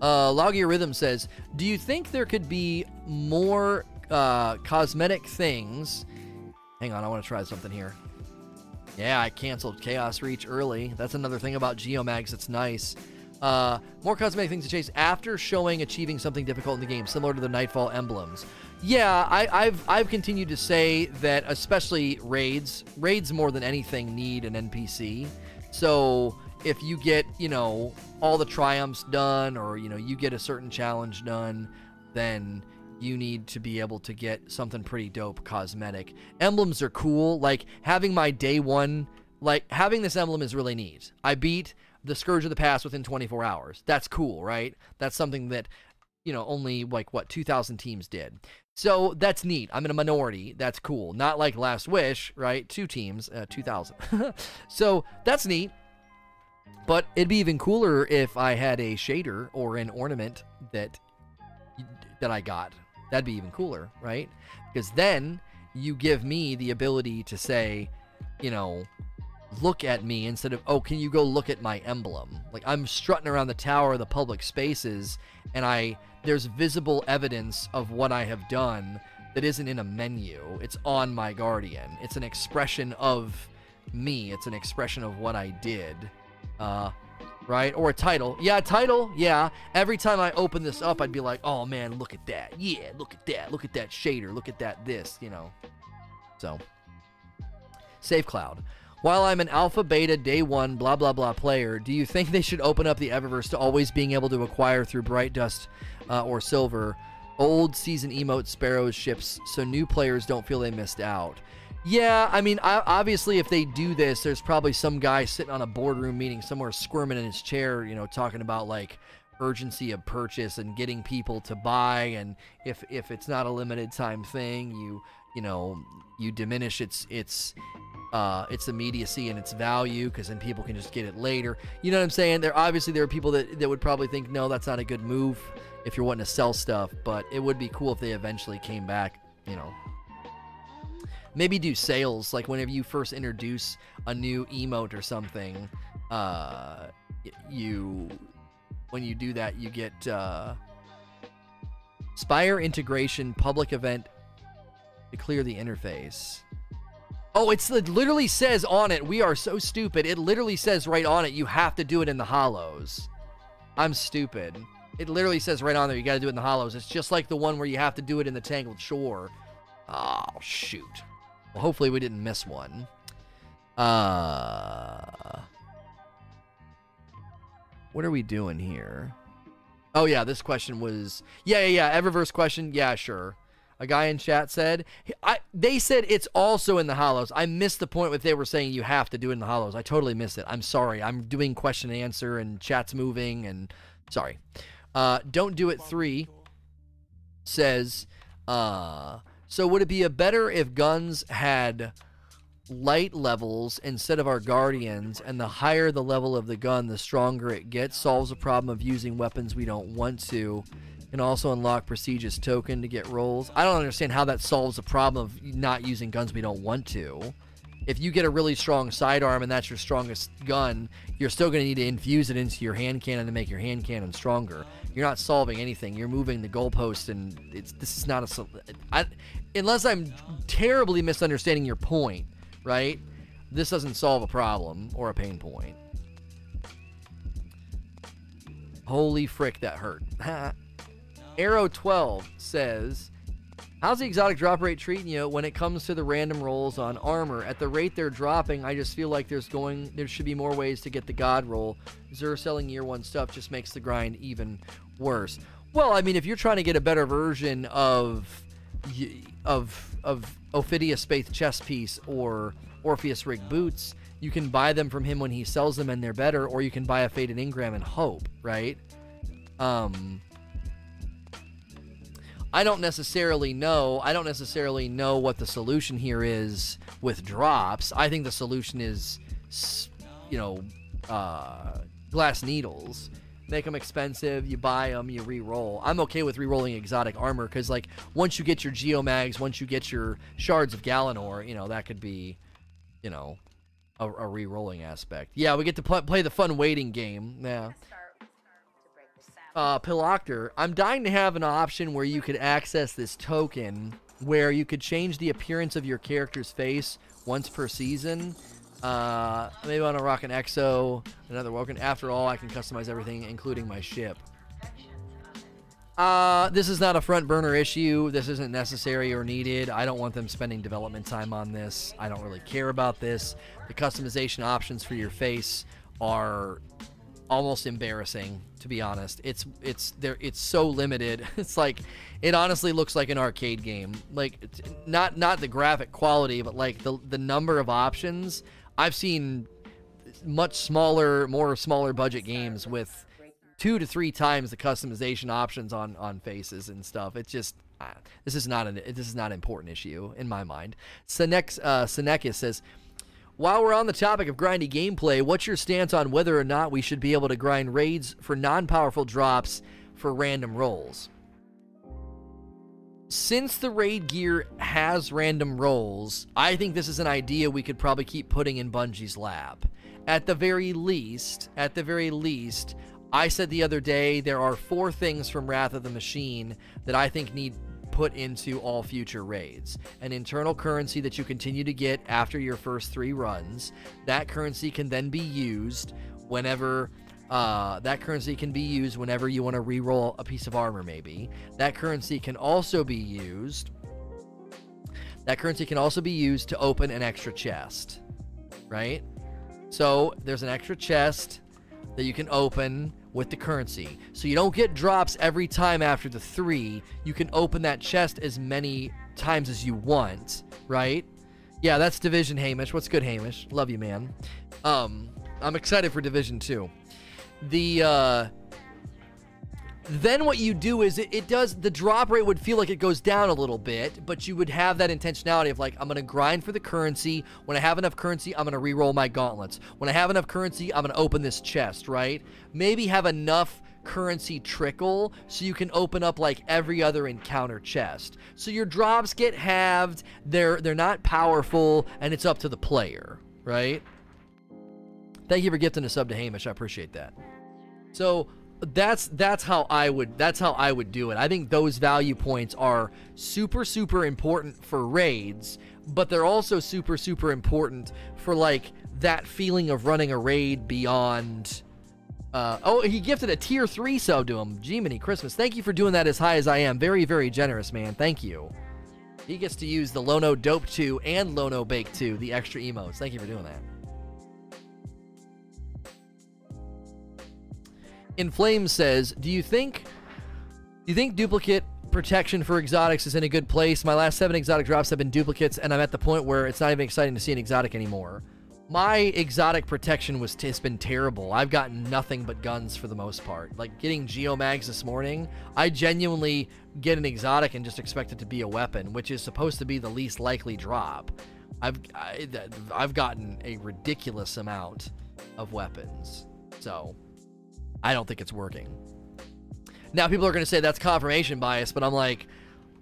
Uh, Logia Rhythm says, Do you think there could be more uh, cosmetic things Hang on, I want to try something here. Yeah, I canceled Chaos Reach early. That's another thing about Geomags that's nice. Uh, more cosmetic things to chase after showing achieving something difficult in the game, similar to the Nightfall emblems. Yeah, I, have I've continued to say that, especially raids, raids more than anything need an NPC. So if you get you know all the triumphs done, or you know you get a certain challenge done, then you need to be able to get something pretty dope cosmetic. Emblems are cool. Like having my day one, like having this emblem is really neat. I beat the Scourge of the Past within 24 hours. That's cool, right? That's something that, you know, only like what, 2,000 teams did. So that's neat. I'm in a minority. That's cool. Not like Last Wish, right? Two teams, uh, 2,000. so that's neat. But it'd be even cooler if I had a shader or an ornament that that I got That'd be even cooler, right? Because then you give me the ability to say, you know, look at me instead of, oh, can you go look at my emblem? Like I'm strutting around the tower of the public spaces and I there's visible evidence of what I have done that isn't in a menu. It's on my guardian. It's an expression of me. It's an expression of what I did. Uh, right? Or a title. Yeah, a title. Yeah. Every time I open this up, I'd be like, oh man, look at that. Yeah, look at that. Look at that shader. Look at that this, you know. So, Safe Cloud. While I'm an alpha, beta, day one, blah, blah, blah player, do you think they should open up the Eververse to always being able to acquire through Bright Dust uh, or Silver old season emote Sparrows ships so new players don't feel they missed out? Yeah, I mean, obviously, if they do this, there's probably some guy sitting on a boardroom meeting somewhere squirming in his chair, you know, talking about like urgency of purchase and getting people to buy. And if if it's not a limited time thing, you you know you diminish its its uh, its immediacy and its value because then people can just get it later. You know what I'm saying? There obviously there are people that that would probably think no, that's not a good move if you're wanting to sell stuff, but it would be cool if they eventually came back. You know maybe do sales like whenever you first introduce a new emote or something uh you when you do that you get uh spire integration public event to clear the interface. Oh it's it literally says on it we are so stupid. It literally says right on it you have to do it in the hollows. I'm stupid. It literally says right on there you got to do it in the hollows. It's just like the one where you have to do it in the tangled shore. Oh shoot. Well, hopefully we didn't miss one. Uh, what are we doing here? Oh yeah, this question was yeah yeah yeah Eververse question? Yeah sure. A guy in chat said I they said it's also in the hollows. I missed the point with they were saying you have to do it in the hollows. I totally missed it. I'm sorry. I'm doing question and answer and chat's moving and sorry. Uh, don't do it three says uh so would it be a better if guns had light levels instead of our guardians and the higher the level of the gun the stronger it gets solves the problem of using weapons we don't want to and also unlock prestigious token to get rolls i don't understand how that solves the problem of not using guns we don't want to if you get a really strong sidearm and that's your strongest gun you're still going to need to infuse it into your hand cannon to make your hand cannon stronger you're not solving anything. You're moving the goalpost, and it's this is not a. I, unless I'm terribly misunderstanding your point, right? This doesn't solve a problem or a pain point. Holy frick, that hurt. Arrow 12 says, How's the exotic drop rate treating you when it comes to the random rolls on armor? At the rate they're dropping, I just feel like there's going there should be more ways to get the god roll. Xur selling year one stuff just makes the grind even worse. Well, I mean, if you're trying to get a better version of of of Ophidian Aspect chess piece or Orpheus rig boots, you can buy them from him when he sells them and they're better, or you can buy a faded engram and hope, right? Um, I don't necessarily know. I don't necessarily know what the solution here is with drops. I think the solution is, you know, uh, glass needles. Make them expensive. You buy them. You re-roll. I'm okay with re-rolling exotic armor because, like, once you get your geomags, once you get your shards of Galanor, you know that could be, you know, a, a re-rolling aspect. Yeah, we get to pl- play the fun waiting game. Yeah uh, I'm dying to have an option where you could access this token where you could change the appearance of your character's face once per season. Uh, maybe on a rock an exo, another Woken. After all, I can customize everything, including my ship. Uh, this is not a front burner issue. This isn't necessary or needed. I don't want them spending development time on this. I don't really care about this. The customization options for your face are almost embarrassing to be honest. It's it's there it's so limited. It's like it honestly looks like an arcade game. Like not not the graphic quality, but like the the number of options. I've seen much smaller, more smaller budget games with two to three times the customization options on on faces and stuff. It's just uh, this is not an this is not an important issue in my mind. Senex uh, Senekis says while we're on the topic of grindy gameplay, what's your stance on whether or not we should be able to grind raids for non powerful drops for random rolls? Since the raid gear has random rolls, I think this is an idea we could probably keep putting in Bungie's lab. At the very least, at the very least, I said the other day there are four things from Wrath of the Machine that I think need put into all future raids. An internal currency that you continue to get after your first three runs. That currency can then be used whenever Uh, that currency can be used whenever you want to re-roll a piece of armor, maybe. That currency can also be used. That currency can also be used to open an extra chest, right? So there's an extra chest that you can open with the currency. So you don't get drops every time after the three. You can open that chest as many times as you want, right? Yeah, that's Division Hamish. What's good, Hamish? Love you, man. Um, I'm excited for Division 2 the uh, then what you do is it, it, does the drop rate would feel like it goes down a little bit but you would have that intentionality of like i'm gonna grind for the currency when i have enough currency i'm gonna re-roll my gauntlets when i have enough currency i'm gonna open this chest right maybe have enough currency trickle so you can open up like every other encounter chest so your drops get halved they're they're not powerful and it's up to the player right Thank you for gifting a sub to Hamish. I appreciate that. So that's that's how I would that's how I would do it. I think those value points are super super important for raids, but they're also super super important for like that feeling of running a raid beyond uh, oh, he gifted a tier 3 sub to him. Jiminy Christmas. Thank you for doing that as high as I am. Very, very generous, man. Thank you. He gets to use the Lono Dope 2 and Lono Bake 2, the extra emotes. Thank you for doing that. In Flames says, "Do you think do you think duplicate protection for exotics is in a good place? My last 7 exotic drops have been duplicates and I'm at the point where it's not even exciting to see an exotic anymore." My exotic protection was t- has been terrible. I've gotten nothing but guns for the most part. Like getting geomags this morning, I genuinely get an exotic and just expect it to be a weapon, which is supposed to be the least likely drop. I've I, I've gotten a ridiculous amount of weapons. So, I don't think it's working. Now, people are going to say that's confirmation bias, but I'm like,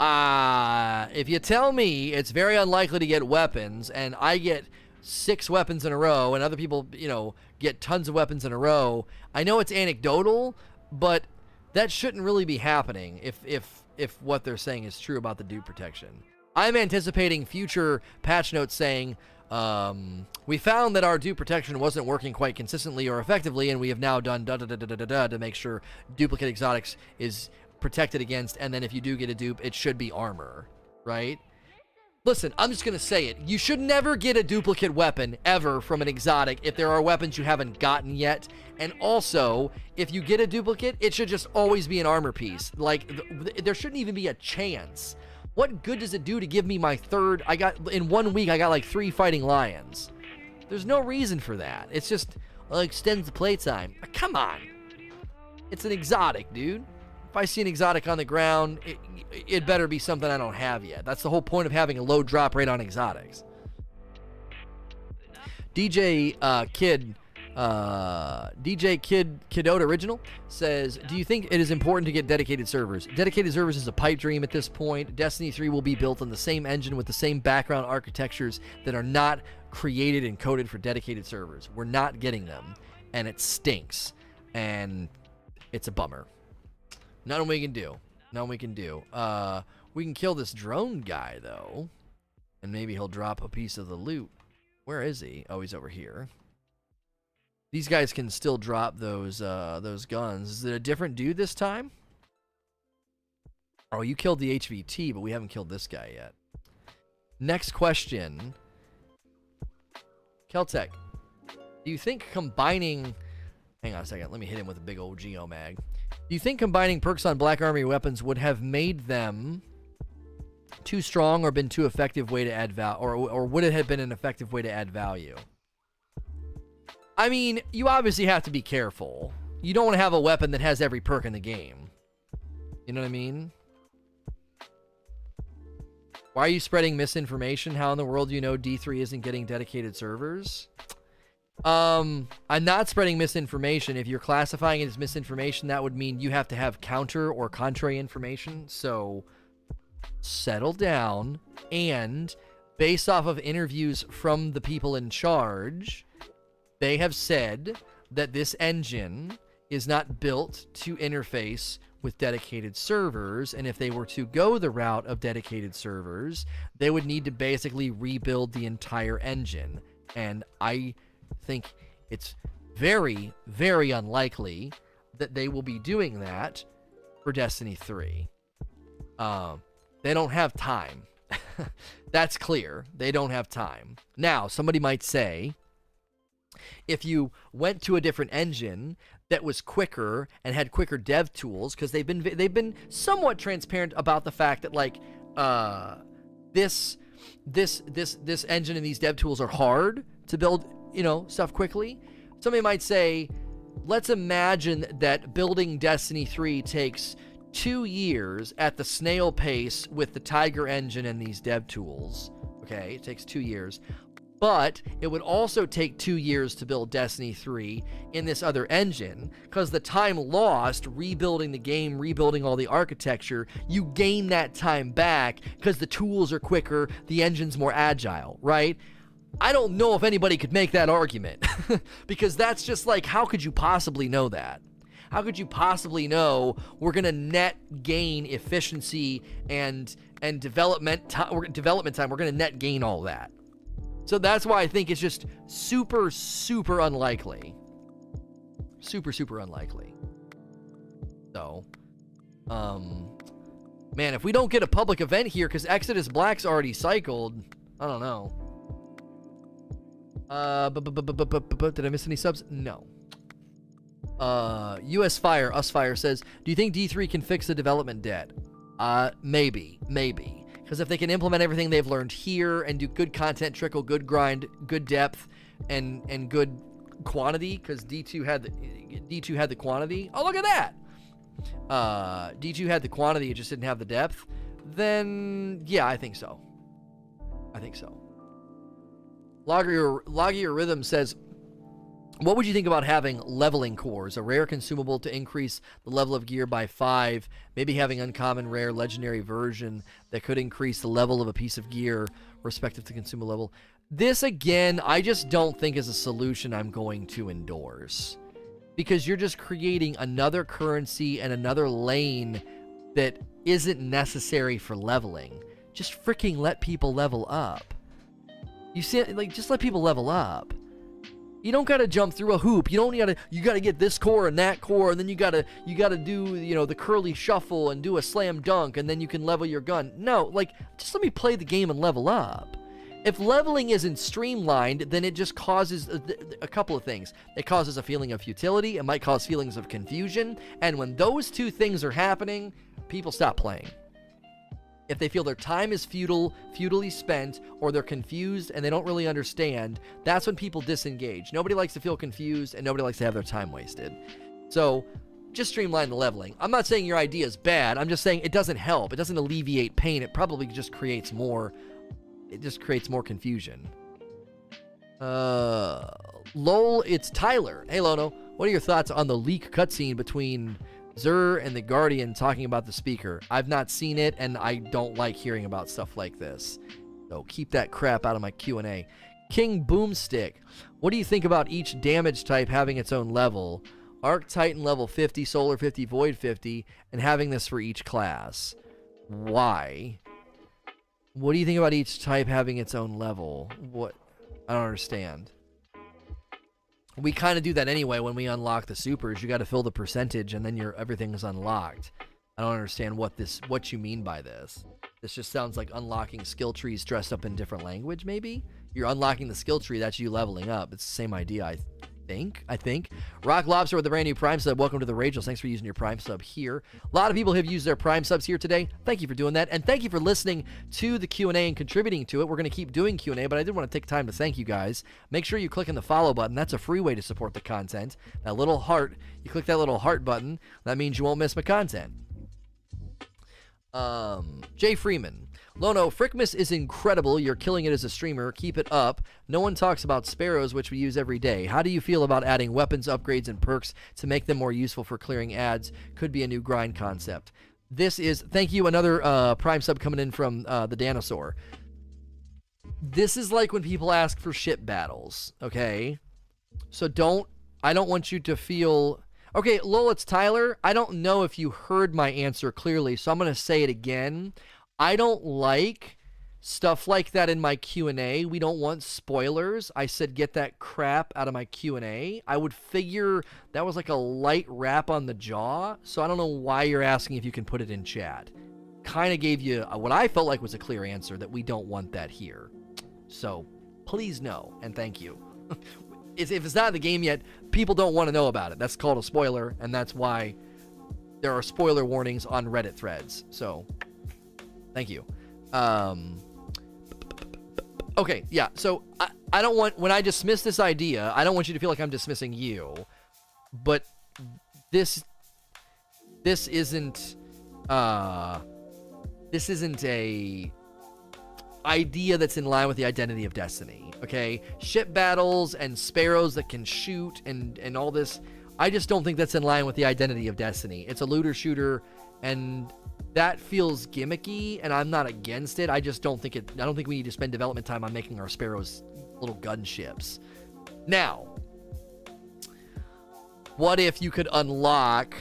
ah, uh, if you tell me it's very unlikely to get weapons, and I get six weapons in a row, and other people, you know, get tons of weapons in a row, I know it's anecdotal, but that shouldn't really be happening if if if what they're saying is true about the dupe protection. I'm anticipating future patch notes saying um, we found that our dupe protection wasn't working quite consistently or effectively, and we have now done da da da da da da to make sure duplicate exotics is protected against. And then if you do get a dupe, it should be armor, right? Listen, I'm just gonna say it. You should never get a duplicate weapon ever from an exotic if there are weapons you haven't gotten yet. And also, if you get a duplicate, it should just always be an armor piece. Like, th- there shouldn't even be a chance what good does it do to give me my third? I got in one week. I got like three fighting lions. There's no reason for that. It's just well, it extends the playtime. Come on, it's an exotic, dude. If I see an exotic on the ground, it, it better be something I don't have yet. That's the whole point of having a low drop rate on exotics. DJ uh, Kid uh, DJ Kid Kidota Original says, "Do you think it is important to get dedicated servers? Dedicated servers is a pipe dream at this point. Destiny 3 will be built on the same engine with the same background architectures that are not created and coded for dedicated servers. We're not getting them, and it stinks, and it's a bummer. Nothing we can do. Nothing we can do. Uh, we can kill this drone guy though, and maybe he'll drop a piece of the loot. Where is he? Oh, he's over here." These guys can still drop those uh, those guns. Is it a different dude this time? Oh, you killed the HVT, but we haven't killed this guy yet. Next question. Keltec, do you think combining... Hang on a second. Let me hit him with a big old Geomag. Do you think combining perks on Black Armory weapons would have made them too strong or been too effective way to add value? Or, or would it have been an effective way to add value? I mean, you obviously have to be careful. You don't want to have a weapon that has every perk in the game. You know what I mean? Why are you spreading misinformation? How in the world do you know D3 isn't getting dedicated servers? Um, I'm not spreading misinformation. If you're classifying it as misinformation, that would mean you have to have counter or contrary information. So settle down and based off of interviews from the people in charge, they have said that this engine is not built to interface with dedicated servers. And if they were to go the route of dedicated servers, they would need to basically rebuild the entire engine. And I think it's very, very unlikely that they will be doing that for Destiny 3. Um, they don't have time. That's clear. They don't have time. Now, somebody might say, if you went to a different engine that was quicker and had quicker dev tools, because they've been they've been somewhat transparent about the fact that like uh, this this this this engine and these dev tools are hard to build, you know, stuff quickly. Somebody might say, let's imagine that building Destiny 3 takes two years at the snail pace with the Tiger engine and these dev tools. Okay, it takes two years. But it would also take two years to build Destiny 3 in this other engine, because the time lost rebuilding the game, rebuilding all the architecture, you gain that time back because the tools are quicker, the engine's more agile, right? I don't know if anybody could make that argument, because that's just like, how could you possibly know that? How could you possibly know we're going to net gain efficiency and and development time? Development time. We're going to net gain all that. So that's why I think it's just super, super unlikely. Super, super unlikely. So, um, man, if we don't get a public event here, because Exodus Black's already cycled, I don't know. Uh, did I miss any subs? No. Uh, US Fire, Us Fire says, Do you think D3 can fix the development debt? Uh, maybe, maybe. Because if they can implement everything they've learned here and do good content trickle, good grind, good depth, and and good quantity, because D2 had the D2 had the quantity. Oh, look at that! Uh, D2 had the quantity, it just didn't have the depth. Then yeah, I think so. I think so. Logger Logger Rhythm says what would you think about having leveling cores, a rare consumable to increase the level of gear by five, maybe having uncommon, rare, legendary version that could increase the level of a piece of gear respective to consumable level? This, again, I just don't think is a solution I'm going to endorse. Because you're just creating another currency and another lane that isn't necessary for leveling. Just freaking let people level up. You see, like, just let people level up. You don't gotta jump through a hoop. You don't gotta you gotta get this core and that core, and then you gotta you gotta do you know the curly shuffle and do a slam dunk, and then you can level your gun. No, like just let me play the game and level up. If leveling isn't streamlined, then it just causes a, a, couple of things. It causes a feeling of futility, it might cause feelings of confusion, and when those two things are happening, people stop playing if they feel their time is futile, futilely spent, or they're confused and they don't really understand, that's when people disengage. Nobody likes to feel confused and nobody likes to have their time wasted. So just streamline the leveling. I'm not saying your idea is bad. I'm just saying it doesn't help. It doesn't alleviate pain. It probably just creates more it just creates more confusion. Uh lol, it's Tyler. Hey Lono, what are your thoughts on the leak cutscene between Xur and the Guardian talking about the speaker. I've not seen it, and I don't like hearing about stuff like this. So keep that crap out of my Q&A. King Boomstick, what do you think about each damage type having its own level? Arc Titan level 50, Solar 50, Void 50, and having this for each class. Why? What do you think about each type having its own level? What? I don't understand we kind of do that anyway when we unlock the supers. You got to fill the percentage, and then your everything is unlocked. I don't understand what this what you mean by this. This just sounds like unlocking skill trees dressed up in different language. Maybe you're unlocking the skill tree. That's you leveling up. It's the same idea. I think. I think. Rock Lobster with the brand new Prime sub. Welcome to the Ragels. Thanks for using your Prime sub here. A lot of people have used their Prime subs here today. Thank you for doing that, and thank you for listening to the Q and A and contributing to it. We're going to keep doing Q and A, but I did want to take time to thank you guys. Make sure you click on the follow button. That's a free way to support the content. That little heart. You click that little heart button. That means you won't miss my content. Um, Jay Freeman. Lono, Frickmas is incredible. You're killing it as a streamer. Keep it up. No one talks about sparrows, which we use every day. How do you feel about adding weapons, upgrades, and perks to make them more useful for clearing ads? Could be a new grind concept. This is, thank you, another uh, Prime sub coming in from uh, the Dinosaur. This is like when people ask for ship battles, okay? So don't, I don't want you to feel. Okay, Lol, it's Tyler. I don't know if you heard my answer clearly, so I'm going to say it again. I don't like stuff like that in my Q&A. We don't want spoilers. I said get that crap out of my Q&A. I would figure that was like a light rap on the jaw. So I don't know why you're asking if you can put it in chat. Kind of gave you what I felt like was a clear answer that we don't want that here. So please no and thank you. if it's not in the game yet, people don't want to know about it. That's called a spoiler and that's why there are spoiler warnings on Reddit threads. So thank you. Um, Okay, yeah. So I, I don't want when I dismiss this idea, I don't want you to feel like I'm dismissing you. But this this isn't uh this isn't a idea that's in line with the identity of Destiny. Okay? Ship battles and sparrows that can shoot and and all this I just don't think that's in line with the identity of Destiny. It's a looter shooter and that feels gimmicky and I'm not against it. I just don't think it I don't think we need to spend development time on making our sparrows little gunships. Now, what if you could unlock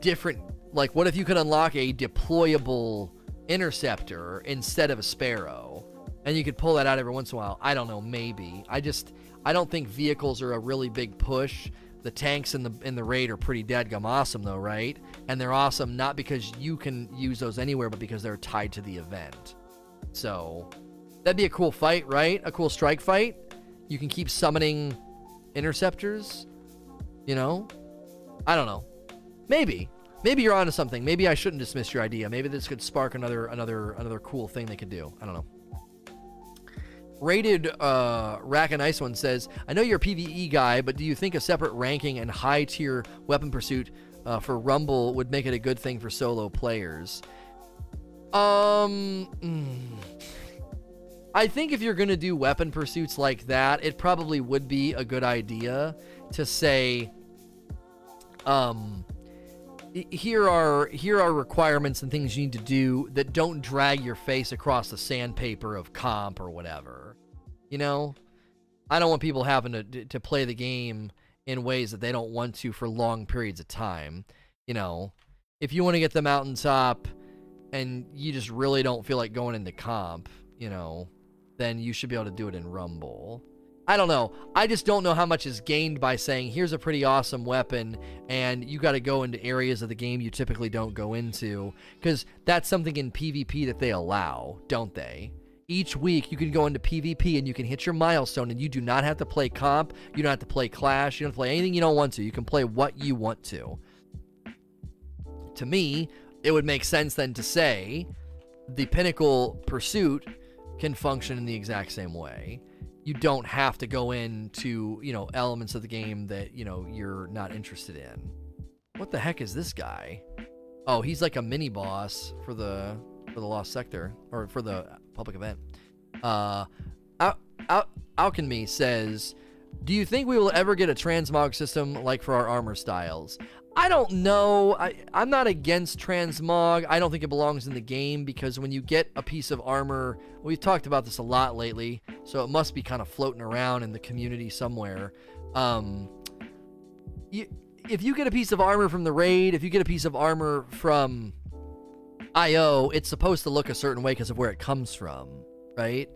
different like what if you could unlock a deployable interceptor instead of a sparrow and you could pull that out every once in a while i don't know maybe i just i don't think vehicles are a really big push the tanks in the in the raid are pretty deadgum awesome though, right? And they're awesome not because you can use those anywhere, but because they're tied to the event. So that'd be a cool fight, right? A cool strike fight. You can keep summoning interceptors. You know, I don't know. Maybe, maybe you're onto something. Maybe I shouldn't dismiss your idea. Maybe this could spark another another another cool thing they could do. I don't know. Rated uh, Rack and Ice One says, I know you're a PvE guy, but do you think a separate ranking and high tier weapon pursuit uh, for Rumble would make it a good thing for solo players? Um, mm, I think if you're going to do weapon pursuits like that, it probably would be a good idea to say, um, here are here are requirements and things you need to do that don't drag your face across the sandpaper of comp or whatever. You know, I don't want people having to to play the game in ways that they don't want to for long periods of time. You know, if you want to get the mountaintop and you just really don't feel like going into comp, you know, then you should be able to do it in Rumble. I don't know. I just don't know how much is gained by saying, here's a pretty awesome weapon, and you got to go into areas of the game you typically don't go into. Because that's something in PvP that they allow, don't they? Each week, you can go into PvP and you can hit your milestone, and you do not have to play comp, you don't have to play Clash, you don't play anything you don't want to. You can play what you want to. To me, it would make sense then to say the Pinnacle Pursuit can function in the exact same way you don't have to go into you know elements of the game that you know you're not interested in. What the heck is this guy? Oh, he's like a mini boss for the for the Lost Sector or for the public event. Uh, Al- Al- Alchemy says, "Do you think we will ever get a transmog system like for our armor styles? I don't know. I, I'm not against transmog. I don't think it belongs in the game because when you get a piece of armor, we've talked about this a lot lately, so it must be kind of floating around in the community somewhere. Um, you, if you get a piece of armor from the raid, if you get a piece of armor from IO, it's supposed to look a certain way because of where it comes from, right?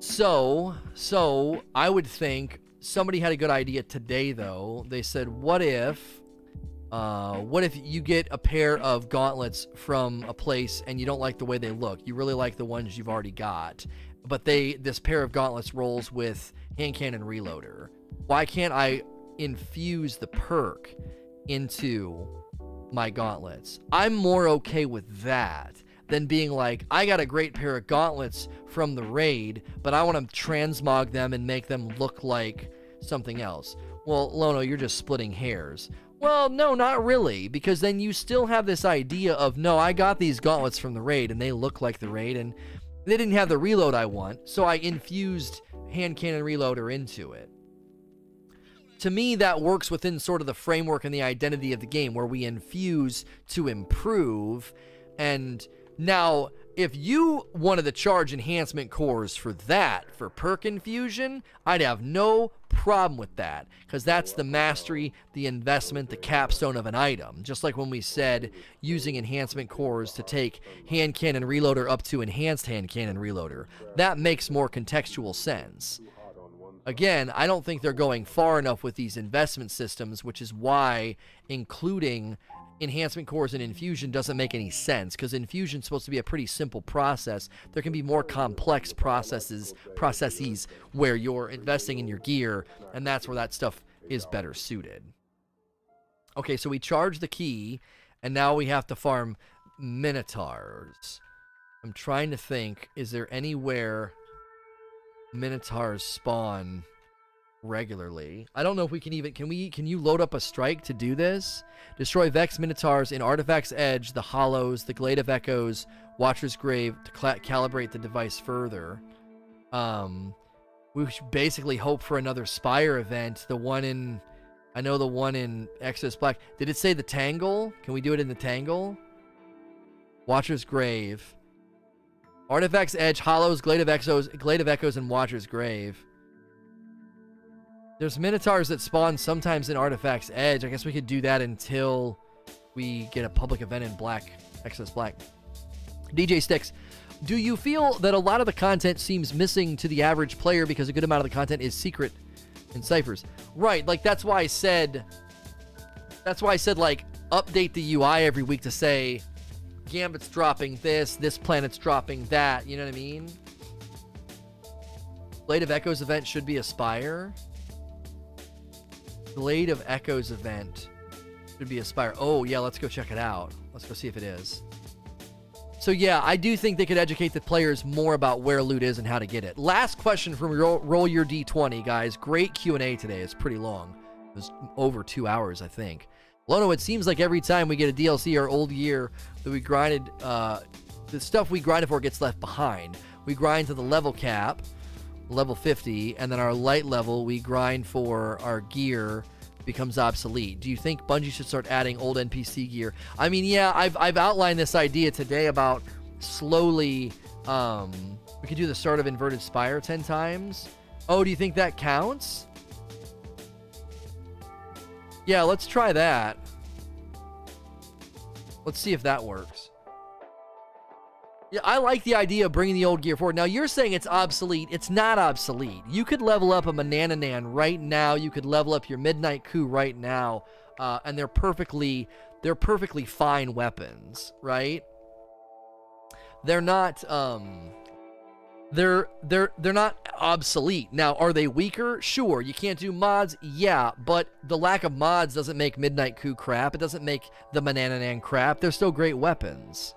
So, so I would think somebody had a good idea today though. They said, "What if uh, what if you get a pair of gauntlets from a place and you don't like the way they look? You really like the ones you've already got, but they this pair of gauntlets rolls with hand cannon reloader. Why can't I infuse the perk into my gauntlets? I'm more okay with that than being like, I got a great pair of gauntlets from the raid, but I want to transmog them and make them look like something else. Well, Lono, you're just splitting hairs. Well, no, not really, because then you still have this idea of, no, I got these gauntlets from the raid and they look like the raid and they didn't have the reload I want, so I infused hand cannon reloader into it. To me, that works within sort of the framework and the identity of the game where we infuse to improve and now, if you wanted to charge enhancement cores for that, for perk infusion, I'd have no problem with that because that's the mastery, the investment, the capstone of an item. Just like when we said using enhancement cores to take hand cannon reloader up to enhanced hand cannon reloader. That makes more contextual sense. Again, I don't think they're going far enough with these investment systems, which is why including enhancement cores and infusion doesn't make any sense because infusion is supposed to be a pretty simple process. There can be more complex processes processes where you're investing in your gear, and that's where that stuff is better suited. Okay, so we charge the key, and now we have to farm minotaurs. I'm trying to think, is there anywhere minotaurs spawn regularly. I don't know if we can even can we can you load up a strike to do this? Destroy Vex Minotaurs in Artifact's Edge, the Hollows, the Glade of Echoes, Watcher's Grave to cl- calibrate the device further. Um, we should basically hope for another Spire event. The one in, I know the one in Exodus Black. Did it say the Tangle? Can we do it in the Tangle? Watcher's Grave. Artifact's Edge, Hollows, Glade of Echoes, Glade of Echoes, and Watcher's Grave. There's Minotaurs that spawn sometimes in Artifact's Edge. I guess we could do that until we get a public event in Black, Exodus Black. DJ Sticks, do you feel that a lot of the content seems missing to the average player because a good amount of the content is secret in ciphers? Right, like that's why I said that's why I said like update the UI every week to say Gambit's dropping this, this planet's dropping that, you know what I mean? Blade of Echoes event should be Aspire. Blade of Echoes event should be Aspire. Oh, yeah, let's go check it out. Let's go see if it is. So yeah, I do think they could educate the players more about where loot is and how to get it. Last question from Roll, Roll Your D20, guys. Great Q&A today. It's pretty long. It was over two hours, I think. Lono, it seems like every time we get a DLC or old year that we grinded, uh, the stuff we grinded for gets left behind. We grind to the level cap, level 50, and then our light level, we grind for our gear becomes obsolete. Do you think Bungie should start adding old NPC gear? I mean, yeah, I've, I've outlined this idea today about slowly, um, we could do the start of Inverted Spire 10 times. Oh, do you think that counts? Yeah, let's try that. Let's see if that works. Yeah, I like the idea of bringing the old gear forward. Now, you're saying it's obsolete. It's not obsolete. You could level up a Manananan right now. You could level up your Midnight Coup right now, uh, and they're perfectly they're perfectly fine weapons, right? They're not um they're they're they're not obsolete. Now, are they weaker? Sure. You can't do mods? Yeah, but the lack of mods doesn't make Midnight Coup crap. It doesn't make the Manananan crap. They're still great weapons.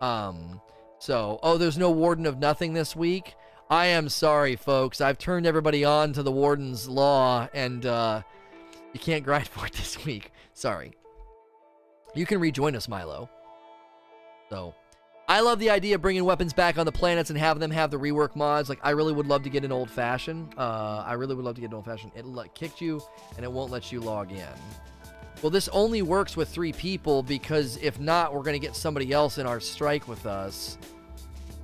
Um so, oh, there's no Warden of Nothing this week. I am sorry, folks. I've turned everybody on to the Warden's Law, and uh, you can't grind for it this week. Sorry. You can rejoin us, Milo. So, I love the idea of bringing weapons back on the planets and having them have the rework mods. Like, I really would love to get an old fashioned. Uh, I really would love to get an old fashioned. It'll like, kick you, and it won't let you log in. Well, this only works with three people because if not, we're going to get somebody else in our strike with us.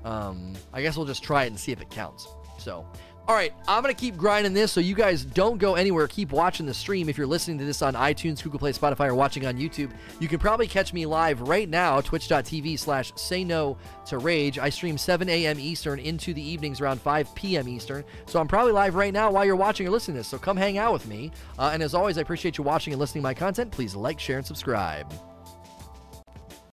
Um, I guess we'll just try it and see if it counts. So, all right, I'm going to keep grinding this so you guys don't go anywhere. Keep watching the stream. If you're listening to this on iTunes, Google Play, Spotify, or watching on YouTube, you can probably catch me live right now, twitch.tv slash say no to rage. I stream 7 a.m. Eastern into the evenings around 5 p.m. Eastern. So I'm probably live right now while you're watching or listening to this. So come hang out with me. Uh, and as always, I appreciate you watching and listening to my content. Please like, share, and subscribe.